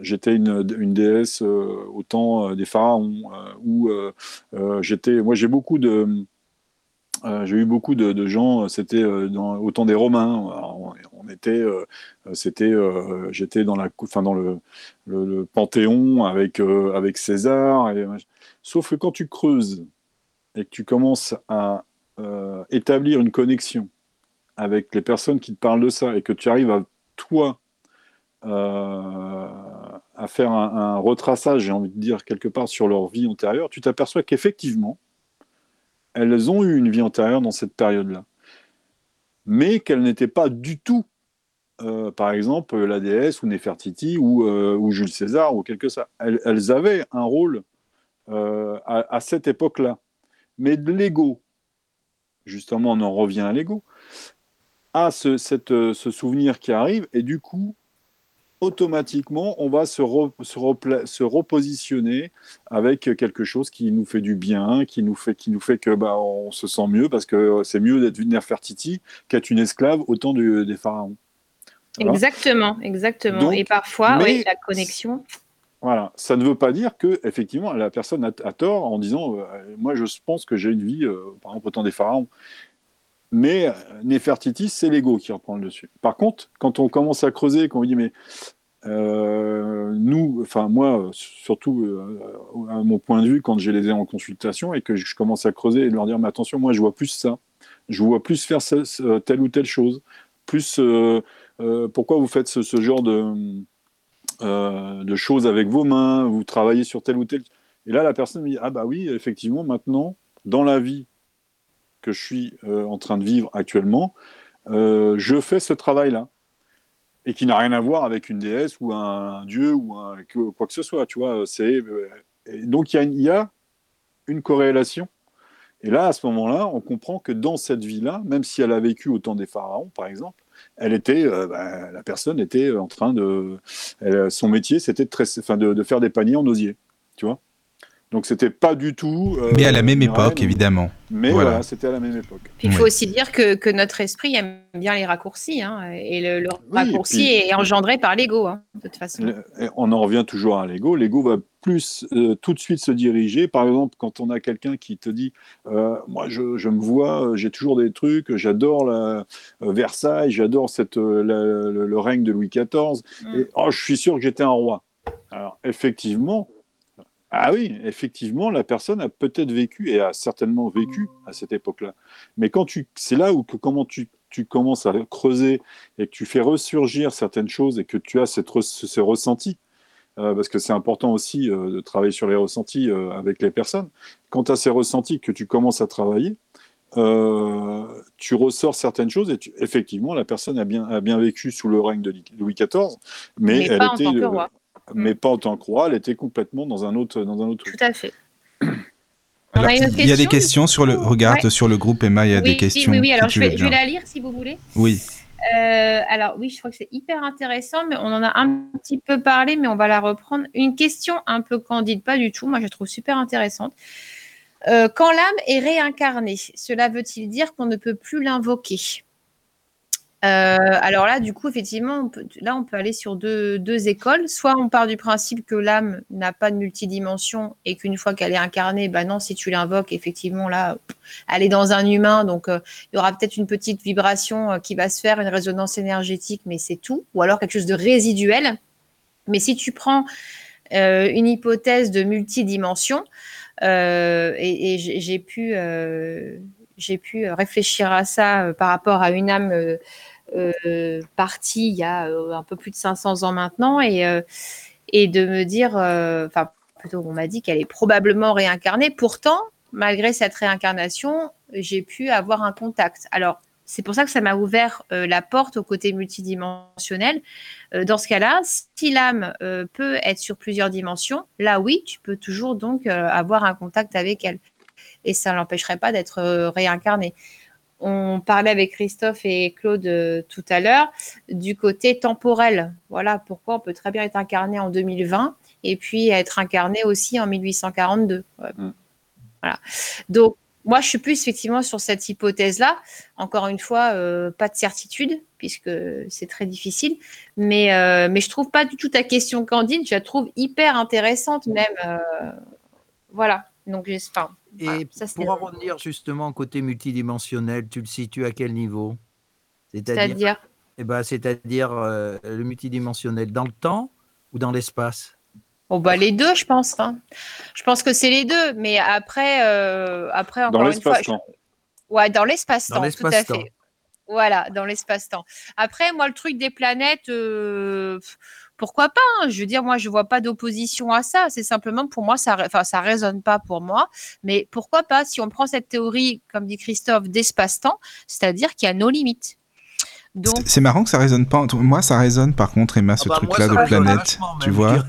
j'étais une, déesse au temps des pharaons, ou j'étais, moi j'ai beaucoup de euh, j'ai eu beaucoup de, gens, c'était euh, au temps des Romains. On, était, euh, c'était, j'étais dans la, enfin dans le, le, Panthéon avec avec César. Sauf que quand tu creuses et que tu commences à établir une connexion avec les personnes qui te parlent de ça et que tu arrives à toi à faire un, un retraçage, j'ai envie de dire quelque part sur leur vie antérieure, tu t'aperçois qu'effectivement elles ont eu une vie antérieure dans cette période-là, mais qu'elles n'étaient pas du tout, euh, par exemple, la déesse ou Nefertiti ou, euh, ou Jules César ou quelque chose. Elles, avaient un rôle euh, à, cette époque-là. Mais l'ego, justement, on en revient à l'ego, à ce souvenir qui arrive, et du coup, automatiquement, on va se, se, repositionner avec quelque chose qui nous fait du bien, qui nous fait, qui nous fait que bah, on se sent mieux parce que c'est mieux d'être une Nefertiti qu'être une esclave au temps des pharaons. Exactement, exactement. Et parfois, oui, la connexion. Voilà, ça ne veut pas dire que effectivement la personne a, tort en disant, euh, moi je pense que j'ai une vie, euh, par exemple au temps des pharaons. Mais euh, Nefertiti, c'est l'ego qui reprend le dessus. Par contre, quand on commence à creuser, quand on dit, mais euh, nous, enfin moi, surtout euh, à mon point de vue, quand j'ai les ai en consultation et que je commence à creuser et leur dire, mais attention, moi je vois plus ça, je vois plus faire telle ou telle chose, plus pourquoi vous faites ce, genre de, de choses avec vos mains, vous travaillez sur telle ou telle. Et là, la personne me dit, ah bah oui, effectivement, maintenant, dans la vie que je suis euh, en train de vivre actuellement, euh, je fais ce travail-là. Et qui n'a rien à voir avec une déesse ou un, dieu ou quoi que ce soit, tu vois. C'est, euh, donc il y, a une corrélation. Et là, à ce moment-là, on comprend que dans cette vie-là, même si elle a vécu au temps des pharaons, par exemple, elle était, bah, la personne était en train de, son métier, c'était de, de, de, faire des paniers en osier, tu vois. Donc c'était pas du tout. Euh, mais à la même époque, évidemment. Mais voilà, c'était à la même époque. il faut aussi dire que, que, notre esprit aime bien les raccourcis, hein, et le, raccourci est engendré par l'ego, hein, de toute façon. on en revient toujours à l'ego. L'ego va plus euh, tout de suite se diriger. Par exemple, quand on a quelqu'un qui te dit, euh, moi je, je, me vois, j'ai toujours des trucs, j'adore la Versailles, j'adore cette le, règne de Louis XIV, mm. et oh, je suis sûr que j'étais un roi. Alors effectivement ah oui, effectivement, la personne a peut-être vécu et a certainement vécu à cette époque-là. Mais quand tu, c'est là où que, comment tu, tu, commences à creuser et que tu fais ressurgir certaines choses et que tu as cette, ce ressenti, euh, parce que c'est important aussi euh, de travailler sur les ressentis euh, avec les personnes. Quand tu as ces ressentis que tu commences à travailler, tu ressors certaines choses et effectivement, la personne a bien, a bien vécu sous le règne de Louis XIV, mais, elle était, mais pas en tant que roi, elle était complètement dans un autre, dans un autre Tout à fait. il y a des questions sur le. Regarde sur le groupe Emma, il y a des questions. Oui, oui, alors je vais, je vais, la lire si vous voulez. Oui. Euh, alors oui, je crois que c'est hyper intéressant, mais on en a un petit peu parlé, mais on va la reprendre. Une question un peu candide, pas du tout. Moi, je la trouve super intéressante. Euh, quand l'âme est réincarnée, cela veut-il dire qu'on ne peut plus l'invoquer? Alors là, du coup, effectivement, là, on peut aller sur deux, écoles. Soit on part du principe que l'âme n'a pas de multidimension et qu'une fois qu'elle est incarnée, bah non, si tu l'invoques, effectivement, là, elle est dans un humain, donc euh, il y aura peut-être une petite vibration euh, qui va se faire, une résonance énergétique, mais c'est tout. Ou alors quelque chose de résiduel. Mais si tu prends une hypothèse de multidimension, et, j'ai pu réfléchir à ça par rapport à une âme euh, partie il y a euh, un peu plus de 500 ans maintenant et, euh, et de me dire, enfin, plutôt, on m'a dit qu'elle est probablement réincarnée. Pourtant, malgré cette réincarnation, j'ai pu avoir un contact. Alors, c'est pour ça que ça m'a ouvert la porte au côté multidimensionnel. dans ce cas-là, si l'âme peut être sur plusieurs dimensions, là oui, tu peux toujours donc avoir un contact avec elle. Et ça ne l'empêcherait pas d'être réincarné on parlait avec Christophe et Claude euh, tout à l'heure du côté temporel. Voilà pourquoi on peut très bien être incarné en 2020 et puis être incarné aussi en 1842. Mm. Voilà. Donc, moi, je suis plus effectivement sur cette hypothèse-là. Encore une fois, euh, pas de certitude, puisque c'est très difficile. Mais, euh, mais je trouve pas du tout ta question candide. Je la trouve hyper intéressante, même. voilà. Donc. Et pour en revenir justement côté multidimensionnel, tu le situes à quel niveau? C'est-à-dire eh ben, C'est-à-dire euh, le multidimensionnel dans le temps ou dans l'espace? Oh bah les deux, je pense. Hein. Je pense que c'est les deux, mais après, euh, après encore dans l'espace-temps. Ouais, dans l'espace-temps, tout à fait. Voilà, dans l'espace-temps. Après, moi, le truc des planètes, euh, pourquoi pas hein. Je veux dire, moi, je vois pas d'opposition à ça. C'est simplement pour moi, ça, enfin, ça résonne pas pour moi. Mais pourquoi pas Si on prend cette théorie, comme dit Christophe, d'espace-temps, c'est-à-dire qu'il y a nos limites. C'est marrant que ça résonne pas. Moi, ça résonne par contre, Emma, ce ah bah, truc-là de planète. Tu vois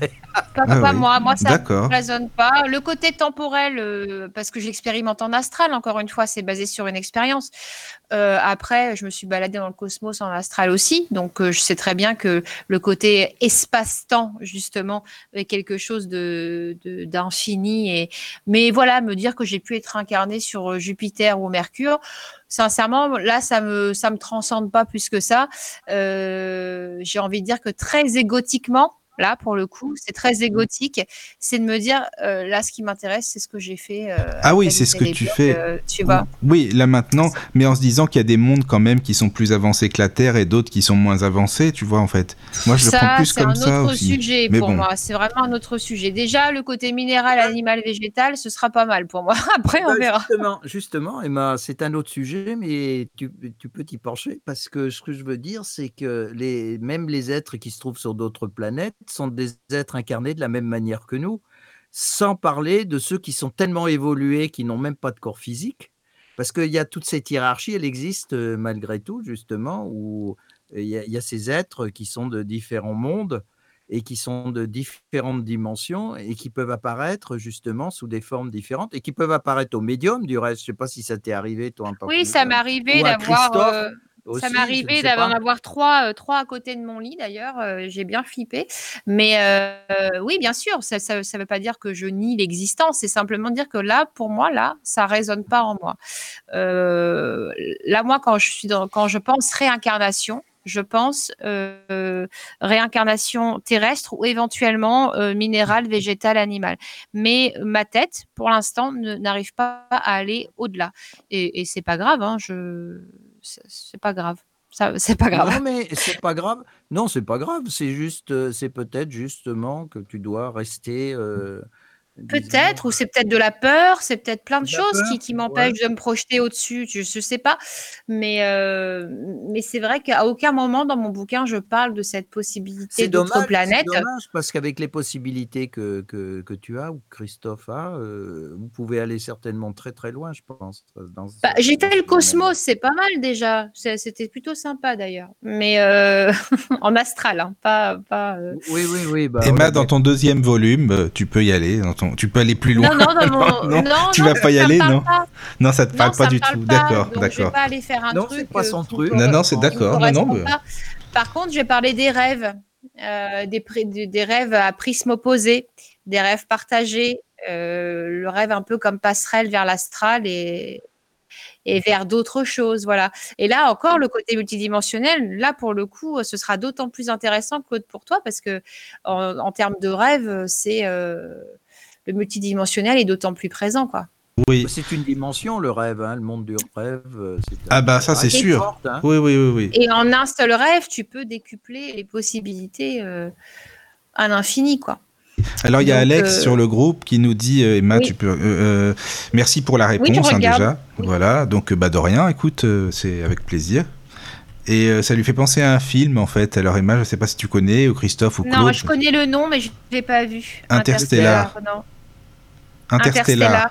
Pas, ah moi, moi ça ne résonne pas. Le côté temporel, euh, parce que j'expérimente en astral, encore une fois, c'est basé sur une expérience. Euh, après, je me suis baladée dans le cosmos en astral aussi, donc euh, je sais très bien que le côté espace-temps, justement, est quelque chose de d'infini. Et mais voilà, me dire que j'ai pu être incarnée sur Jupiter ou Mercure, sincèrement, là, ça me ça me transcende pas plus que ça. Euh, j'ai envie de dire que très égotiquement, là pour le coup, c'est très mmh. égotique, c'est de me dire euh, là ce qui m'intéresse, c'est ce que j'ai fait. Euh, ah oui, c'est ce que tu fais. Euh, tu vois. Oui, là maintenant, mais en se disant qu'il y a des mondes quand même qui sont plus avancés que la Terre et d'autres qui sont moins avancés, tu vois en fait. Moi, je le prends plus comme ça C'est un autre sujet pour moi. C'est vraiment un autre sujet. Déjà, le côté minéral, animal, végétal, ce sera pas mal pour moi. Après, on bah, verra. Justement, justement Emma, c'est un autre sujet, mais tu, tu peux t'y pencher parce que ce que je veux dire, c'est que les, même les êtres qui se trouvent sur d'autres planètes sont des êtres incarnés de la même manière que nous, sans parler de ceux qui sont tellement évolués qui n'ont même pas de corps physique. Parce qu'il y a toute cette hiérarchie, elle existe euh, malgré tout, justement, où euh, il y, a, ces êtres qui sont de différents mondes et qui sont de différentes dimensions et qui peuvent apparaître justement sous des formes différentes et qui peuvent apparaître au médium du reste. Je ne sais pas si ça t'est arrivé, toi. oui, ça m'est arrivé d'avoir. Aussi, Ça m'est arrivé pas. avoir trois, euh, trois à côté de mon lit d'ailleurs. euh, j'ai bien flippé. Mais euh, oui, bien sûr, ça ne veut pas dire que je nie l'existence. C'est simplement dire que là, pour moi, là, ça résonne pas en moi. Là, moi, quand je suis dans, quand je pense réincarnation, je pense euh, réincarnation terrestre ou éventuellement euh, minérale, végétale, animale. Mais ma tête, pour l'instant, n'arrive pas à aller au-delà. Et, et c'est pas grave. Hein, je, c'est pas grave. Ça, c'est pas grave. Non, mais c'est pas grave. Non, c'est pas grave. C'est juste, euh, c'est peut-être justement que tu dois rester. euh, Peut-être, ou c'est peut-être de la peur, c'est peut-être plein de choses peur, qui, qui m'empêchent de me projeter au-dessus, je ne sais pas. Mais, euh, mais c'est vrai qu'à aucun moment dans mon bouquin, je parle de cette possibilité d'autres planètes. c'est dommage parce qu'avec les possibilités que, que, que tu as ou que Christophe a, euh, vous pouvez aller certainement très très loin, je pense. Bah, fait le Cosmos, c'est pas mal déjà. C'était plutôt sympa d'ailleurs. Mais euh, en astral, hein, pas. pas euh, Oui, oui, oui. Bah, Emma, dans ton deuxième volume, tu peux y aller. Dans ton... Tu peux aller plus loin. Non, non, mon... Non, non, tu non, vas pas y aller, non pas. Non, ça te Non, parle pas du parle tout. D'accord, donc Je vais d'accord. pas aller faire un Non, truc. c'est pas euh, son truc. Non, non, c'est d'accord. Non, non. Par contre, je vais parler des rêves, euh, des, des, des rêves à prisme opposé, des rêves partagés, euh, le rêve un peu comme passerelle vers l'astral et, et vers d'autres choses. Voilà. Et là encore, le côté multidimensionnel, là pour le coup, ce sera d'autant plus intéressant, Claude, pour toi, parce que en, en termes de rêve, c'est euh, le multidimensionnel est d'autant plus présent, quoi. Oui. C'est une dimension, le rêve, hein, le monde du rêve. euh, Ah bah, ça, c'est sûr. forte, hein. Oui, oui, oui, oui. Et en un seul rêve, tu peux décupler les possibilités euh, à l'infini, quoi. Alors, il y a Alex euh, sur le groupe qui nous dit euh, Emma, Oui. tu peux. euh, euh, merci pour la Oui, réponse, hein, déjà. Oui. Voilà. Donc, bah, de rien, écoute, euh, c'est avec plaisir. Et euh, ça lui fait penser à un film, en fait. Alors, Emma, je sais pas si tu connais, ou Christophe, ou Claude. Non, je connais le nom, mais je ne l'ai pas vu. Interstellar. non. Interstellar.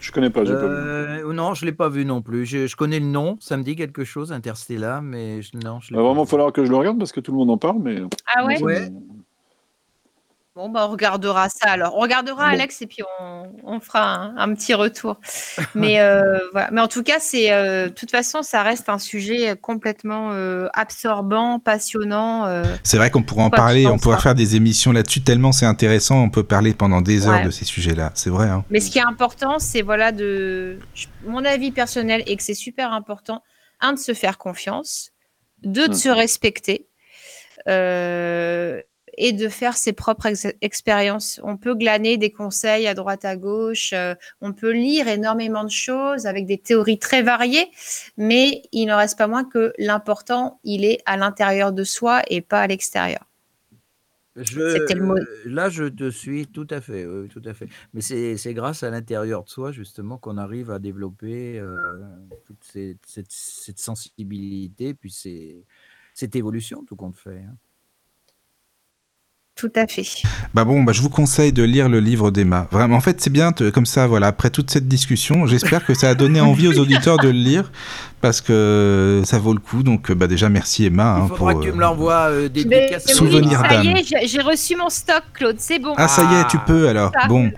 Je connais pas, j'ai pas vu. Euh, non, je l'ai pas vu non plus. Je, je connais le nom, ça me dit quelque chose, Interstellar, mais je- non, je Il l'ai va vraiment falloir que je le regarde parce que tout le monde en parle, mais. Ah ouais, Ouais. Bon, bah, on regardera ça alors. On regardera Bon. Alex et puis on, on fera un, un petit retour. Mais, euh, voilà. Mais en tout cas, c'est, euh, de toute façon, ça reste un sujet complètement euh, absorbant, passionnant. C'est vrai qu'on pourrait en parler, on pourrait faire des émissions là-dessus, tellement c'est intéressant, on peut parler pendant des heures Ouais. de ces sujets-là. C'est vrai. Hein. Mais ce qui est important, c'est voilà de mon avis personnel et que c'est super important, un de se faire confiance, deux de Mm. se respecter euh, et de faire ses propres ex- expériences. On peut glaner des conseils à droite à gauche, euh, on peut lire énormément de choses avec des théories très variées, mais il n'en reste pas moins que l'important, il est à l'intérieur de soi et pas à l'extérieur. Je, C'était le mot. là, je te suis tout à fait, oui, tout à fait. Mais c'est grâce à l'intérieur de soi, justement, qu'on arrive à développer euh, toute ces- cette, cette sensibilité, puis c'est- cette évolution, tout compte fait. hein. Tout à fait. Bah bon, bah je vous conseille de lire le livre d'Emma. Vraiment, en fait, c'est bien te- comme ça, voilà, après toute cette discussion, j'espère que ça a donné envie aux auditeurs de le lire, parce que ça vaut le coup. Donc, euh, bah déjà, merci Emma. hein, Il faudra pour, que tu euh, me l'envoies euh, dédicacé. mais oui, Souvenir ça y est, j'ai- reçu mon stock, Claude, c'est bon. Ah, ça y est, tu Ah. peux alors. Ça Bon,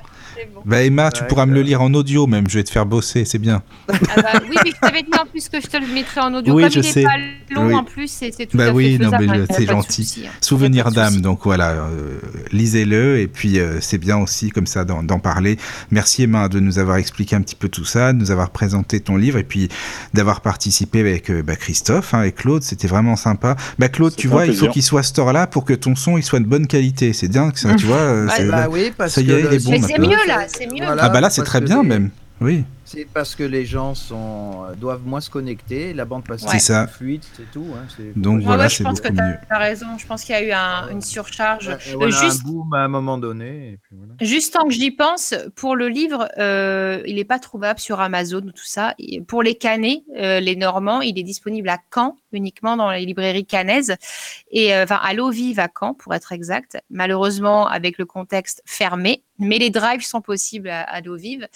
bon. bah Emma, tu Ouais, pourras me le lire en audio même, je vais te faire bosser, c'est bien. Ah bah, oui, mais je t'avais dit en plus que je te le mettrais en audio. Oui, Comme je il sais. est pas long Oui. en plus, c'est tout Bah à fait oui, non, mais hein, c'est gentil. souci, hein. Souvenir d'âme, donc voilà, euh, lisez-le et puis euh, c'est bien aussi comme ça d'en parler. Merci Emma de nous avoir expliqué un petit peu tout ça, de nous avoir présenté ton livre et puis d'avoir participé avec euh, bah, Christophe hein, et Claude, c'était vraiment sympa. Bah Claude, tu vois, il faut qu'il soit à ce store-là pour que ton son il soit de bonne qualité. C'est bien que ça, tu vois. Bah là- oui, parce ça y est, il est bon c'est mieux là, c'est mieux. Voilà. ah bah là c'est très bien même. Oui. C'est parce que les gens sont, euh, doivent moins se connecter, la bande passante Ouais. C'est ça. est fluide, c'est tout. hein, c'est- Donc Ouais, voilà, ouais, je c'est pense que beaucoup tu mieux. as raison. Je pense qu'il y a eu un- une surcharge. Et Euh, voilà, juste, un boom à un moment donné. et puis voilà. juste tant que j'y pense, pour le livre, euh, il n'est pas trouvable sur Amazon ou tout ça. Pour les Canets, euh, les Normands, il est disponible à Caen, uniquement dans les librairies canaises. Et euh, enfin, à l'eau vive à Caen, pour être exact. Malheureusement, avec le contexte fermé. Mais les drives sont possibles à, à l'eau vive.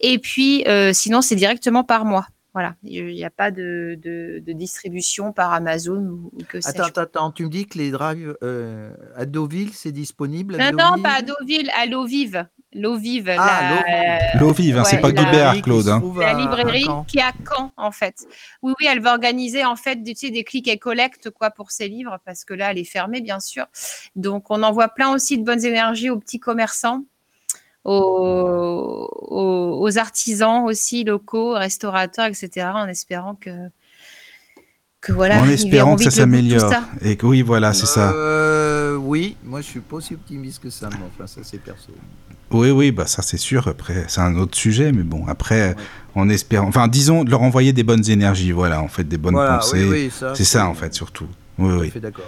Et puis, euh, sinon, c'est directement par mois. Voilà, il n'y a pas de, de- de distribution par Amazon ou, ou que sais-je. Attends, attends, attends, tu me dis que les drives euh, à Deauville, c'est disponible à Non, non, pas à Deauville, à l'eau vive. L'eau vive. Ah, la- L'eau vive, hein, c'est pas la- Guibert, Claude. hein. la librairie à Caen. qui est à Caen en fait. Oui, oui, elle va organiser en fait des, tu sais, des clics et collectes quoi pour ses livres parce que là elle est fermée bien sûr. Donc on envoie plein aussi de bonnes énergies aux petits commerçants, aux, aux- aux artisans aussi locaux, restaurateurs, etc. En espérant que que voilà. en espérant que ça s'améliore. ça. Et que oui, voilà, c'est ça. Euh, oui, moi je suis pas aussi optimiste que ça, mais enfin ça c'est perso. Oui, oui, bah ça c'est sûr. Après, c'est un autre sujet, mais bon, après, en espérant, enfin, disons, de leur envoyer des bonnes énergies, voilà, en fait, des bonnes voilà, pensées. oui, oui, ça. c'est ça, en fait, surtout. Oui, Tout à oui. fait d'accord.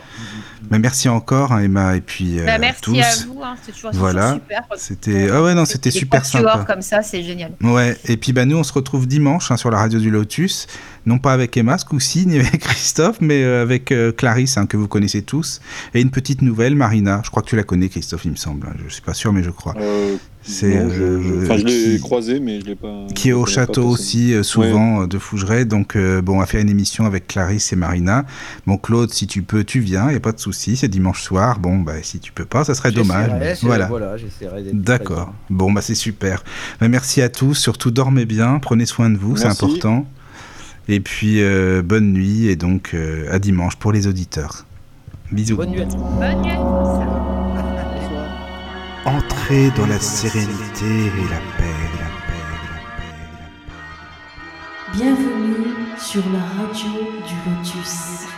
Mais merci encore, hein, Emma, et puis euh, Bah, merci tous. à vous, hein, c'est toujours, Voilà. super. C'était, ah ouais, non, c'était super sympa. comme ça, c'est génial. Ouais, et puis bah, nous on se retrouve dimanche hein, sur la radio du Lotus, non pas avec Emma ce coup-ci, ni avec Christophe, mais euh, avec euh, Clarisse, hein, que vous connaissez tous, et une petite nouvelle, Marina, je crois que tu la connais Christophe, il me semble, je suis pas sûr mais je crois, Euh, C'est, non, je, euh, je- enfin, je l'ai qui- croisé, mais je l'ai pas. qui est au château aussi euh, souvent de Fougeray, donc euh, bon, on va faire une émission avec Clarisse et Marina. Bon Claude, si tu peux, tu viens, y a pas de souci, c'est dimanche soir, bon bah si tu peux pas, ça serait dommage. Mais Voilà. Voilà, j'essaierai d'être D'accord. présent. Bon, bah c'est super. Bah, merci à tous. Surtout dormez bien, prenez soin de vous, c'est important. Et puis euh, bonne nuit et donc euh, à dimanche pour les auditeurs. Bisous. Bonne nuit à tous. Bonne nuit. Salut. Entrez dans la sérénité et la paix, la paix, la paix, la paix. Bienvenue sur la radio du Lotus.